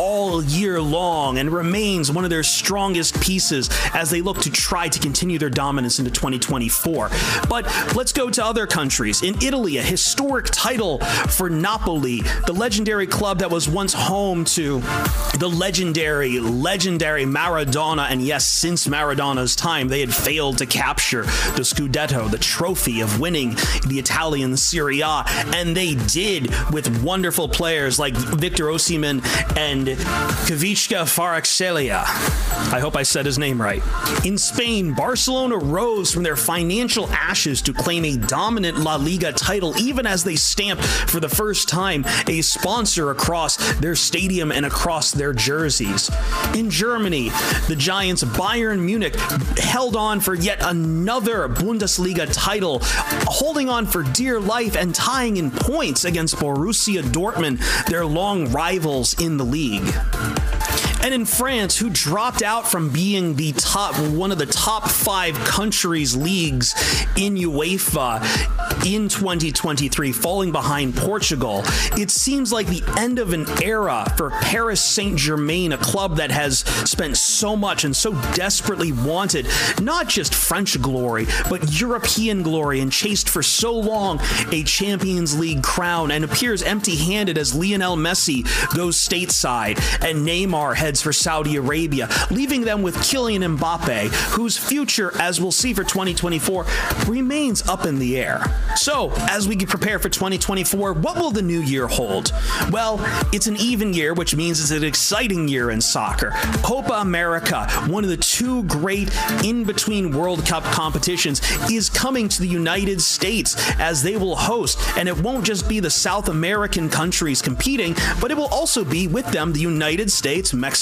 all year long and remains one of their strongest pieces as they look to try to continue their dominance into 2024. But let's go to other countries. In Italy, a historic title for Napoli, the legendary club that was once home to the legendary, legendary Maradona. And yes, since Maradona's time, they had failed to capture the Scudetto, the trophy of winning the Italian Serie A. And they did with wonderful players like Victor Osimhen and Khvicha Kvaratskhelia. I hope I said his name right. In Spain, Barcelona rose from their financial ashes to claim a dominant La Liga title, even as they stamped for the first time a sponsor across their stadium and across their jerseys. In Germany, the Giants Bayern Munich held on for yet another Bundesliga title, holding on for dear life and tying in points against Borussia Dortmund, their long rivals in the league. And in France, who dropped out from being the top one of the top five countries leagues in UEFA in 2023, falling behind Portugal, it seems like the end of an era for Paris Saint Germain, a club that has spent so much and so desperately wanted not just French glory, but European glory and chased for so long a Champions League crown and appears empty handed as Lionel Messi goes stateside and Neymar heads for Saudi Arabia, leaving them with Kylian Mbappe, whose future, as we'll see for 2024, remains up in the air. So, as we prepare for 2024, what will the new year hold? Well, it's an even year, which means it's an exciting year in soccer. Copa America, one of the two great in between World Cup competitions, is coming to the United States as they will host. And it won't just be the South American countries competing, but it will also be with them the United States, Mexico,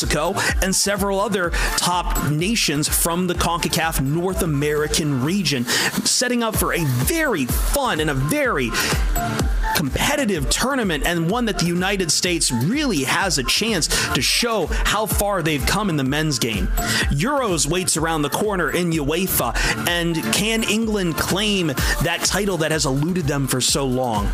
and several other top nations from the CONCACAF North American region, setting up for a very fun and a very competitive tournament and one that the United States really has a chance to show how far they've come in the men's game. Euros waits around the corner in UEFA, and can England claim that title that has eluded them for so long?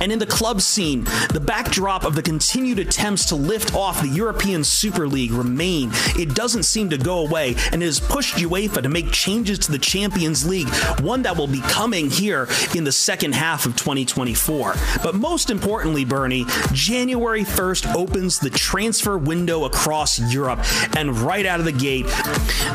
And in the club scene, the backdrop of the continued attempts to lift off the European Super League remain. It doesn't seem to go away and it has pushed UEFA to make changes to the Champions League, one that will be coming here in the second half of 2024. But most importantly, Bernie, January 1st opens the transfer window across Europe. And right out of the gate,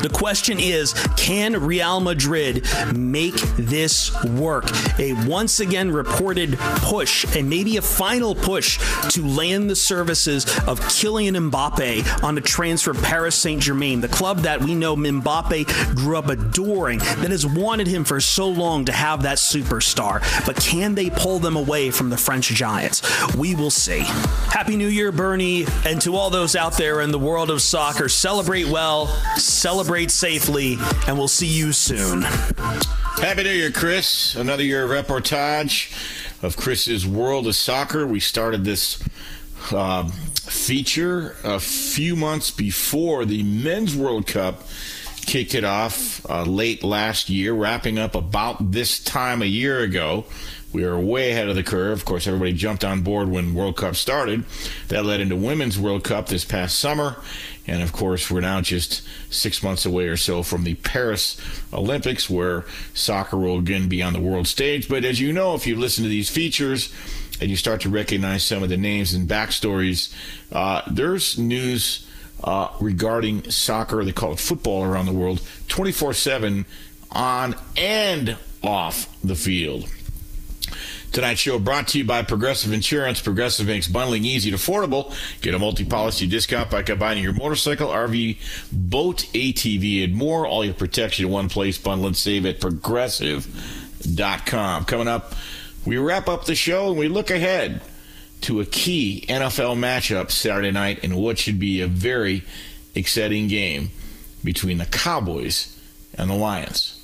the question is can Real Madrid make this work? A once again reported push, and maybe a final push to land the services of Kylian Mbappe on the transfer Paris Saint Germain, the club that we know Mbappe grew up adoring, that has wanted him for so long to have that superstar. But can they pull them away from the French Giants? We will see. Happy New Year, Bernie, and to all those out there in the world of soccer, celebrate well, celebrate safely, and we'll see you soon. Happy New Year, Chris. Another year of reportage of Chris's World of Soccer. We started this uh, feature a few months before the Men's World Cup kicked it off uh, late last year, wrapping up about this time a year ago. We were way ahead of the curve. Of course, everybody jumped on board when World Cup started. That led into Women's World Cup this past summer. And of course, we're now just six months away or so from the Paris Olympics, where soccer will again be on the world stage. But as you know, if you listen to these features and you start to recognize some of the names and backstories, uh, there's news uh, regarding soccer, they call it football around the world, 24 7 on and off the field. Tonight's show brought to you by Progressive Insurance. Progressive makes bundling easy and affordable. Get a multi-policy discount by combining your motorcycle, RV, boat, ATV, and more. All your protection in one place. Bundle and save at progressive.com. Coming up, we wrap up the show and we look ahead to a key NFL matchup Saturday night in what should be a very exciting game between the Cowboys and the Lions.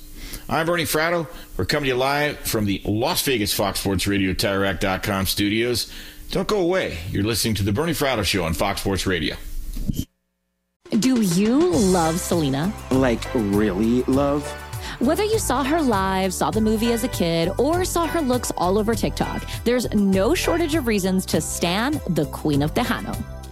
I'm Bernie Fratto. We're coming to you live from the Las Vegas Fox Sports Radio TireRack.com studios. Don't go away. You're listening to the Bernie Fratto Show on Fox Sports Radio. Do you love Selena? Like, really love? Whether you saw her live, saw the movie as a kid, or saw her looks all over TikTok, there's no shortage of reasons to stan the Queen of Tejano.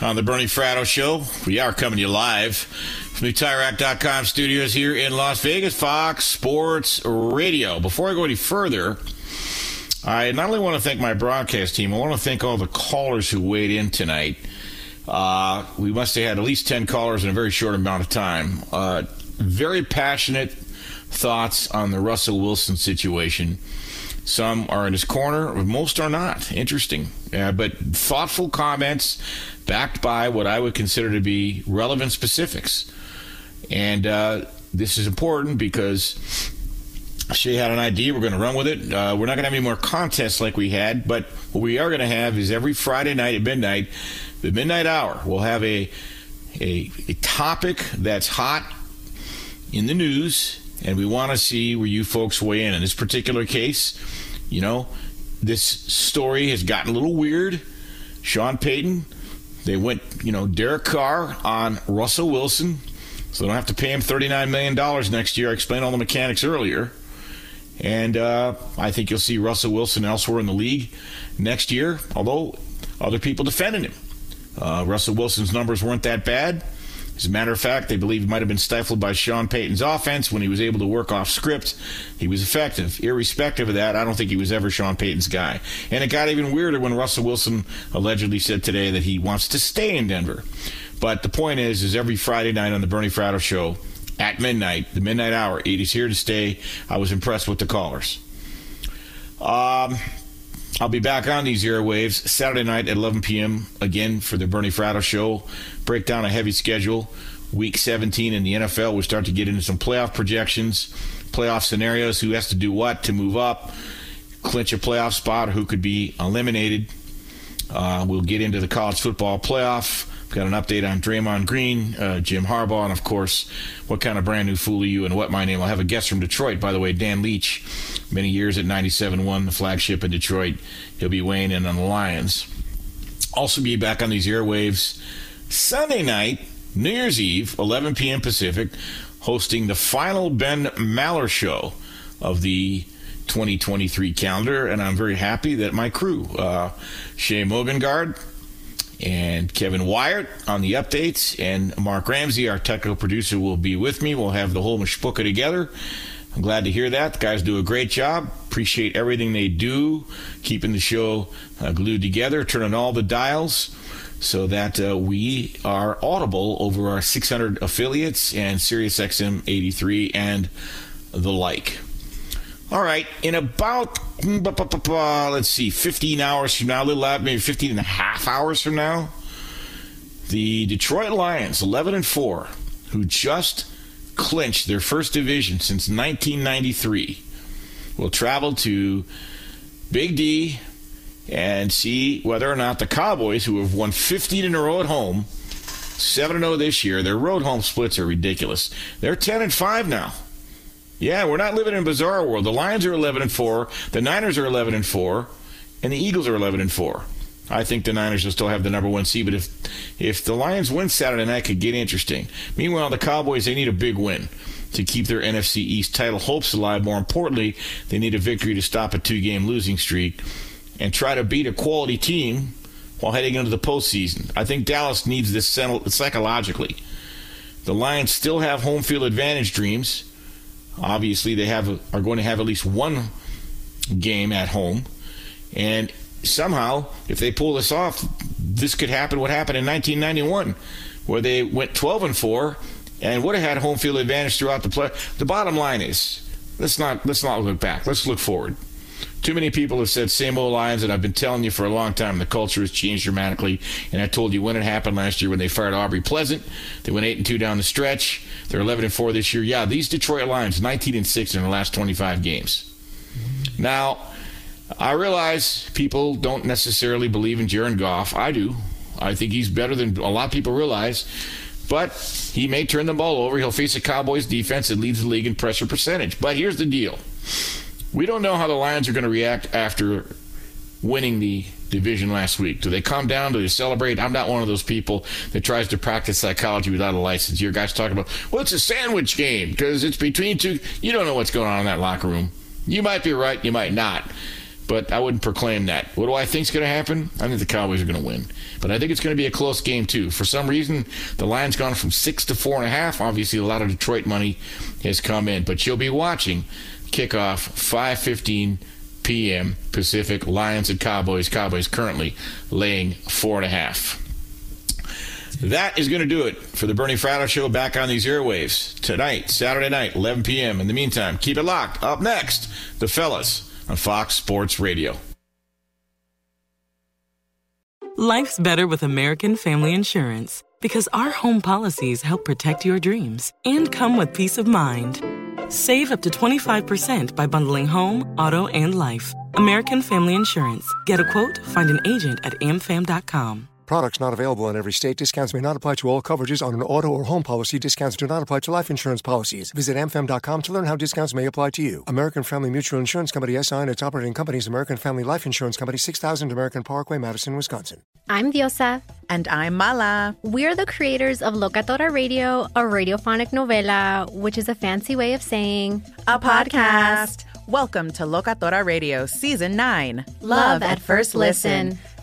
on the Bernie Fratto Show. We are coming to you live From the studios here in Las Vegas, Fox Sports Radio. Before I go any further, I not only want to thank my broadcast team, I want to thank all the callers who weighed in tonight. Uh, we must have had at least 10 callers in a very short amount of time. Uh, very passionate thoughts on the Russell Wilson situation. Some are in his corner, most are not. Interesting. But thoughtful comments backed by what I would consider to be relevant specifics. And uh, this is important because she had an idea. We're going to run with it. Uh, we're not going to have any more contests like we had, but what we are going to have is every Friday night at midnight, the midnight hour, we'll have a, a, a topic that's hot in the news, and we want to see where you folks weigh in. In this particular case, you know, this story has gotten a little weird. Sean Payton, they went, you know, Derek Carr on Russell Wilson so they don't have to pay him $39 million next year. I explained all the mechanics earlier. And uh, I think you'll see Russell Wilson elsewhere in the league next year, although other people defending him. Uh, Russell Wilson's numbers weren't that bad. As a matter of fact, they believe he might have been stifled by Sean Payton's offense when he was able to work off script. He was effective. Irrespective of that, I don't think he was ever Sean Payton's guy. And it got even weirder when Russell Wilson allegedly said today that he wants to stay in Denver. But the point is, is every Friday night on the Bernie Fratto show at midnight, the midnight hour, it is here to stay. I was impressed with the callers. Um, I'll be back on these airwaves Saturday night at 11 p.m. again for the Bernie Fratto show. Break down a heavy schedule. Week 17 in the NFL. We'll start to get into some playoff projections, playoff scenarios, who has to do what to move up, clinch a playoff spot, who could be eliminated. Uh, we'll get into the college football playoff Got an update on Draymond Green, uh, Jim Harbaugh, and of course, what kind of brand new fool are you and what my name? I'll have a guest from Detroit, by the way, Dan Leach, many years at 97.1, the flagship in Detroit. He'll be weighing in on the Lions. Also be back on these airwaves Sunday night, New Year's Eve, 11 p.m. Pacific, hosting the final Ben Maller show of the 2023 calendar, and I'm very happy that my crew, uh, Shay Mogengard, and Kevin Wyatt on the updates, and Mark Ramsey, our technical producer, will be with me. We'll have the whole mishpucha together. I'm glad to hear that. The guys do a great job. Appreciate everything they do, keeping the show uh, glued together, turning all the dials so that uh, we are audible over our 600 affiliates and SiriusXM 83 and the like. All right, in about, mm, let's see, 15 hours from now, a little out, maybe 15 and a half hours from now, the Detroit Lions, 11 and 4, who just clinched their first division since 1993, will travel to Big D and see whether or not the Cowboys, who have won 15 in a row at home, 7 0 this year, their road home splits are ridiculous. They're 10 and 5 now. Yeah, we're not living in a bizarre world. The Lions are 11 and 4, the Niners are 11 and 4, and the Eagles are 11 and 4. I think the Niners will still have the number one seed, but if if the Lions win Saturday night, it could get interesting. Meanwhile, the Cowboys they need a big win to keep their NFC East title hopes alive. More importantly, they need a victory to stop a two-game losing streak and try to beat a quality team while heading into the postseason. I think Dallas needs this psychologically. The Lions still have home field advantage dreams. Obviously, they have are going to have at least one game at home, and somehow, if they pull this off, this could happen. What happened in 1991, where they went 12 and four, and would have had home field advantage throughout the play. The bottom line is, let's not let's not look back. Let's look forward. Too many people have said same old lines, and I've been telling you for a long time the culture has changed dramatically. And I told you when it happened last year when they fired Aubrey Pleasant. They went eight and two down the stretch. They're 11 and four this year. Yeah, these Detroit Lions 19 and six in the last 25 games. Now, I realize people don't necessarily believe in Jared Goff. I do. I think he's better than a lot of people realize. But he may turn the ball over. He'll face a Cowboys defense that leads the league in pressure percentage. But here's the deal we don't know how the Lions are going to react after winning the division last week. Do they calm down? Do they celebrate? I'm not one of those people that tries to practice psychology without a license. Your guys talking about, well, it's a sandwich game because it's between two. You don't know what's going on in that locker room. You might be right, you might not. but I wouldn't proclaim that. What do I think is going to happen? I think the Cowboys are going to win, but I think it's going to be a close game too. For some reason, the line's gone from six to four and a half. Obviously, a lot of Detroit money has come in, but you'll be watching kickoff 5:15 p.m. Pacific. Lions and Cowboys. Cowboys currently laying four and a half. That is going to do it for the Bernie Fratto Show back on these airwaves tonight, Saturday night, 11 p.m. In the meantime, keep it locked. Up next, the fellas on Fox Sports Radio. Life's better with American Family Insurance because our home policies help protect your dreams and come with peace of mind. Save up to 25% by bundling home, auto, and life. American Family Insurance. Get a quote, find an agent at amfam.com. Products not available in every state. Discounts may not apply to all coverages on an auto or home policy. Discounts do not apply to life insurance policies. Visit amfam.com to learn how discounts may apply to you. American Family Mutual Insurance Company SI and its operating companies American Family Life Insurance Company 6000 American Parkway, Madison, Wisconsin. I'm Diosa. And I'm Mala. We're the creators of Locatora Radio, a radiophonic novela, which is a fancy way of saying a podcast. Welcome to Locatora Radio Season 9 Love at First Listen.